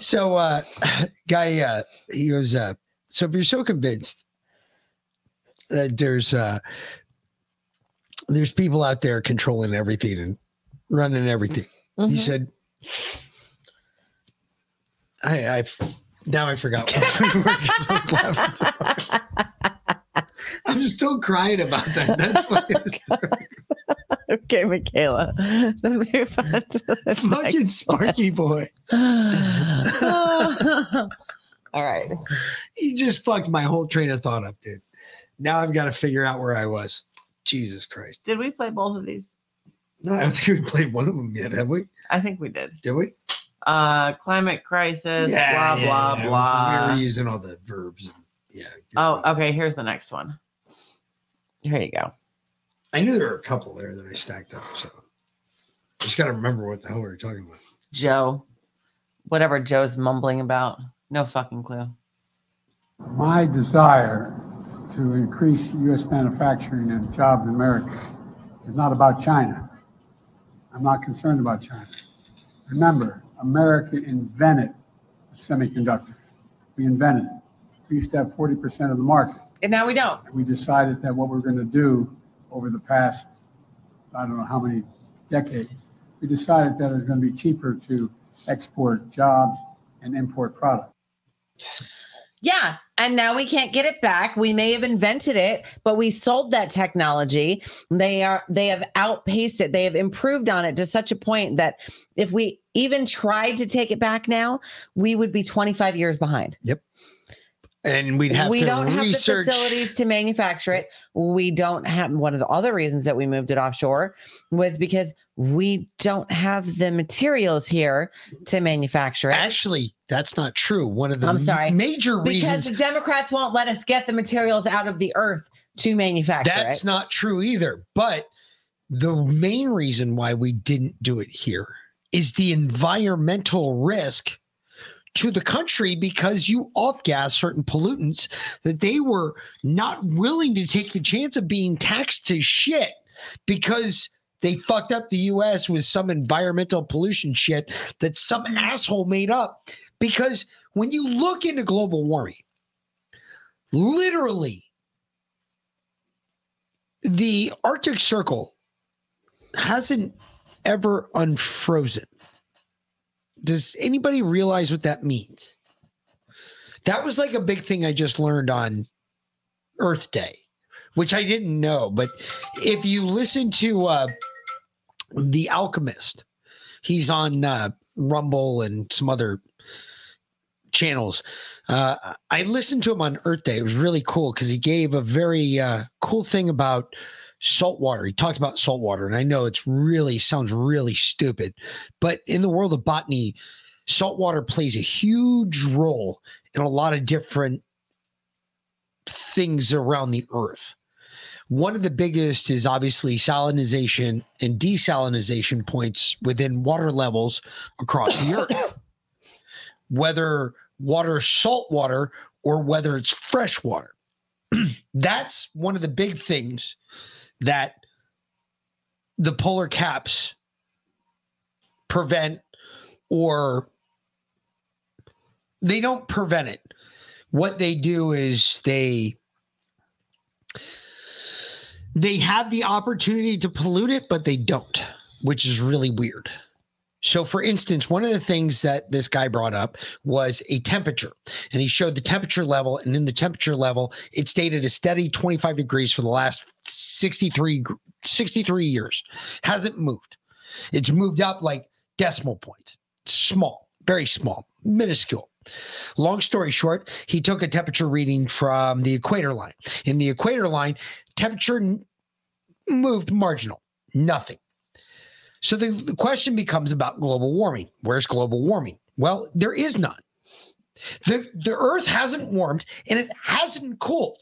so uh guy uh he goes uh so if you're so convinced that there's uh there's people out there controlling everything and running everything. He Mhm. said I I now I forgot what *laughs* we were 'cause I was laughing so *laughs* hard. I'm still crying about that. That's why it's okay, Michaela. *laughs* Then move on to the *laughs* fucking next Sparky boy. *laughs* All right. He just fucked my whole train of thought up, dude. Now I've got to figure out where I was. Jesus Christ. Did we play both of these? No, I don't think we played one of them yet, have we? I think we did. Did we? Uh, climate crisis. Yeah, blah yeah, blah yeah. We blah. were using all the verbs. And, yeah. Oh, okay. Here's the next one. Here you go. I knew there were a couple there that I stacked up. So just got to remember what the hell we were talking about. Joe. Whatever Joe's mumbling about. No fucking clue. My desire to increase U.S. manufacturing and jobs in America is not about China. I'm not concerned about China. Remember, America invented the semiconductor. We invented it. We used to have 40% of the market. And now we don't. We decided that what we're going to do over the past, I don't know how many decades, we decided that it was going to be cheaper to export jobs and import products. Yeah. And now we can't get it back. We may have invented it, but we sold that technology. They are they have outpaced it. They have improved on it to such a point that if we even tried to take it back now, we would be 25 years behind. Yep. And we'd have we to don't research. have the facilities to manufacture it. We don't have one of the other reasons that we moved it offshore was because we don't have the materials here to manufacture it. Actually, that's not true. One of the I'm sorry. major because reasons the Democrats won't let us get the materials out of the earth to manufacture That's it. not true either. But the main reason why we didn't do it here is the environmental risk to the country because you off gas certain pollutants that they were not willing to take the chance of being taxed to shit because they fucked up the US with some environmental pollution shit that some asshole made up. Because when you look into global warming, literally the Arctic Circle hasn't ever unfrozen. Does anybody realize what that means? That was like a big thing I just learned on Earth Day, which I didn't know. But if you listen to uh, The Alchemist, he's on uh, Rumble and some other channels. Uh, I listened to him on Earth Day. It was really cool because he gave a very uh, cool thing about salt water. He talked about salt water, and I know it's really sounds really stupid, but in the world of botany, salt water plays a huge role in a lot of different things around the earth. One of the biggest is obviously salinization and desalinization points within water levels across the earth. *coughs* Whether water salt water or whether it's fresh water. *clears throat* That's one of the big things that the polar caps prevent or they don't prevent it. What they do is they they have the opportunity to pollute it, but they don't, which is really weird. So, for instance, one of the things that this guy brought up was a temperature, and he showed the temperature level. And in the temperature level, it stayed at a steady 25 degrees for the last 63, 63 years. Hasn't moved. It's moved up like decimal points, small, very small, minuscule. Long story short, he took a temperature reading from the equator line. In the equator line, temperature moved marginal, nothing. So the, the question becomes about global warming. Where's global warming? Well, there is none. The the earth hasn't warmed and it hasn't cooled.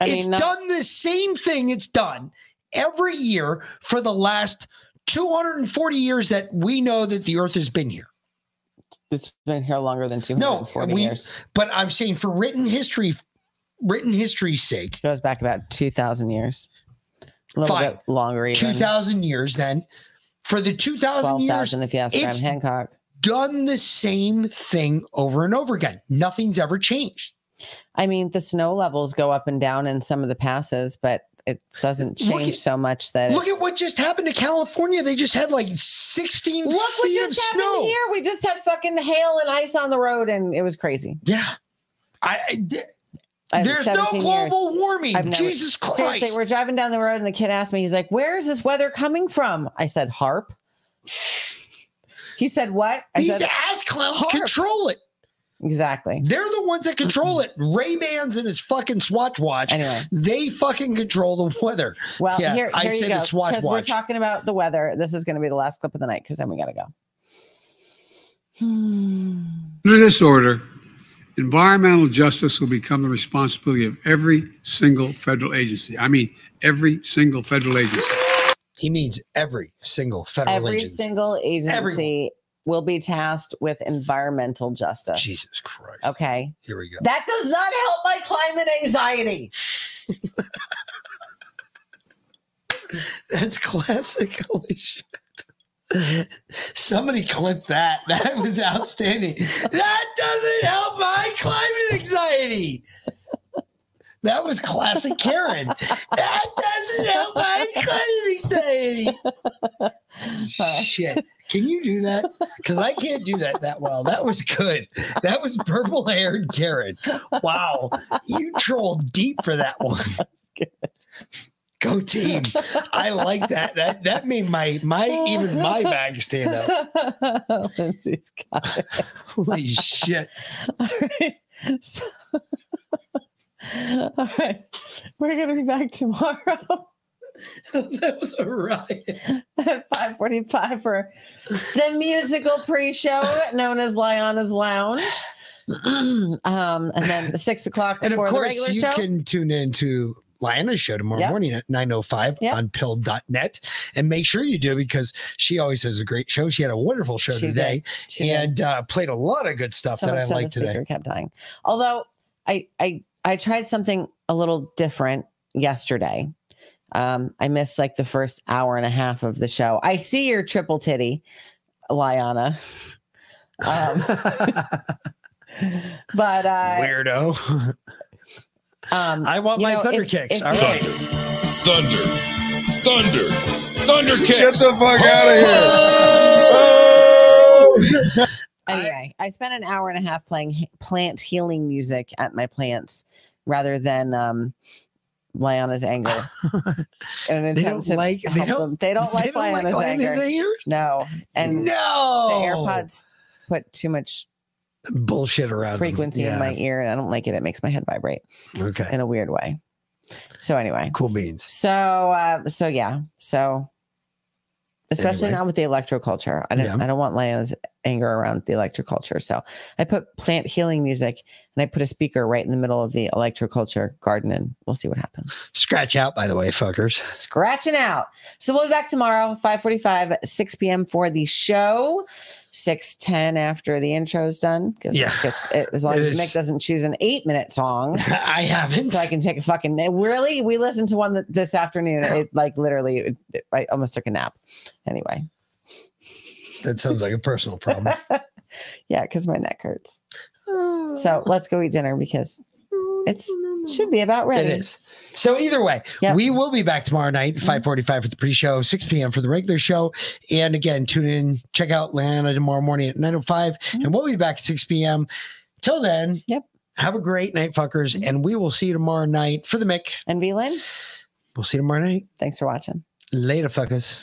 I mean, it's not- done the same thing it's done every year for the last 240 years that we know that the earth has been here. It's been here longer than No, 240 we, years. but I'm saying for written history, written history's sake, goes back about 2,000 years. A little Fine. bit longer, even. 2,000 years then. For the 2,000 years, if you ask Graham it's Hancock. done the same thing over and over again. Nothing's ever changed. I mean, the snow levels go up and down in some of the passes, but it doesn't change at- so much that Look at what just happened to California. They just had like 16 Look what just happened snow. here. We just had fucking hail and ice on the road, and it was crazy. Yeah. I, I- there's no 17 years. global warming. I've never- Jesus Christ. Seriously, we're driving down the road, and the kid asked me, he's like, Where is this weather coming from? I said, HAARP. He said, What? I These said, ass clowns "HAARP." control it. Exactly. They're the ones that control mm-hmm. it. Ray Bans and his fucking Swatch watch. Anyway. They fucking control the weather. Well, yeah, here, I here you said go. it's Swatch Because we're talking about the weather. This is going to be the last clip of the night because then we got to go. Under this order, environmental justice will become the responsibility of every single federal agency. I mean, every single federal agency. He means every single federal agency. Every agency. single agency Everyone. will be tasked with environmental justice. Jesus Christ. Okay. Here we go. That does not help my climate anxiety. *laughs* That's classic. *laughs* Holy shit. Somebody clip that. *laughs* That was outstanding. That doesn't help my climate anxiety. That was classic Karen. That doesn't help my climate anxiety. Oh *laughs* shit. Can you do that? Because I can't do that that well. That was good. That was purple haired Karen. Wow. You trolled deep for that one. Go team. I like that. That that made my my even my *laughs* bag stand up. Lindsay's got it. Holy shit. All right. So, *laughs* All right. We're going to be back tomorrow. *laughs* that was a riot. At 545 for the musical pre-show known as Liana's Lounge. *clears throat* um, and then six o'clock And of course, regular you show. can tune in Lionel's show tomorrow Yep. morning at 9.05 Yep. on pill.net. And make sure you do because she always has a great show. She had a wonderful show She today. And uh, played a lot of good stuff so that I so like today. kept dying. Although I I I tried something a little different yesterday. Um, I missed like the first hour and a half of the show. I see your triple titty, Liana. *laughs* Um, *laughs* but uh, Weirdo. *laughs* um, I want my know, thunder if- kicks. if All you- right. Thunder. Thunder. Thunder kicks. Get the fuck out of here. *laughs* Anyway, I spent an hour and a half playing plant healing music at my plants rather than um Liana's anger. In *laughs* an they don't to like- they don't- them. They don't they like don't like Liana's, Liana's anger. anger? No. And No. the AirPods put too much Bullshit around. frequency in my ear. I don't like it. It makes my head vibrate Okay. in a weird way. So anyway. Cool beans. So uh so yeah. So especially Anyway. now with the electroculture. I don't Yeah. I don't want Leo's anger around the electroculture. So I put plant healing music and I put a speaker right in the middle of the electroculture garden and we'll see what happens. Scratch out, by the way, fuckers. Scratching out. So we'll be back tomorrow, 545, 6 p.m. for the show. 610 after the intro's done. Because Yeah. as long It as is- Mick doesn't choose an eight minute song. *laughs* I haven't. So I can take a fucking really. We listened to one this afternoon. It like literally, it, it- I almost took a nap. Anyway, That sounds like a personal problem. *laughs* yeah, because my neck hurts. *sighs* So let's go eat dinner because it's should be about ready. It is. So either way, Yep. we will be back tomorrow night, mm-hmm. 545 for the pre-show, 6 p.m. for the regular show. And again, tune in, check out Lana tomorrow morning at 905. Mm-hmm. And we'll be back at 6 p.m. Till then, yep. Have a great night, fuckers. Mm-hmm. And we will see you tomorrow night for the Mick. And V Lynn. We'll see you tomorrow night. Thanks for watching. Later, fuckers.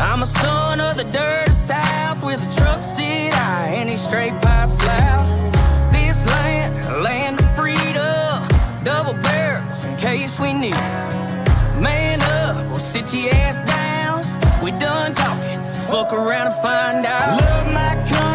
I'm a son of the dirty south with a truck seat high and these straight pipes loud. This land, land of freedom, double barrels in case we need. Man up, we'll sit your ass down. We done talking, fuck around and find out. Love my country,